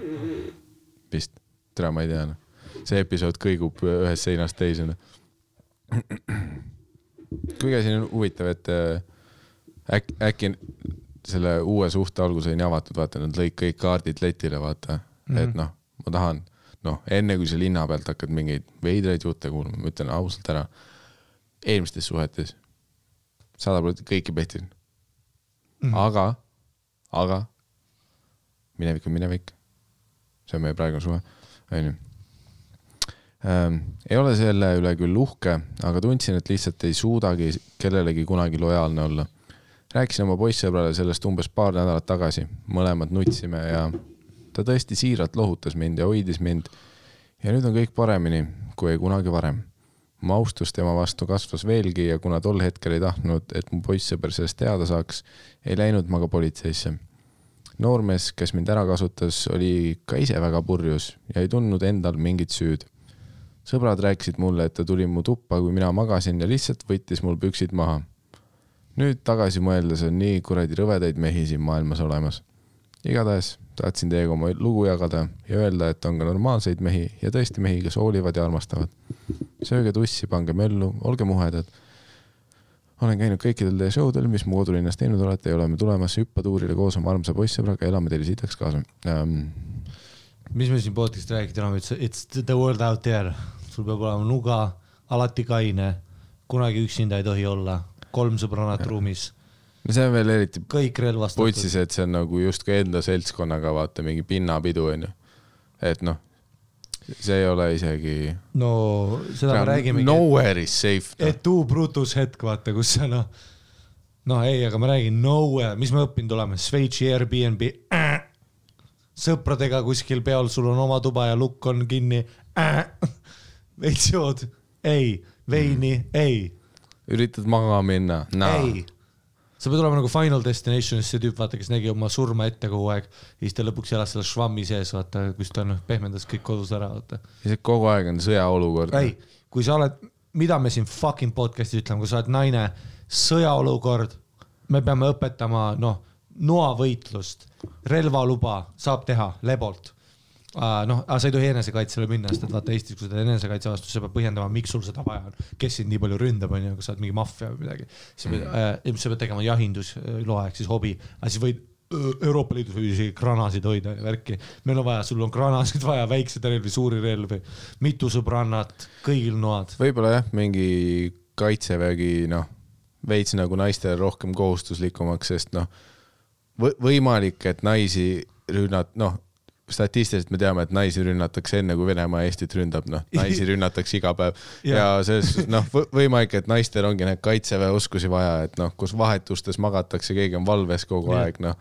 vist, tere, ma ei tea noh. see episood kõigub ühest seinast teise noh. kuigi asi on huvitav, et äh, äkki, äkki selle uue suhte algus oli nii avatud, vaata, nad lõid kõik kaardid letile, vaata mm, -hmm. et noh, ma tahan, noh, enne kui sa linna pealt hakkad mingeid veidraid jutte kuulma, ma ütlen ausalt ära, eelmistes suhetes sada protsenti kõiki pehtin mm. -hmm. aga, aga minevik on minevik. see on meie praegune suhe, onju. Ähm, ei ole selle üle küll uhke, aga tundsin, et lihtsalt ei suudagi kellelegi kunagi lojaalne olla. rääkisin oma poissõbrale sellest umbes paar nädalat tagasi, mõlemad nutsime ja ta tõesti siiralt lohutas mind ja hoidis mind. ja nüüd on kõik paremini kui kunagi varem mu austus tema vastu kasvas veelgi ja kuna tol hetkel ei tahtnud, et mu poissõber sellest teada saaks, ei läinud ma ka politseisse noormees, kes mind ära kasutas, oli ka ise väga purjus ja ei tundnud endal mingit süüd. sõbrad rääkisid mulle, et ta tuli mu tuppa, kui mina magasin ja lihtsalt võttis mul püksid maha. nüüd tagasi mõeldes on nii kuradi rõvedaid mehi siin maailmas olemas. igatahes tahtsin teiega oma lugu jagada ja öelda, et on ka normaalseid mehi ja tõesti mehi, kes hoolivad ja armastavad. sööge tussi, pange möllu, olge muhedad olen käinud kõikidel teie show del, mis mu kodulinnas teinud olete ja oleme tulemas hüppatuurile koos oma armsa poissõbraga, elame teile sitaks kaasa um,. mis me siin podcast'i räägime, oleme, it's the world out there, sul peab olema nuga, alati kaine, kunagi üksinda ei tohi olla, kolm sõbrannat ruumis no see on veel eriti kõik relvastatud. putsis, et see on nagu justkui enda seltskonnaga vaata mingi pinnapidu onju. et noh, see ei ole isegi. no seda me räägimegi. Nowhere is safe no.. et tuu Brutus hetk, vaata, kus sa noh, noh ei, aga ma räägin nowhere, mis me õppinud oleme, Šveitsi Airbnb äh,. sõpradega kuskil peol, sul on oma tuba ja lukk on kinni äh,. veits jood, ei, veini mm., ei. üritad magama minna no.? ei sa pead olema nagu Final Destinationis see tüüp, vaata, kes nägi oma surma ette kogu aeg ja siis ta lõpuks elas selle švammi sees, vaata, kus ta noh, pehmendas kõik kodus ära, vaata. ja see kogu aeg on sõjaolukord. ei, kui sa oled, mida me siin fucking podcast'is ütleme, kui sa oled naine, sõjaolukord, me peame õpetama, noh, noavõitlust, relvaluba saab teha lebolt noh, aga sa ei tohi enesekaitsele minna, sest et vaata Eestis, kui sa teed enesekatse vastu, sa pead põhjendama, miks sul seda vaja on. kes sind nii palju ründab, onju, kas sa oled mingi maffia või midagi. siis pead mm., äh, sa pead tegema jahindusloa ehk siis hobi, aga siis võid Euroopa Liidus võib isegi granasid hoida ja värki. meil on vaja, sul on granasid vaja, väikseid relvi, suuri relvi, mitu sõbrannat, kõigil noad. võib-olla jah, mingi kaitsevägi, noh, veits nagu naistele rohkem kohustuslikumaks, sest noh, võimalik, et naisi rünnat-, noh statistiliselt me teame, et naisi rünnatakse enne, kui Venemaa Eestit ründab, noh, naisi rünnatakse iga päev ja, ja selles noh, võimalik, et naistel ongi neid kaitseväe oskusi vaja, et noh, kus vahetustes magatakse, keegi on valves kogu ja. aeg, noh.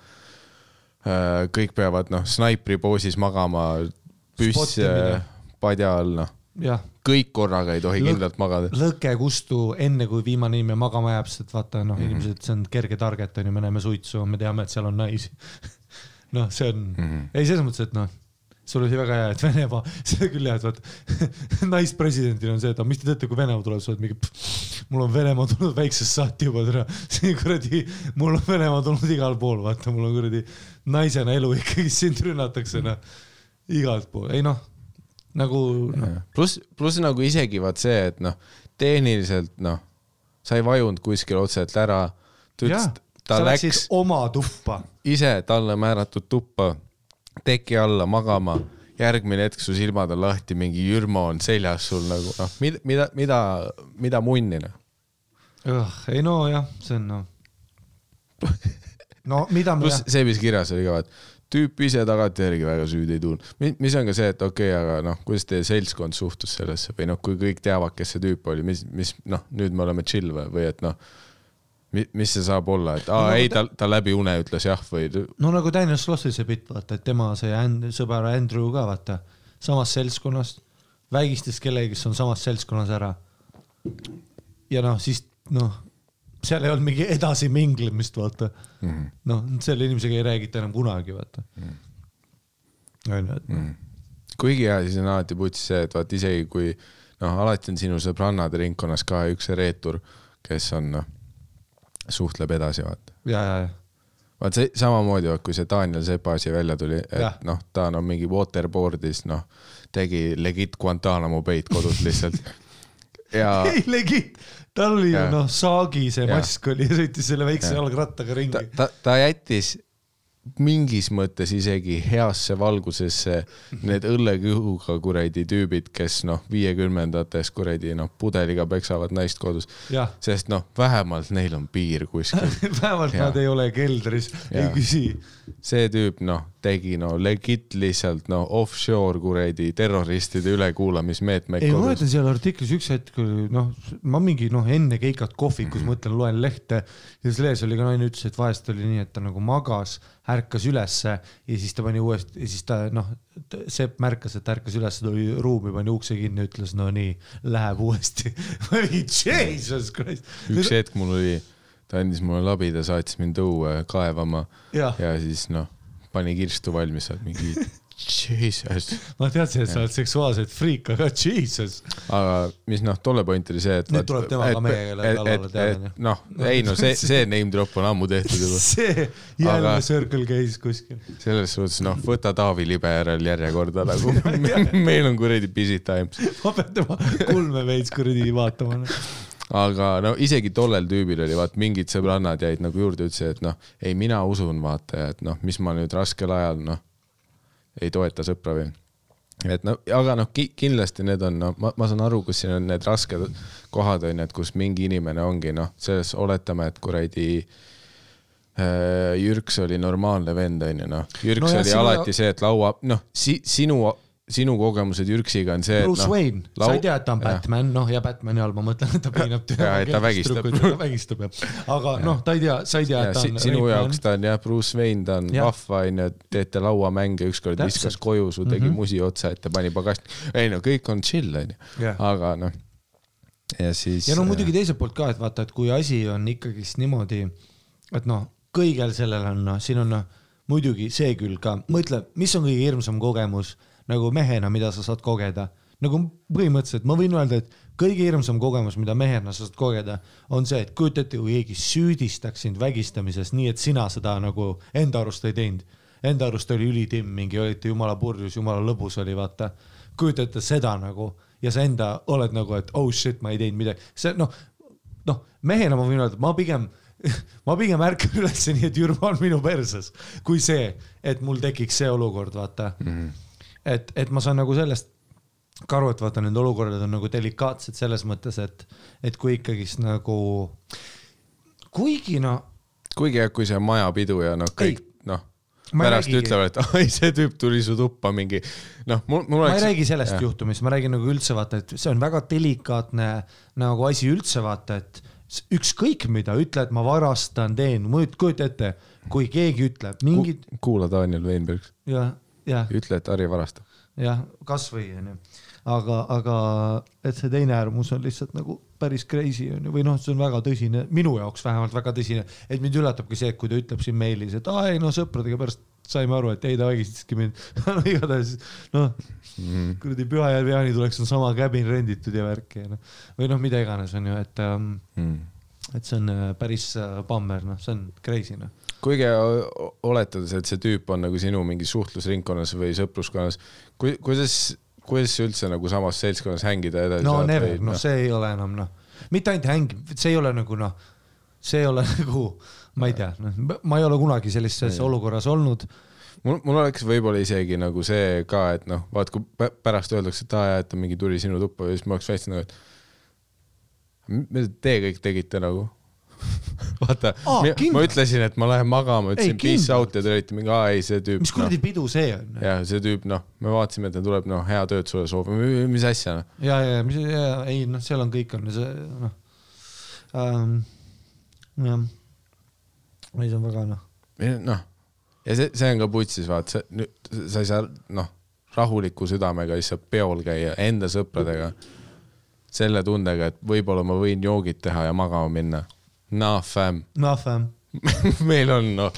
Äh, kõik peavad noh, snaipri poosis magama, püss padja all, noh kõik korraga ei tohi Lõ kindlalt magada. lõke kustu enne, kui viimane inimene magama jääb, sest vaata noh mm -hmm., inimesed, see on kerge target on ju, me näeme suitsu, me teame, et seal on naisi noh, see on mm, -hmm. ei selles mõttes, et noh, sul oli väga hea, et Venemaa, seda küll jah, et vaata naispresidendil on see, et mis te teete, kui Venemaa tuleb, sa oled mingi, mul on Venemaa tulnud väiksest saati juba täna, see kuradi, mul on Venemaa tulnud igal pool, vaata, mul on kuradi naisena elu ikkagi sind rünnatakse, noh, igalt poolt, ei noh, nagu no.. pluss, pluss nagu isegi vaat see, et noh, tehniliselt noh, sa ei vajunud kuskil otseselt ära, ta ütles, ta sa läks oma tuppa. ise talle määratud tuppa, teki alla magama, järgmine hetk su silmad on lahti, mingi Jürmo on seljas sul nagu noh, mida, mida, mida, mida munni noh. ei no jah, see on noh. no mida me. pluss see, mis kirjas oli ka, et tüüp ise tagantjärgi väga süüdi ei tulnud. mis on ka see, et okei okay,, aga noh, kuidas teie seltskond suhtus sellesse või noh, kui kõik teavad, kes see tüüp oli, mis, mis noh, nüüd me oleme chill või, või et noh mis see saab olla, et aa No ei, ta- ta, läbi une ütles jah või no nagu Daniel Slossi see bitt, vaata, et tema see And- sõber Andrew ka vaata, samast seltskonnast, vägistas kellegi, kes on samast seltskonnas ära. ja noh, siis noh, seal ei olnud mingi edasiminglemist, vaata mm Mhm. -hmm.. noh, selle inimesega ei räägita enam kunagi, vaata. onju, et noh, kuigi hea siis on alati putsis see, et vaat isegi kui noh, alati on sinu sõbrannade ringkonnas ka üks reetur, kes on noh, suhtleb edasi, vaata. ja, ja, ja vaat see samamoodi, kui see Daniel Sepa asi välja tuli, et noh, ta on mingi waterboard'is, noh, tegi legit Guantanamo Bay'd kodus lihtsalt. ja ei legit, tal oli ju noh, saagi see Jaa. mask oli ja sõitis selle väikse jalgrattaga ta ringi., ta, ta jättis mingis mõttes isegi heasse valgusesse need õllekõhuga kuradi tüübid, kes noh, viiekümnendates kuradi noh, pudeliga peksavad naist kodus. sest noh, vähemalt neil on piir kuskil. vähemalt Jaa. nad ei ole keldris, ei küsi. See tüüp noh, tegi no legit lihtsalt no offshore kuradi terroristide ülekuulamismeetmeid ei, ma mäletan seal artiklis üks hetk noh, ma mingi noh, enne keikat kohvikus mõtlen, loen lehte ja siis lehes oli ka naine ütles, et vahest oli nii, et ta nagu magas, ärkas ülesse ja siis ta pani uuesti ja siis ta noh, Sepp märkas, et ärkas üles, tuli ruumi, pani ukse kinni, ütles no nii, läheb uuesti. jesus christ. üks hetk mul oli, ta andis mulle labida, saatis mind õue kaevama Jah. ja siis noh, pani kirstu valmis, sealt mingi jesus. ma teadsin, et sa oled seksuaalselt friik, aga jesus. aga mis noh, tolle point oli see, et. Nüüd tuleb temaga meiega lavale teada, onju. noh, ei no see, see name drop on ammu tehtud juba. see jälle Aga- circle käis kuskil. selles suhtes noh, võta Taavi Libe järel järjekorda nagu meil on kuradi busy times. ma pean tema kulme veits kuradi vaatama. Aga no isegi tollel tüübil oli vaat mingid sõbrannad jäid nagu juurde, ütlesid, et noh, ei mina usun vaata et noh, mis ma nüüd raskel ajal noh, ei toeta sõpra või. et noh, aga noh ki,, kindlasti need on noh, ma, ma saan aru, kus siin on need rasked kohad on ju, et kus mingi inimene ongi noh, selles oletame, et kuradi äh, Jürks oli normaalne vend on ju noh, Jürks No no oli alati see, et laua noh si,, sinu, sinu kogemused Jürksiga on see, et Bruce noh Wayne, sa ei tea, et ta on jah. Batman, noh ja Batman'i all ma mõtlen, et ta piinab Ja, et ta vägistab. ta vägistab jah, aga noh, ta ei tea, sa ei tea, ja et ta on sinu rape jaoks ta on jah, Bruce Wayne, ta on vahva onju, teete lauamänge, ükskord viskas koju, su tegi mm -hmm. musi otsa ette, pani pagast, ei no kõik on chill onju aga noh. ja siis. ja no muidugi teiselt poolt ka, et vaata, et kui asi on ikkagist niimoodi, et noh, kõigel sellel on noh, siin on noh, muidugi see külg ka, mõtle, mis on kõige hirmsam kogemus nagu mehena, mida sa saad kogeda. nagu põhimõtteliselt ma võin öelda, et kõige hirmsam kogemus, mida mehena sa saad kogeda, on see, et kujuta ette, kui keegi süüdistaks sind vägistamises, nii et sina seda nagu enda arust ei teinud. Enda arust oli ülitimm, mingi olite jumala purjus, jumala lõbus oli, vaata. kujuta ette seda nagu ja sa enda oled nagu, et oh shit, ma ei teinud midagi, see noh, noh, mehena ma võin öelda, ma pigem, ma pigem ärkan üles nii, et Jürma on minu perses, kui see, et mul tekiks see olukord, vaata mm. -hmm. et, et ma saan nagu sellest ka aru, et vaata, need olukorrad on nagu delikaatsed selles mõttes, et, et kui ikkagist nagu, kuigi no kuigi jah, kui see majapidu ja noh, kõik noh, Ma pärast räägigi- ütlevad, et ai, see tüüp tuli su tuppa mingi noh, mul, mul ma oleks. ei räägi sellest jah. juhtumist, ma räägin nagu üldse vaata, et see on väga delikaatne nagu asi üldse vaata, et ükskõik mida, ütle, et ma varastan, teen, kujuta ette, kui keegi ütleb mingid kuula Daniel Weinberg, jah, jah, ütle, et Harri varastab. jah, kasvõi onju, aga, aga et see teine äärmus on lihtsalt nagu päris crazy onju, või noh, see on väga tõsine, minu jaoks vähemalt väga tõsine, et mind üllatabki see, kui ta ütleb siin meilis, et aa ei no sõpradega pärast saime aru, et ei ta vägistaski mind no,, igatahes noh Mhm. kuradi Pühajärvi jaanituleks on sama käbin renditud ja värk ja noh, või noh, mida iganes onju, et ähm, Mm. Et see on äh, päris äh, bummer, noh, see on crazy noh. kuigi oletades, et see tüüp on nagu sinu mingi suhtlusringkonnas või sõpruskonnas, kui, kuidas, kuidas üldse nagu samas seltskonnas hängida edasi no saad never, või noh, see ei ole enam noh, mitte ainult häng, see ei ole nagu noh, see ei ole nagu, ma ei tea, noh, ma ei ole kunagi sellises olukorras olnud. mul, mul oleks võib-olla isegi nagu see ka, et noh, vaat kui pä- pärast öeldakse, et aa jaa, et mingi tuli sinu tuppa ja siis ma oleks väiksem nagu, et mida te kõik tegite nagu vaata Aa, ma, ütlesin, et ma lähen magama, ütlesin Ei, peace out ja te olite mingi, aa ei, see tüüp. mis kuradi pidu see on? ja see tüüp, noh, me vaatasime, et ta tuleb, noh, hea tööd sulle soovima, mis asja, noh. ja, ja mis, ei noh, seal on kõik on see noh ähm,. jah. ei, see on väga noh, noh, ja see, see on ka putsis, vaat see, nüüd sa ei saa noh, rahuliku südamega lihtsalt peol käia enda sõpradega. Selle tundega, et võib-olla ma võin joogid teha ja magama minna. Nah fam, noh fam, meil on noh,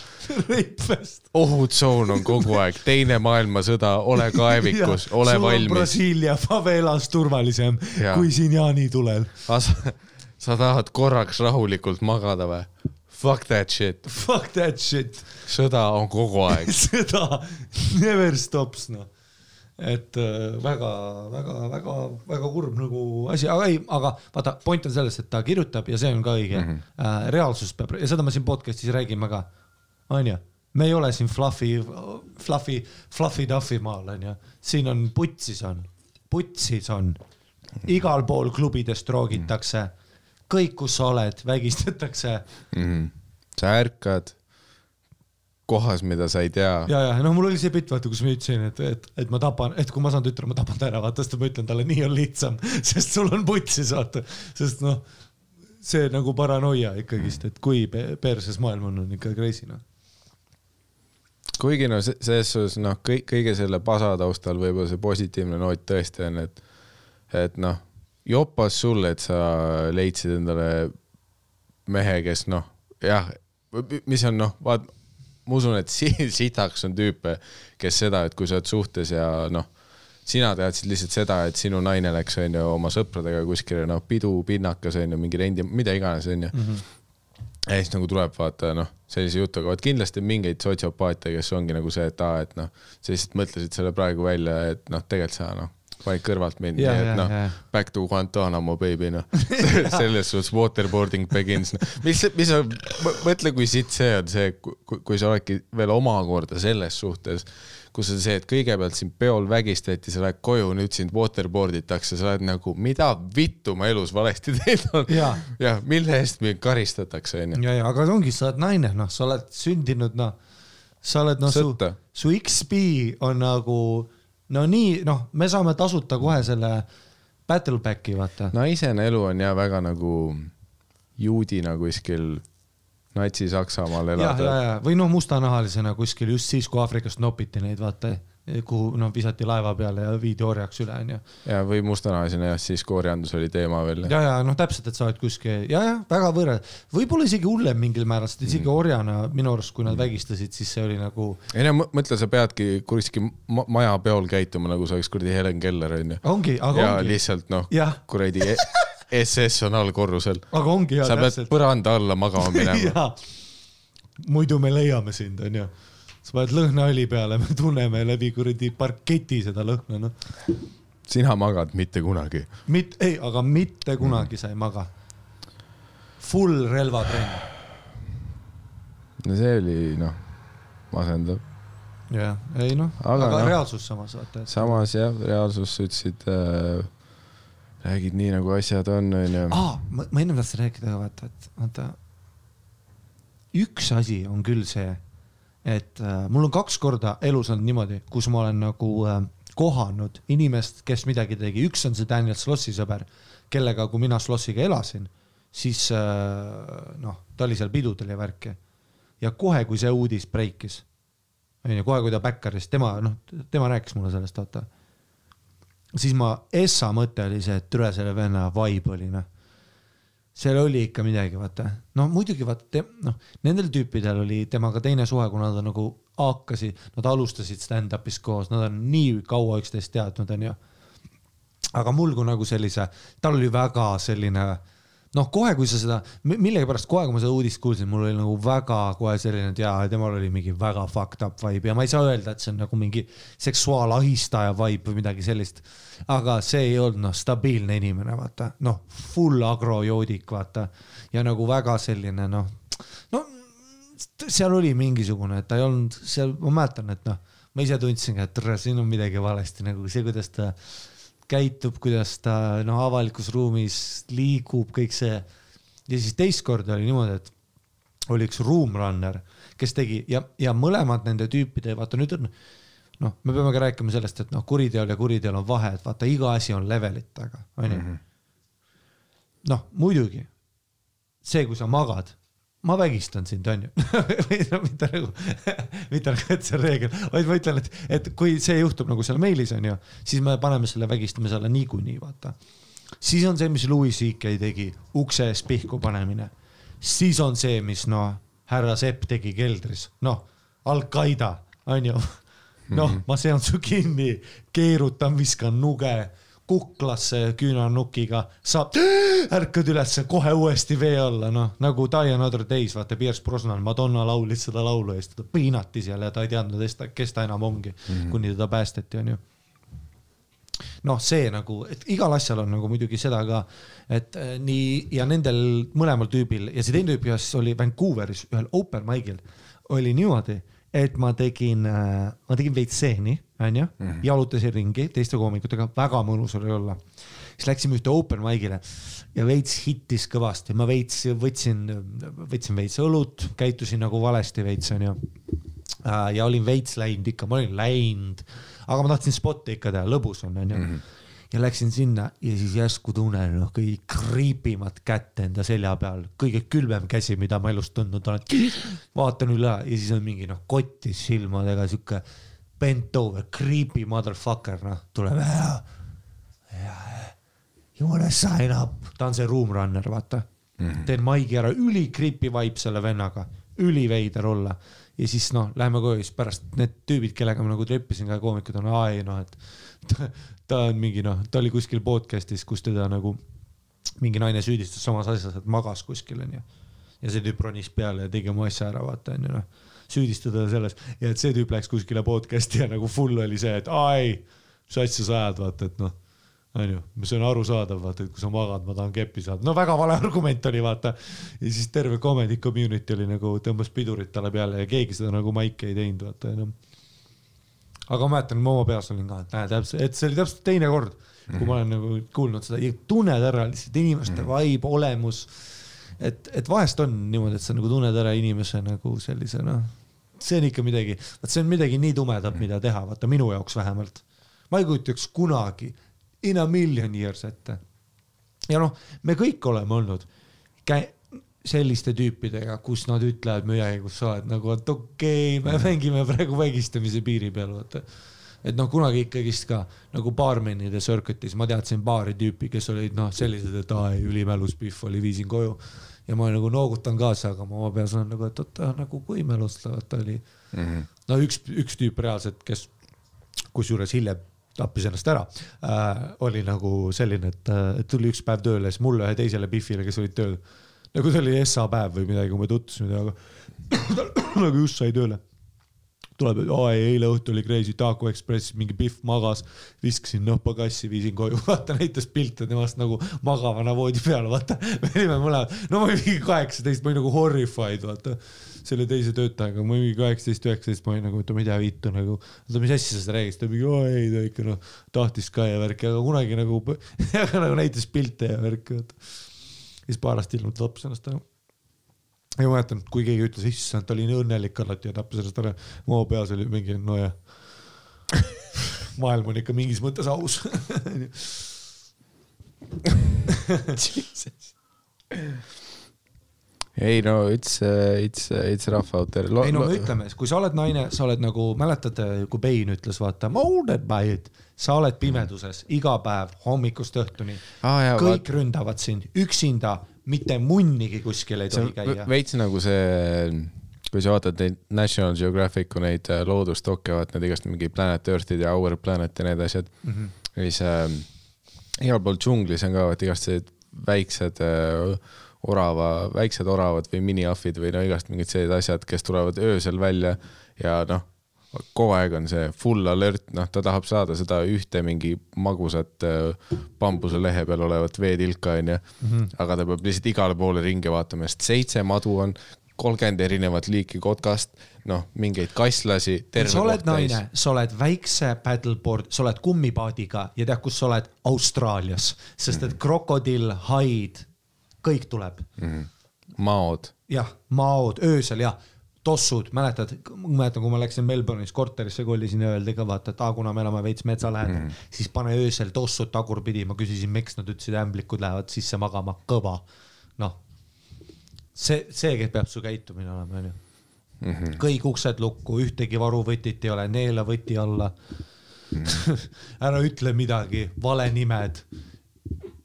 ohutsoon on kogu aeg, teine maailmasõda, ole kaevikus, ole valmis. Brasiilia favelas turvalisem Jaa. kui siin jaanitulel. sa, tahad korraks rahulikult magada või? Fuck that shit, Fuck that shit, sõda on kogu aeg. seda never stops noh. Et väga-väga-väga väga kurb nagu asi, aga ei, aga vaata, point on selles, et ta kirjutab ja see on ka õige mm. Mhm. -hmm. reaalsus peab ja seda me siin podcast'is räägime ka, onju. me ei ole siin fluffy, fluffy, fluffy duffy maal onju, siin on putsis on, putsis on, igal pool klubidest roogitakse, kõik, kus sa oled, vägistatakse Mhm. sa ärkad kohas, mida sa ei tea. ja, ja noh, mul oli see bitt, vaata, kus ma ütlesin, et, et, et ma tapan, et kui ma saan tütre, ma tapan ta ära, vaata, siis ma ütlen talle, nii on lihtsam, sest sul on putsis, vaata, sest noh, see nagu paranoia ikkagist, et kui pe- perses maailm on, on ikka crazy noh. kuigi no se- selles suhtes noh, kõik, kõige selle pasa taustal võib-olla see positiivne noot tõesti on, et, et noh, jopas sulle, et sa leidsid endale mehe, kes noh, jah, mis on noh, vaat ma usun, et si- sitaks on tüüpe, kes seda, et kui sa oled suhtes ja noh, sina teadsid lihtsalt seda, et sinu naine läks, onju, oma sõpradega kuskile noh, pidu, pinnakas onju, mingi rendi, mida iganes onju mm. -hmm ja siis nagu tuleb vaata noh, sellise jutuga, vot kindlasti on mingeid sotsiopaate, kes ongi nagu see, et aa, et noh, sa lihtsalt mõtlesid selle praegu välja, et noh, tegelikult sa noh, panid kõrvalt mind, Jah, nii et noh back to Guantanamo baby noh, selles suhtes waterboarding begins no.. mis, mis on, mõtle, kui sitt see on see, kui sa oledki veel omakorda selles suhtes, kus on see, et kõigepealt sind peol vägistati, sa lähed koju, nüüd sind waterboard itakse, sa oled nagu, mida vittu ma elus valesti teinud olen Jaa. jah, mille eest mind karistatakse, onju. ja, ja aga ongi, sa oled naine, noh, sa oled sündinud, noh, sa oled noh, su su XP on nagu no nii, noh, me saame tasuta kohe selle battle back'i, vaata. naisena elu on jah väga nagu juudina kuskil Natsi-Saksamaal elada ja, ja või noh, mustanahalisena kuskil just siis, kui Aafrikast nopiti neid, vaata, kuhu noh, visati laeva peale ja viidi orjaks üle, onju. ja, või mustanahalisena jah, siis ka orjandus oli teema veel. ja, ja noh, täpselt, et sa oled kuskil ja, ja väga võrreld, võib-olla isegi hullem mingil määral, sest isegi orjana minu arust, kui nad vägistasid, siis see oli nagu, ei no mõ- mõtle, sa peadki kuskil ma maja peol käituma, nagu sa oleks kuradi Helen Keller onju. ongi, aga ja ongi, lihtsalt noh kuradi e- SS on all korrusel. aga ongi ja sa pead täpselt. põranda alla magama minema. muidu me leiame sind, onju. Sa paned lõhnaõli peale, me tunneme läbi kuradi parketi seda lõhna, noh. sina magad mitte kunagi. mit-, ei, aga mitte kunagi sa ei maga. Full relvatrenn. no see oli noh, masendav. jah, ei noh, Aga aga, noh. reaalsus samas vaata, et samas jah, reaalsus sa ütlesid äh,, räägid nii nagu asjad on, onju. aa, ma, ma ennem tahtsin rääkida ka vaata, et vaata. üks asi on küll see, et äh, mul on kaks korda elus olnud niimoodi, kus ma olen nagu äh, kohanud inimest, kes midagi tegi, üks on see Daniel Slossi sõber, kellega, kui mina Slossiga elasin, siis äh, noh, ta oli seal pidudel ja värki. ja kohe, kui see uudis breikis, onju, kohe, kui ta backeris, tema noh, tema rääkis mulle sellest, vaata siis ma, Essa mõte oli see, et türa selle venna vibe oli noh. Seal oli ikka midagi, vaata, no muidugi vaata, noh, nendel tüüpidel oli temaga teine suhe, kuna nad nagu hakkasid, nad alustasid stand-up'is koos, nad on nii kaua üksteist teadnud, onju. aga mul kui nagu sellise, tal oli väga selline noh, kohe, kui sa seda, millegipärast kohe, kui ma seda uudist kuulsin, mul oli nagu väga kohe selline, et jaa, temal oli mingi väga fucked up vibe ja ma ei saa öelda, et see on nagu mingi seksuaalahistaja vibe või midagi sellist. aga see ei olnud noh, stabiilne inimene, vaata, noh, full agrojoodik, vaata ja nagu väga selline noh, no seal oli mingisugune, et ta ei olnud seal, ma mäletan, et noh, ma ise tundsingi, et tere, siin on midagi valesti nagu see, kuidas ta käitub, kuidas ta noh, avalikus ruumis liigub, kõik see. ja siis teist korda oli niimoodi, et oli üks room runner, kes tegi ja, ja mõlemad nende tüüpide, vaata nüüd on noh, me peame ka rääkima sellest, et noh, kuriteol ja kuriteol on vahe, et vaata iga asi on levelit taga, onju. noh, muidugi see, kui sa magad ma vägistan sind, onju mitte nagu, mitte nagu, et see reegel, vaid ma ütlen, et, et kui see juhtub nagu seal meilis onju, siis me paneme selle vägistamise alla niikuinii, vaata. siis on see, mis Louis CK tegi, ukse ees pihku panemine. siis on see, mis noh, härra Sepp tegi keldris, noh, Al-Qaeda, onju. noh, Mhm. ma seon su kinni, keerutan, viskan nuge kuklasse küünarnukiga, saab, ärkad ülesse kohe uuesti vee alla, noh nagu Die Another Days, vaata Pierce Brosnan, Madonna laulis seda laulu ja siis teda piinati seal ja ta ei teadnud, kes ta, enam ongi mm, -hmm. kuni teda päästeti, onju noh, see nagu, et igal asjal on nagu muidugi seda ka, et äh, nii ja nendel mõlemal tüübil ja see teine tüüp, kes oli Vancouveris ühel open mic'il, oli niimoodi, et ma tegin äh,, ma tegin veits stseeni, onju, jalutasin ringi teiste koomikutega, väga mõnus oli olla. siis läksime ühte open mic'ile ja veits hittis kõvasti, ma veits võtsin, võtsin veits õlut, käitusin nagu valesti veits, onju Äh, ja olin veits läinud ikka, ma olin läinud, aga ma tahtsin spotti ikka teha, lõbus on, onju. Ja läksin sinna ja siis järsku tunnen noh, kõige kriipimat kätt enda selja peal, kõige külmem käsi, mida ma elus tundnud olen. vaatan üle ja siis on mingi noh, kotis silmadega sihuke bent over, creepy motherfucker, noh, tuleb ära. You wanna sign up, ta on see room runner, vaata mm. -hmm. teen maigi ära, üli creepy vibe selle vennaga, üliveider olla ja siis noh, läheme koju, siis pärast need tüübid, kellega ma nagu treppisin ka koomikud on, aa ei noh, et ta, on mingi noh, ta oli kuskil podcast'is, kus teda nagu mingi naine süüdistas samas asjas, et magas kuskil onju. ja see tüüp ronis peale ja tegi oma asja ära, vaata onju noh, süüdistada selles ja et see tüüp läks kuskile podcast'i ja nagu full oli see, et aa ei, mis asja sa ajad, vaata, et noh onju, see on arusaadav, vaata, et kui sa magad, ma tahan keppi saada, no väga vale argument oli, vaata. ja siis terve comedy community oli nagu tõmbas pidurit talle peale ja keegi seda nagu maiki ei teinud, vaata enam. Aga ma mäletan, ma oma peas olin ka, et näe täpselt, et see oli täpselt teine kord, kui ma olen nagu kuulnud seda. Ja tunned ära lihtsalt inimeste vibe, olemus. et, et vahest on niimoodi, et sa nagu tunned ära inimese nagu sellise noh, see on ikka midagi, vot see on midagi nii tumedat, mida teha, vaata minu jaoks vähemalt. ma ei kujutaks kunagi in a million years ette. ja noh, me kõik oleme olnud käi- selliste tüüpidega, kus nad ütlevad midagi, kus sa oled nagu, et okei okay,, me mängime praegu vägistamise piiri peal, vaata. et noh, kunagi ikkagist ka nagu baarmenide circuit'is ma teadsin paari tüüpi, kes olid noh, sellised, et aa ei, ülimälus pihv oli, viisin koju. ja ma nagu noogutan kaasa, aga ma oma peas olen nagu, et oota, nagu kui mälus ta vaata oli mm. -hmm. no üks, üks tüüp reaalselt, kes kusjuures hiljem tappis ennast ära äh,, oli nagu selline, et, et tuli üks päev tööle, siis mulle ühe teisele Biffile, kes olid tööl. Nagu see oli SA päev või midagi, kui me tutvusime temaga. nagu just sai tööle. tuleb, aa ei, eile õhtul oli Crazy Taco Expressis mingi Biff magas, viskasin noh pagassi, viisin koju, vaata näitas pilte temast nagu magavana voodi peal, vaata. me olime mõlemad, no ma olin mingi kaheksateist, ma olin nagu horrified, vaata selle teise töötajaga, ma mingi kaheksateist, üheksateist, ma olin nagu, oota, mida vittu nagu, oota, mis asja sa räägid, ta mingi, aa ei, ta ikka noh, tahtis ka ja värki, aga kunagi nagu, aga nagu näitas pilte ja värki, vaata. Siis paar aastat hiljem ta tappis ennast ära. ja ma mäletan, kui keegi ütles, issand, ta oli nii õnnelik alati ja tappis ennast ära, mu peas oli mingi, nojah. maailm on ikka mingis mõttes aus ei no it's, it's, it's rough out there. ei no me ütleme, kui sa oled naine, sa oled nagu, mäletad, kui Bein ütles, vaata, molded by it, sa oled pimeduses iga päev hommikust õhtuni ah,. kõik vaat... ründavad sind üksinda, mitte munnigi kuskil ei tohi käia. veits nagu see, kui sa vaatad neid National Geographicu neid äh, loodusdokke, vaat need igast mingi Planet Earth'id ja Our Planet ja need asjad mm. -hmm. siis äh, igal pool džunglis on ka vaat igast sellised väiksed äh, orava, väiksed oravad või miniahvid või no igast mingid sellised asjad, kes tulevad öösel välja ja noh, kogu aeg on see full alert, noh, ta tahab saada seda ühte mingi magusat äh, bambuse lehe peal olevat veetilka, onju. Mhm. aga ta peab lihtsalt igale poole ringi vaatama, sest seitse madu on, kolmkümmend erinevat liiki kotkast, noh, mingeid kasslasi. sa oled naine, sa oled väikse paddleboard, sa oled kummipaadiga ja tead, kus sa oled? Austraalias, sest et krokodill, haid kõik tuleb mm. -hmm. maod. jah, maod öösel jah, tossud, mäletad, mäletan, kui ma läksin Melbourne'is korterisse kolisin ja öeldi ka vaata, et aa, kuna me elame veits metsa lähedal mm, -hmm. siis pane öösel tossud tagurpidi, ma küsisin, miks nad ütlesid, ämblikud lähevad sisse magama, kõva. noh, see, see peab su käitumine olema, onju. Mhm. kõik uksed lukku, ühtegi varuvõtit ei ole, neela võti alla. ära ütle midagi, valenimed.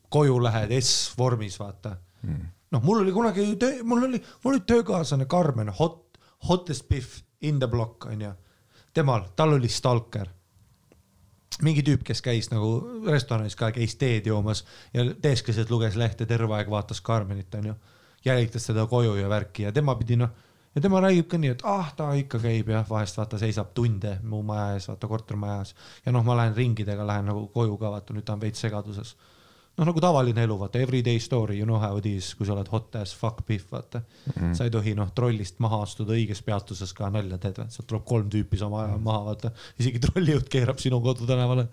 koju lähed S-vormis, vaata. noh, mul oli kunagi töö, mul oli, mul oli töökaaslane Karmen, hot, hottest pihv in the block onju. temal, tal oli stalker mingi tüüp, kes käis nagu restoranis ka, käis teed joomas ja teeskleselt luges lehte terve aeg, vaatas Carmenit onju, jälitas teda koju ja värki ja tema pidi noh, ja tema räägib ka nii, et ah, ta ikka käib jah, vahest vaata seisab tunde mu maja ees, vaata kortermaja ees ja noh, ma lähen ringidega, lähen nagu koju ka vaata, nüüd ta on veits segaduses. noh, nagu tavaline elu, vaata everyday story, you know how it is, kui sa oled hot as fuck pihv, vaata. Mm. -hmm. sa ei tohi noh, trollist maha astuda õiges peatuses ka nalja teed sealt tuleb kolm tüüpi sama aja maha, vaata, isegi trollijuht keerab sinu kodutänavale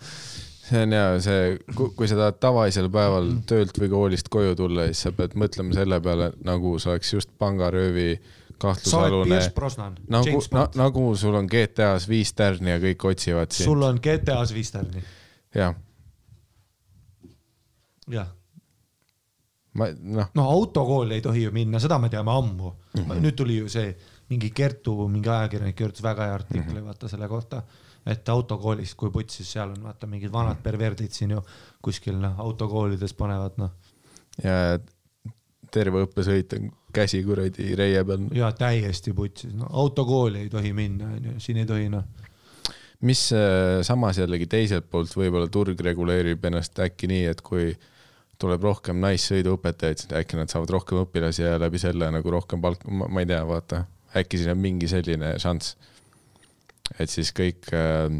see on hea, see, kui sa tahad tavalisel päeval töölt või koolist koju tulla, siis sa pead mõtlema selle peale, nagu sa oleks just pangaröövi kahtlusalune. Nagu na, nagu sul on GTA-s viis tärni ja kõik otsivad sind. sul on GTA-s viis tärni, jah, jah. ma noh, noh, autokooli ei tohi ju minna, seda me teame ammu mm. -hmm. nüüd tuli ju see mingi Kertu, mingi ajakirjanik kirjutas väga hea artikli mm, -hmm. vaata selle kohta, et autokoolist, kui putsis seal on vaata mingid vanad perverdid siin ju kuskil noh, autokoolides panevad noh, ja terve õppesõit on käsi kuradi reie peal. ja täiesti putsis, no autokooli ei tohi minna, onju, siin ei tohi noh, mis äh, samas jällegi teiselt poolt võib-olla turg reguleerib ennast äkki nii, et kui tuleb rohkem naissõiduõpetajaid, siis äkki nad saavad rohkem õpilasi ja läbi selle nagu rohkem palka, ma ei tea, vaata, äkki siin on mingi selline šanss. et siis kõik äh,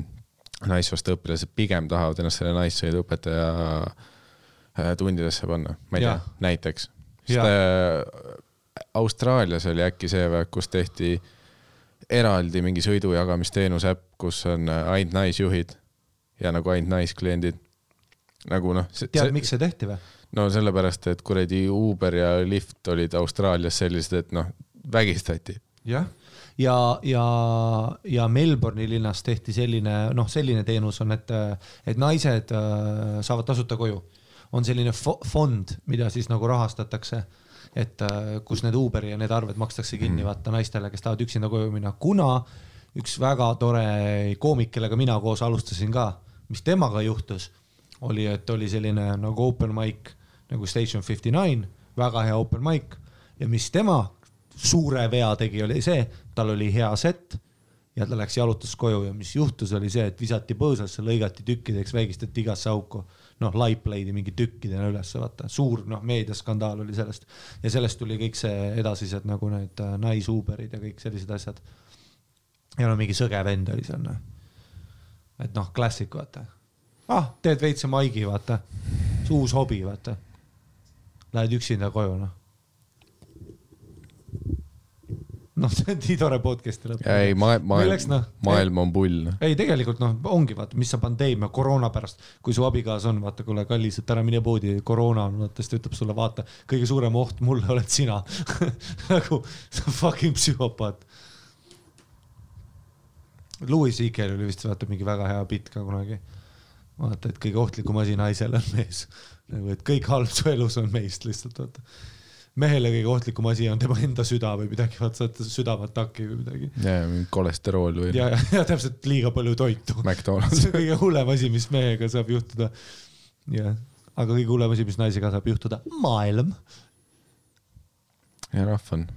naissoost õpilased pigem tahavad ennast selle naissõiduõpetaja äh, tundidesse panna, ma ei tea Jah., näiteks. Sest äh, Austraalias oli äkki see, kus tehti eraldi mingi sõidujagamisteenuse äpp, kus on äh, ainult naisjuhid ja nagu ainult naiskliendid. Nagu noh, tead, miks see tehti või? no sellepärast, et kuradi Uber ja Lyft olid Austraalias sellised, et noh, vägistati. jah, ja, ja, ja Melbourne'i linnas tehti selline, noh, selline teenus on, et, et naised äh, saavad tasuta koju. on selline fo fond, mida siis nagu rahastatakse, et äh, kus need Uberi ja need arved makstakse kinni mm. vaata naistele, kes tahavad üksinda koju minna, kuna üks väga tore koomik, kellega mina koos alustasin ka, mis temaga juhtus, oli, et oli selline nagu open mic nagu Station Fifty Nine, väga hea open mic ja mis tema suure vea tegi, oli see, tal oli hea set ja ta läks jalutas koju ja mis juhtus, oli see, et visati põõsasse, lõigati tükkideks, vägistati igasse auku. noh, laiplaidi mingi tükkidena ülesse, vaata, suur noh, meediaskandaal oli sellest ja sellest tuli kõik see edasised nagu need äh, naisuuberid ja kõik sellised asjad. ja no mingi sõge vend oli seal noh. et noh, klassik vaata. ah, teed veitsa maigi, vaata, uus hobi, vaata. Lähed üksinda koju noh noh, see on nii tore podcast'i lõpp. ei, Milleks, maailm noh?, maailm on pull. ei, tegelikult noh, ongi vaata, mis see pandeemia, koroona pärast, kui su abikaasa on, vaata, kuule kallis, et ära mine poodi, koroona on, vaata, siis ta ütleb sulle, vaata, kõige suurem oht mulle oled sina. nagu sa fucking psühhopaat. Louis CK oli vist vaata mingi väga hea bitt ka kunagi. vaata, et kõige ohtlikum asi naisele on mees. nagu, et kõik halb su elus on meist lihtsalt, vaata mehele kõige ohtlikum asi on tema enda süda või midagi, vaata saad südameataki või midagi. ja, mingi kolesterool või ja, ja, ja täpselt liiga palju toitu. See on kõige hullem asi, mis mehega saab juhtuda. jah, aga kõige hullem asi, mis naisega saab juhtuda, maailm. ja rahv on.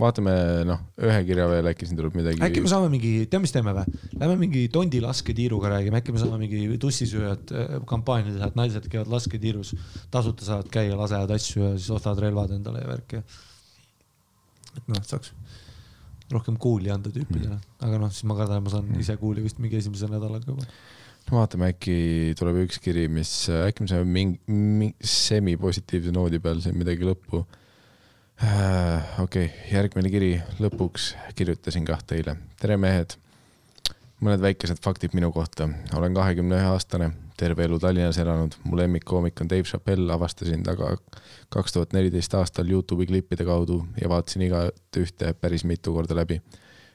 vaatame, noh, ühe kirja veel, äkki siin tuleb midagi. äkki me saame mingi, tead, mis teeme või? Lähme mingi Tondi lasketiiruga räägime, äkki me saame mingi tussisööjad äh, kampaania teha, et naised käivad lasketiirus, tasuta saavad käia, lasevad asju ja siis ostavad relvad endale ja värki. et noh, saaks rohkem kuuli anda tüüpidele, aga noh, siis ma kardan, et ma saan ise kuuli vist mingi esimese nädalaga juba. no vaatame, äkki tuleb üks kiri, mis, äkki me saame mingi, mingi semipositiivse noodi peal siin midagi lõppu. Okei okay,, järgmine kiri, lõpuks kirjutasin kah teile. tere, mehed. mõned väikesed faktid minu kohta. olen kahekümne ühe aastane, terve elu Tallinnas elanud. mu lemmikkoomik on Dave Chappelle, avastasin ta ka kaks tuhat neliteist aastal Youtube'i klippide kaudu ja vaatasin igat ühte päris mitu korda läbi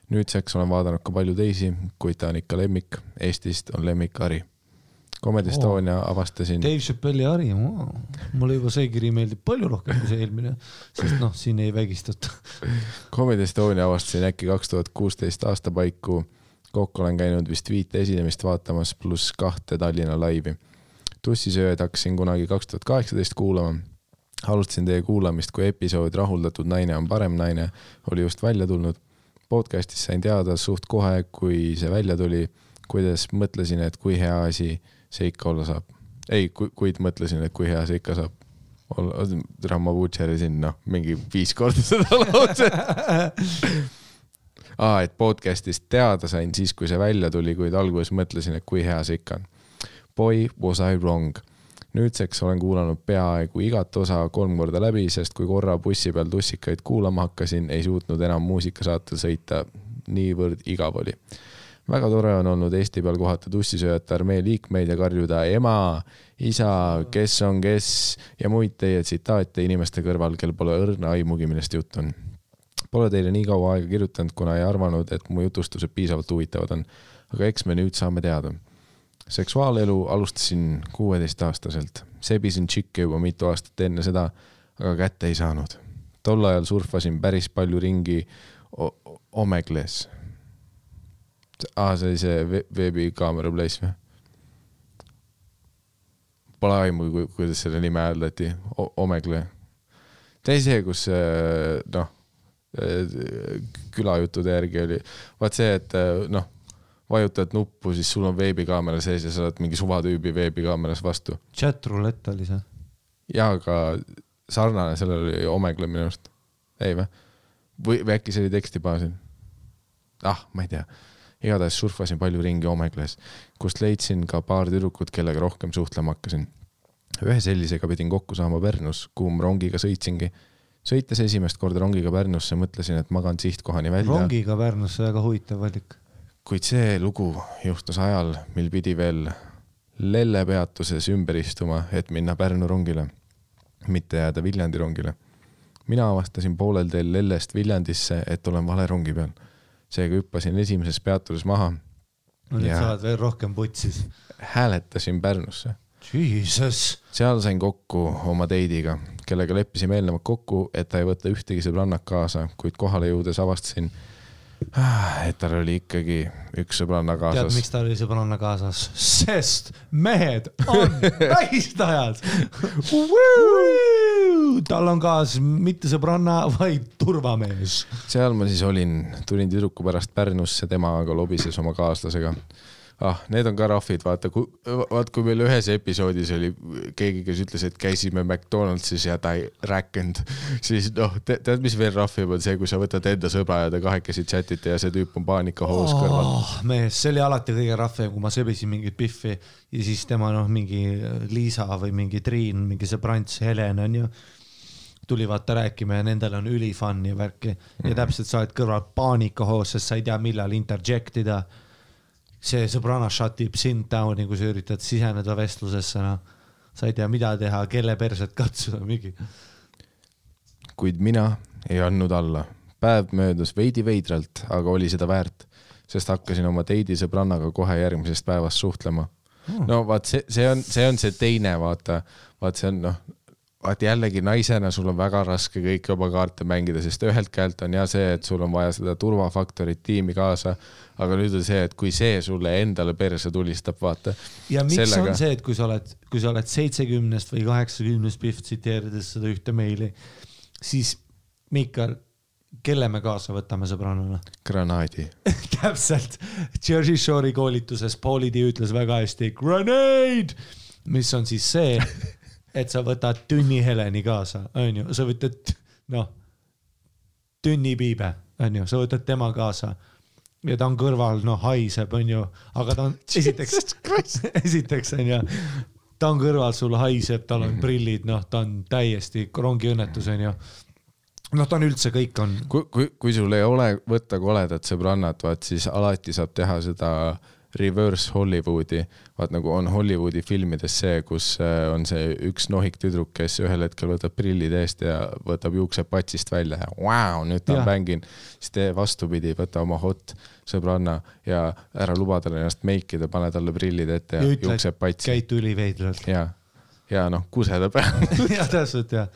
nüüdseks olen vaadanud ka palju teisi, kuid ta on ikka lemmik. Eestist on lemmik Ari. Comedy Estonia avastasin, Dave Chappelle'i hari wow., mulle juba see kiri meeldib palju rohkem kui see eelmine, sest noh, siin ei vägistata. Comedy Estonia avastasin äkki kaks tuhat kuusteist aasta paiku. kokku olen käinud vist viite esinemist vaatamas, pluss kahte Tallinna laivi. tussisööjaid hakkasin kunagi kaks tuhat kaheksateist kuulama. alustasin teie kuulamist, kui episood Rahuldatud naine on parem naine oli just välja tulnud. podcast'is sain teada suht kohe, kui see välja tuli, kuidas mõtlesin, et kui hea asi see ikka olla saab. ei, kuid mõtlesin, et kui hea see ikka saab olla, ma butšerisin noh, mingi viis korda seda lauset. aa, et podcast'ist teada sain siis, kui see välja tuli, kuid alguses mõtlesin, et kui hea see ikka on. Boy was I wrong. nüüdseks olen kuulanud peaaegu igat osa kolm korda läbi, sest kui korra bussi peal tussikaid kuulama hakkasin, ei suutnud enam muusikasaatel sõita. niivõrd igav oli. Väga tore on olnud Eesti peal kohata tussisööjate armee liikmeid ja karjuda ema, isa, kes on kes ja muid teie tsitaate inimeste kõrval, kel pole õrna aimugi, millest jutt on Pole teile nii kaua aega kirjutanud, kuna ei arvanud, et mu jutustused piisavalt huvitavad on. aga eks me nüüd saame teada. seksuaalelu alustasin kuueteistaastaselt, sebisin tšikke juba mitu aastat enne seda, aga kätte ei saanud. tol ajal surfasin päris palju ringi Omegles. aa, see oli see ve- veebikaamera place või? Pole aimu, kuidas selle nime hääldati, Omegle. see oli see, kus äh, noh, külajuttude järgi oli, vaat see, et äh, noh, vajutad nuppu, siis sul on veebikaamera sees ja sa oled mingi suvatüübi veebikaameras vastu. chat roulette oli see. ja aga sarnane sellele oli Omegle minu arust, ei või? või, või äkki see oli teksti baasil? ah, ma ei tea. Igatahes surfasin palju ringi Omegles, kust leidsin ka paar tüdrukut, kellega rohkem suhtlema hakkasin. ühe sellisega pidin kokku saama Pärnus, kuhu ma rongiga sõitsingi. sõites esimest korda rongiga Pärnusse, mõtlesin, et magan sihtkohani välja. rongiga Pärnusse, väga huvitav valik. kuid see lugu juhtus ajal, mil pidi veel Lelle peatuses ümber istuma, et minna Pärnu rongile, mitte jääda Viljandi rongile. mina avastasin poolel teel Lellest Viljandisse, et olen vale rongi peal. Seega hüppasin esimeses peatuses maha, no nüüd sa oled veel rohkem putsis. hääletasin Pärnusse. Jesus. seal sain kokku oma teidiga, kellega leppisime eelnevalt kokku, et ta ei võta ühtegi sõbrannat kaasa, kuid kohale jõudes avastasin, et tal oli ikkagi üks sõbranna tead, kaasas miks. tal oli sõbranna kaasas? sest mehed on vägistajad. tal on kaasas mitte sõbranna, vaid turvamees. seal ma siis olin, tulin tüdruku pärast Pärnusse, tema aga lobises oma kaaslasega. ah, need on ka rahvid, vaata, vaat kui meil ühes episoodis oli keegi, kes ütles, et käisime McDonaldsis ja ta ei rääkinud, siis noh, tead, mis veel rahvim on see, kui sa võtad enda sõbra ja te kahekesi chat ite ja see tüüp on paanikahoos oh. kõrval. mees, see oli alati kõige rahvem, kui ma sebisin mingit Biffi ja siis tema noh, mingi Liisa või mingi Triin, mingi sõbrants Helen onju tuli vaata rääkima ja nendel on ülifun ja värki ja täpselt sa oled kõrval paanikahoos, sest sa ei tea, millal interject ida. See sõbranna shut ib sind down'i, kui sa üritad siseneda vestlusesse, noh. sa ei tea, mida teha, kelle perset katsuda, mingi. kuid mina ei andnud alla. päev möödus veidi veidralt, aga oli seda väärt, sest hakkasin oma teidi sõbrannaga kohe järgmisest päevast suhtlema. no vaat see, see on, see on see teine, vaata, vaat see on noh, vaat jällegi naisena sul on väga raske kõiki oma kaarte mängida, sest ühelt käelt on ja see, et sul on vaja seda turvafaktorit tiimi kaasa, aga nüüd on see, et kui see sulle endale perse tulistab, vaata. ja miks Sellega... on see, et kui sa oled, kui sa oled seitsekümnest või kaheksakümnest Pihv tsiteerides seda ühte meili, siis Miikal, kelle me kaasa võtame sõbrannana? granaadi. täpselt, Jersey Shore'i koolituses Pauli D ütles väga hästi grenade, mis on siis see, et sa võtad Tünni Heleni kaasa, onju, sa võtad noh, Tünni Piibe, onju, sa võtad tema kaasa. Ja ta on kõrval, noh, haiseb, onju, aga ta on esiteks, esiteks onju, ta on kõrval sul haiseb, tal on prillid, noh, ta on täiesti rongiõnnetus onju. noh, ta on üldse kõik on kui, kui, kui sul ei ole võtta koledat sõbrannat, vaat siis alati saab teha seda reverse Hollywoodi, vaat nagu on Hollywoodi filmides see, kus äh, on see üks nohik tüdruk, kes ühel hetkel võtab prillid eest ja võtab juuksed patsist välja ja vau, nüüd ta bänginud. siis tee vastupidi, võta oma hot sõbranna ja ära luba talle ennast meikida, pane talle prillid ette ja, ja ütle, juuksed patsi käitu üliveidralt. ja, ja noh, kuseda peal jah, täpselt jah.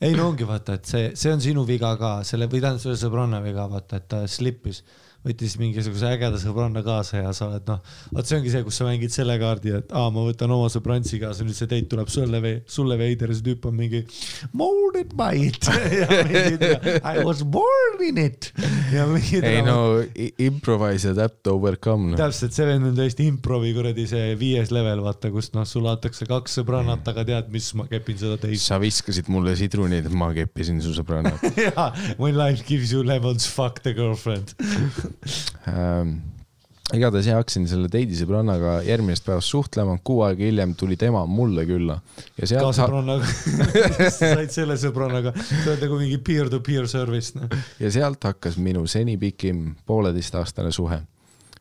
ei no ongi vaata, et see, see on sinu viga ka, selle või tähendab selle sõbranna viga, vaata, et ta slippis, võttis mingisuguse ägeda sõbranna kaasa ja sa oled noh, vot see ongi see, kus sa mängid selle kaardi, et aa, ma võtan oma sõbrantsi kaasa, nüüd see date tuleb sulle või sulle veider, see tüüp on mingi molded by it ja I was born in it ja ei no improvise, adapt, overcome no.. täpselt, see vend on tõesti improvi kuradi see viies level, vaata, kus noh, sulle antakse kaks sõbrannat, aga tead, mis ma kepin seda teist. sa viskasid mulle sidrunid, ma keppisin su sõbrannad jaa, when life gives you lemons, fuck the girlfriend. ähm,. igatahes jah, hakkasin selle teidi sõbrannaga järgmisest päevast suhtlema, kuu aega hiljem tuli tema mulle külla ja ka sealt, sõbrannaga, said selle sõbrannaga, see on nagu mingi peer-to-peer service, noh. ja sealt hakkas minu seni pikim pooleteistaastane suhe.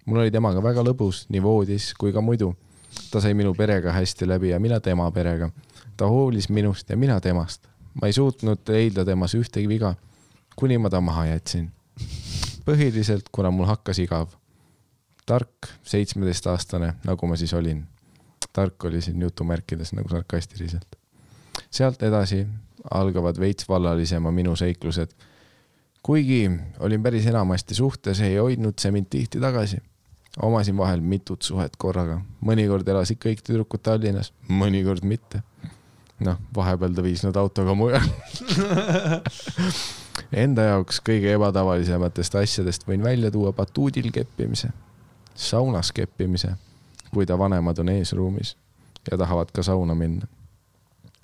mul oli temaga väga lõbus nii voodis kui ka muidu. ta sai minu perega hästi läbi ja mina tema perega. ta hoolis minust ja mina temast. ma ei suutnud leida temas ühtegi viga, kuni ma ta maha jätsin. põhiliselt, kuna mul hakkas igav. tark seitsmeteistaastane, nagu ma siis olin. tark oli siin jutumärkides nagu sarkastiliselt. sealt edasi algavad veits vallalisema minu seiklused kuigi olin päris enamasti suhtes, ei hoidnud see mind tihti tagasi. omasin vahel mitut suhet korraga, mõnikord elasid kõik tüdrukud Tallinnas, mõnikord mitte. noh, vahepeal ta viis nad autoga mujal. Enda jaoks kõige ebatavalisematest asjadest võin välja tuua batuudil keppimise, saunas keppimise, kui ta vanemad on eesruumis ja tahavad ka sauna minna.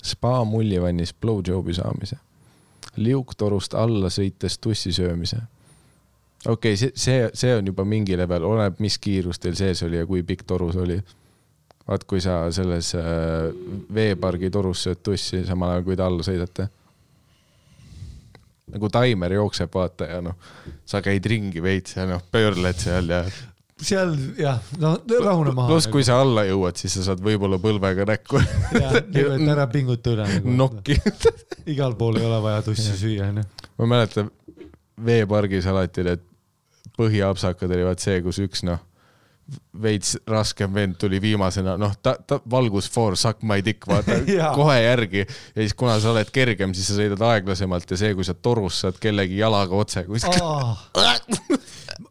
spa mullivannis blowjob'i saamise liuktorust alla sõites tussi söömise. okei okay,, see, see, see on juba mingi level, oleneb, mis kiirus teil sees oli ja kui pikk torus oli. Vaat kui sa selles äh, veepargi torus sööd tussi, samal ajal kui te alla sõidate. nagu taimer jookseb, vaata ja noh, sa käid ringi veits ja noh, pöörled seal ja seal jah, no rahune maha. pluss, kui sa alla jõuad, siis sa saad võib-olla põlvega näkku nagu, et ära pinguta üle nagu.. nokki. igal pool ei ole vaja tussi süüa, onju. ma mäletan veepargis alati need põhiapsakad oli vaat see, kus üks noh, veits raskem vend tuli viimasena, noh, ta, ta valgus for suck my dick, vaata kohe järgi. Ja siis kuna sa oled kergem, siis sa sõidad aeglasemalt ja see, kui sa torus saad kellegi jalaga otse kuskile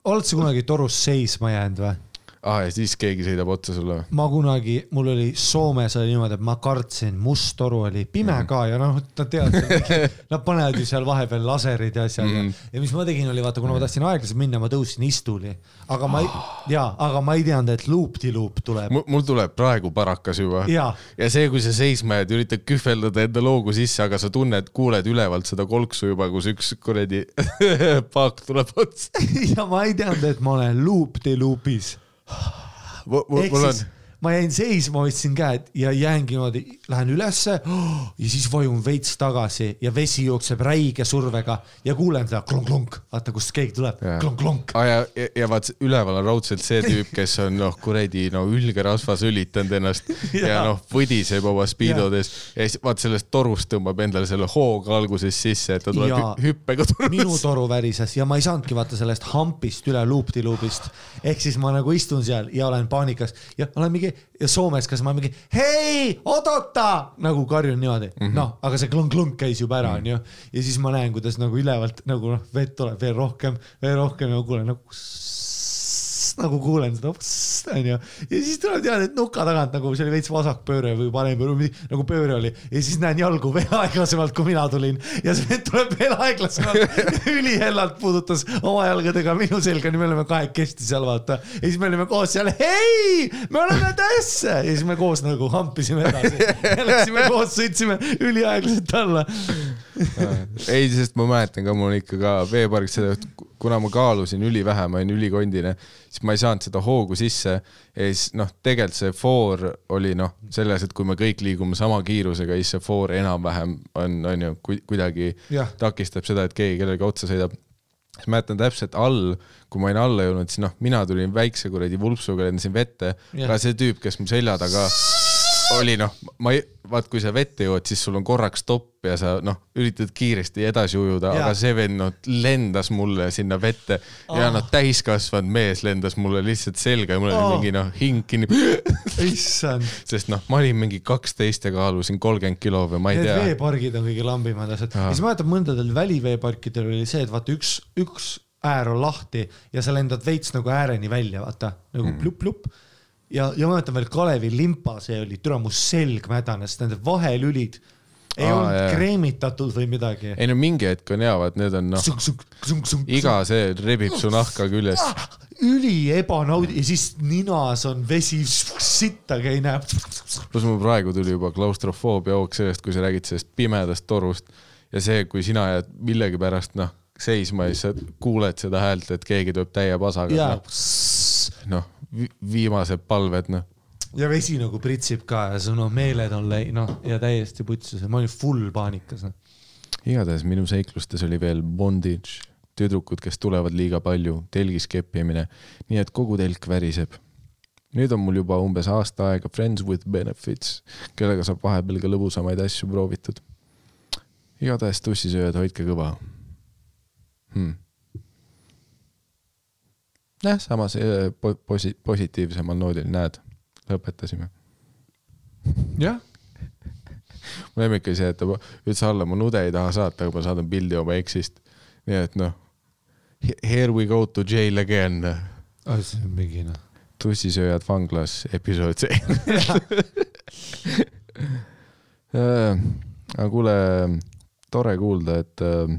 oled sa kunagi torus seisma jäänud või? ah,, ja siis keegi sõidab otsa sulle või? ma kunagi, mul oli Soomes oli niimoodi, et ma kartsin, must toru oli pime ka ja noh, nad teavad, nad panevad ju seal vahepeal laserid ja asjad mm. ja, ja mis ma tegin, oli vaata, kuna ma tahtsin aeglaselt minna, ma tõusin istuli, aga ma ei, jaa, aga ma ei teadnud, et loop-de-loop tuleb. mul tuleb praegu parakas juba ja see, kui sa seisma jääd, üritad kühveldada enda loogu sisse, aga sa tunned, kuuled ülevalt seda kolksu juba, kus üks kuradi paak tuleb otsa. ja ma ei teadnud, et ma olen loop-de-loop'is. Ehk mul on siis ma jäin seisma, hoidsin käed ja jäängi niimoodi, lähen ülesse ja siis vajun veits tagasi ja vesi jookseb räige survega ja kuulen seda klonk-klonk, vaata kust keegi tuleb, klonk-klonk. ah,. ja, ja, ja vaat üleval on raudselt see tüüp, kes on noh, kuradi no ülge rasvas õlitanud ennast ja, ja noh, võdiseb oma speedodes ja siis vaat sellest torust tõmbab endale selle hooga alguses sisse, et ta tuleb hü hüppega minu torust. toru värises ja ma ei saanudki vaata sellest hampist üle loop-de-loop'ist. ehk siis ma nagu istun seal ja olen paanikas ja olen mingi ja Soomes, kas ma mingi hei, oodata nagu karjun niimoodi mm -hmm., noh, aga see klõng-klõng käis juba ära, onju. ja siis ma näen, kuidas nagu ülevalt nagu noh, vett tuleb veel rohkem, veel rohkem ja kuulen nagu nagu kuulen seda onju. Ja siis tuleb teada, et nuka tagant nagu see oli veits vasakpööre või parempööre, nagu pööre oli. Ja siis näen jalgu veel aeglasemalt, kui mina tulin. Ja see vend tuleb veel aeglasemalt, ülihellalt puudutas oma jalgadega minu selga, nii me oleme kahekesti seal vaata. Ja siis me olime koos seal, hei, me oleme tässä! Ja siis me koos nagu hampisime edasi. Ja läksime koos, sõitsime üliaeglaselt alla. ei, sest ma mäletan ka, mul ikka ka veepargis seda, kuna ma kaalusin ülivähe, ma olin ülikondine, siis ma ei saanud seda hoogu sisse ja siis noh, tegelikult see foor oli noh, selles, et kui me kõik liigume sama kiirusega, siis see foor enam-vähem on, on ju, kuidagi Jah. takistab seda, et keegi kellelegi otsa sõidab. siis mäletan täpselt all, kui ma olin alla jõudnud, siis noh, mina tulin väikse kuradi vulpsuga, lendasin vette aga see tüüp, kes mu selja taga oli noh, ma ei, vaat kui sa vette jõuad, siis sul on korraks stopp ja sa noh, üritad kiiresti edasi ujuda, aga see vend noh lendas mulle sinna vette ja noh, täiskasvanud mees lendas mulle lihtsalt selga ja mul oli Oh. mingi noh, hing kinni, issand, sest noh, ma olin mingi kaksteist ja kaalusin kolmkümmend kilo või ma ei need tea. veepargid on kõige lambimad asjad. Ja siis mäletan mõndadel väliveeparkidel oli see, et vaata üks, üks äär on lahti ja sa lendad veits nagu ääreni välja, vaata. Nagu Mm. plupp-plupp ja, ja ma mäletan veel Kalevi limpa, see oli, türa mu selg mädanes, nende vahelülid ei Aa, olnud jaa. kreemitatud või midagi. ei no mingi hetk on hea, vaat need on noh, iga see rebib su nahka küljest. üli ebanaudi ja siis ninas on vesi, sittagi ei näe. pluss mul praegu tuli juba klaustrofoobia hoog sellest, kui sa räägid sellest pimedast torust ja see, kui sina jääd millegipärast noh, seisma ja siis sa kuuled seda häält, et keegi tuleb täie pasaga noh vi viimased palved noh, ja vesi nagu pritsib ka ja su noh, meeled on lei-, noh ja täiesti putsis, ma olin full paanikas noh.. igatahes minu seiklustes oli veel bondage, tüdrukud, kes tulevad liiga palju, telgis keppimine, nii et kogu telk väriseb. nüüd on mul juba umbes aasta aega friends with benefits, kellega saab vahepeal ka lõbusamaid asju proovitud. igatahes tussisööjad, hoidke kõva hmm.. jah, samas eh, po- posi-, positiivsemal noodil, näed, lõpetasime. jah, mu lemmik oli see, et ta ütles alla, ma nude ei taha saata, aga ma saadan pildi oma eksist. nii et noh, here we go to jail again. see on mingi noh. tussisööjad vanglas, episood seitse. aga kuule, tore kuulda, et äh,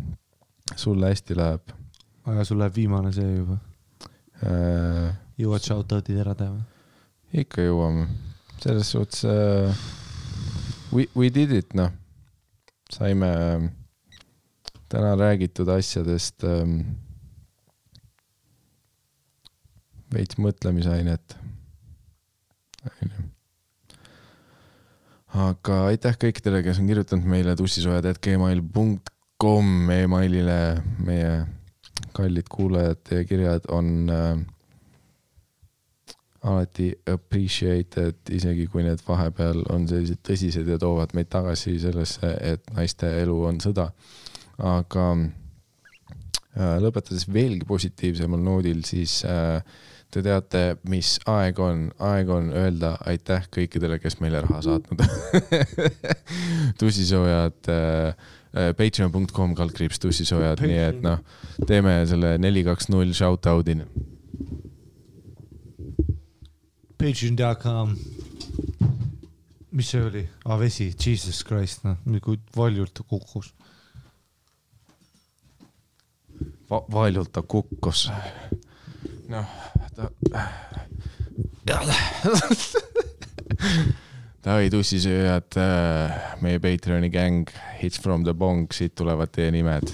sul hästi läheb aga sul läheb viimane see juba. äh,. jõuad shout-out'id ära teha või? ikka jõuame, selles suhtes äh, we, we did it, noh. saime äh, täna räägitud asjadest äh, veits mõtlemisainet. aga aitäh kõikidele, kes on kirjutanud meile tussisoojad.gmail.com emailile, meie kallid kuulajad, teie kirjad on äh, alati appreciated, isegi kui need vahepeal on sellised tõsised ja toovad meid tagasi sellesse, et naiste elu on sõda. aga äh, lõpetades veelgi positiivsemal noodil, siis äh, te teate, mis aeg on, aeg on öelda aitäh kõikidele, kes meile raha saatnud. tussisoojad äh, äh, patreon.com kaldkriips tussisoojad, nii et noh, teeme selle neli, kaks, null shout-out'i Patreon.com. mis see oli ah,? vesi, Jesus Christ, noh, kui valjult kukkus. Va valjult ta kukkus. noh, ta. Davai, tussisööjad, meie Patreoni gäng, Hits from the Bong, siit tulevad teie nimed.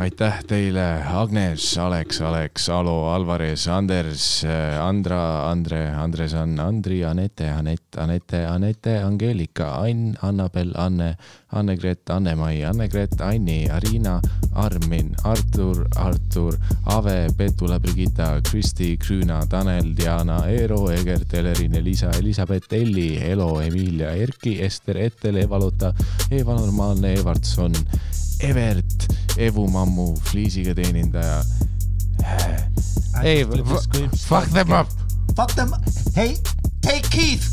Aitäh teile, Agnes, Alex, Alex, Alo, Alvarez, Anders, Andra, Andre, Andresan, Andri, Anette, Anett, Anette, Anette, Angeelika, Ain, Annabel, Anne, Anne-Gret, Anne-Mai, Anne-Gret, Anni, Arina, Armin, Artur, Artur, Ave, Petula, Brigitta, Kristi, Krüüna, Tanel, Diana, Eero, Egert, Elerin, Elisa, Elizabeth, Elli, Elo, Emilia, Erki, Ester, Etel, Eva-Lotta, Eva Normaalne, Evartson, Evert, Evu Mammu, Fliisiga teenindaja. ei, fuck them up. Fuck them. Hey, hey Keith,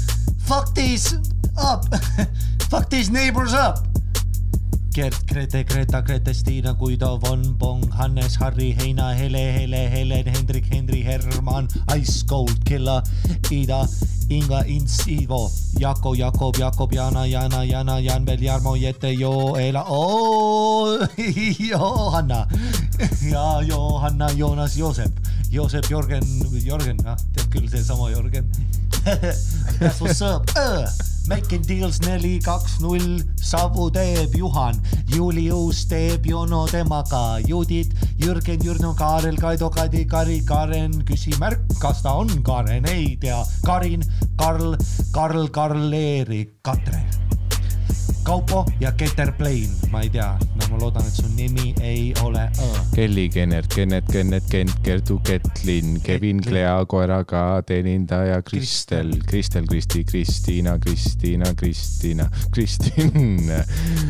fuck these up. fuck these neighbors up. Gert, Grete, Greta, Grete-Stiina, Guido, Von, Bong, Hannes, Harri, Heina, Hele, Hele, Helen, Hendrik, Henri, Herman, Ice Cold, Killa, Ida, Inga, Ints, Ivo, Jako, Jakob, Jakob, Jana, Jana, Jana, Janvel, Jarmo, Jette, Joela, Johanna ja Johanna, Joonas, Joosep, Joosep, Jörgen, Jörgen, ah, tead küll, seesama Jörgen. That's what's up uh,. Making deals neli, kaks, null, Savu teeb Juhan, Julius teeb Jono temaga, Judit, Jürgen, Jürno, Kaarel, Kaido, Kadi, Kari, Karen, küsimärk, kas ta on Karen, ei tea, Karin, Karl, Karl, Karl-Erik, Katre Kaupo ja Keter Plain, ma ei tea, no ma loodan, et su nimi ei ole Õ. Kelly Kennert, Kennet, Kennet, Kent, Kertu, Ketlin, Kevin, Klea, koeraga teenindaja Kristel, Kristel, Kristi, Kristiina, Kristiina, Kristiina, Kristin,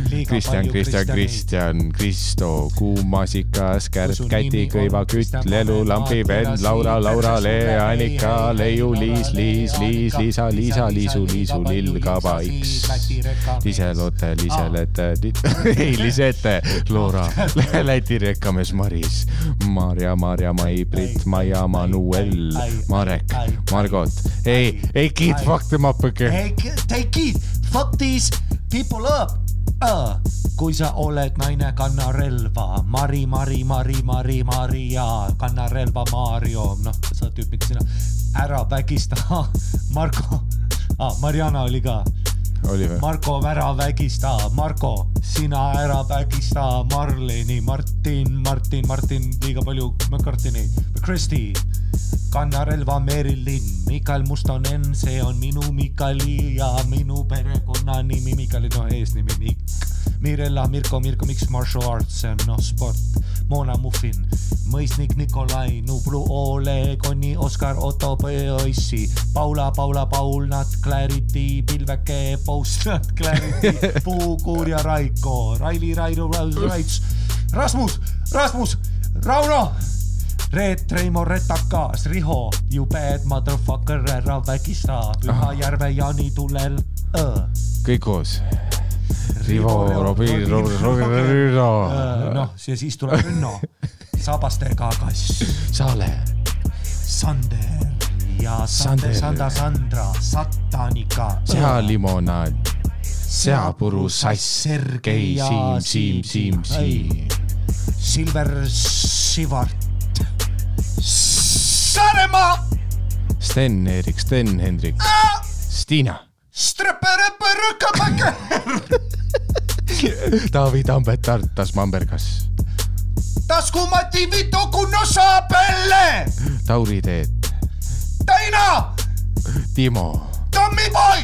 Kristjan, Kristjan. Kristjan, Kristo, Kuumasikas, Kärt Kui su, Käti, Kõiva, Kütt, Lelu, Lambi, vend, Laura, Laura, perse Le, sulle Annika Leiu, Liis, Liis, Liis, Liisa, Liisa, Liisu, Liisa, Lill, Kaba, X Läti rekamees., Liselotte, Liselete, ei Lisete, Loora, Läti rekkamees Maris, Maarja, Maarja, Mai-Brit, Maia, Manuel, Marek, Margot, ei, ei Keith, fuck them up again. Hey, take it, fuck these people up uh.. kui sa oled naine, kanna relva, Mari, Mari, Mari, Mari, Maria, kanna relva, Mario, noh, sa tüüpid sinna, ära vägista, Marko ah,, Mariana oli ka, oli või? Marko, ära vägista, Marko, sina ära vägista Marleni, Martin, Martin, Martin, liiga palju McCartney'd, Kristi, kanna relva Merilin, Mikael Mustonen, see on minu Mikali ja minu perekonnanimi, Mikali, no eesnimi Mikk. Mirella, Mirko, Mirko, miks martial arts, see on noh sport, Mona Muffin, mõisnik Nikolai, Nublu, Oleg, Onni, Oskar, Otto, Poissi, Paula, Paula, Paul, Nat, Clarity, Pilveke, Post, Nat, Clarity, Puukuur ja Raiko, Raili, Raido, Raits, Rasmus, Rasmus, Rauno, Reet, Reimo, Retakas, Riho, you bad motherfucker, ära vägista, Pühajärve, Jaani, Tulel, kõik koos. Rivo, Robin, Rino, noh, ja siis tuleb Rünno, sabastega kass, Sale, Sander ja Sander, Sander. Sandra, Satanika, sealimonaad, seapuru sass, Sergei, Siim, Siim, Siim, Siim. Silver Sivart, Saaremaa, Sten-Erik, Sten-Hendrik, Stiina, Strõpere-põrõkapäke, Taavi Tambet, Tartas, Mambergas, taskumati Vito Kunno Saabelle, Tauri Teet, Taina, Timo, Tammipoi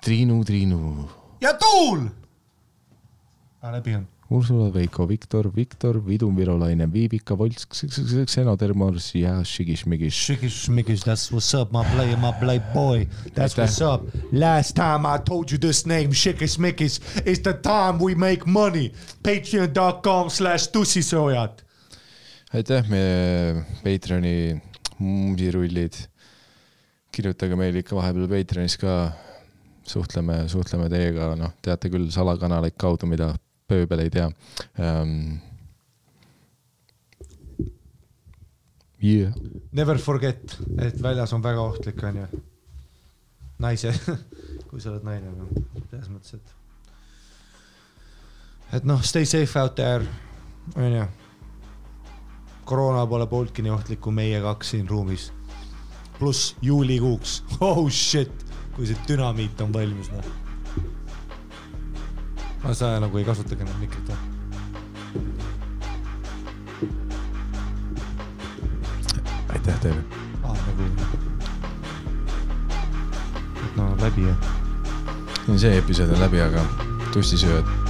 Triinu, Triinu, ja Tuul. läbi on. Ursula, Veiko, Viktor, Viktor, Vidun Virolaine, Viivika, Volts, Xenodermors ja Šigis-Migis. Shikis that's what's up, my player, my play boy. That's Aitäh. what's up. Last time I told you this name, Shikis Mikis, is the time we make money. Patreon.com slash tussisoojad. aitäh, meie Patreoni muusirullid. kirjutage meile ikka vahepeal Patreonis ka. suhtleme, suhtleme teiega, noh, teate küll salakanaleid kaudu, mida pööbel ei tea um,. Yeah. Never forget, et väljas on väga ohtlik, onju. naise, kui sa oled naine, noh, selles mõttes, et. et noh, stay safe out there, onju. Koroona pole pooltki nii ohtlik kui meie kaks siin ruumis. pluss juulikuuks, oh shit, kui see dünamiit on valmis, noh. aga sa nagu ei kasutagi enam mikrit või? aitäh teile. aa, nagu. no läbi jah. see episood on läbi, aga tussisööjad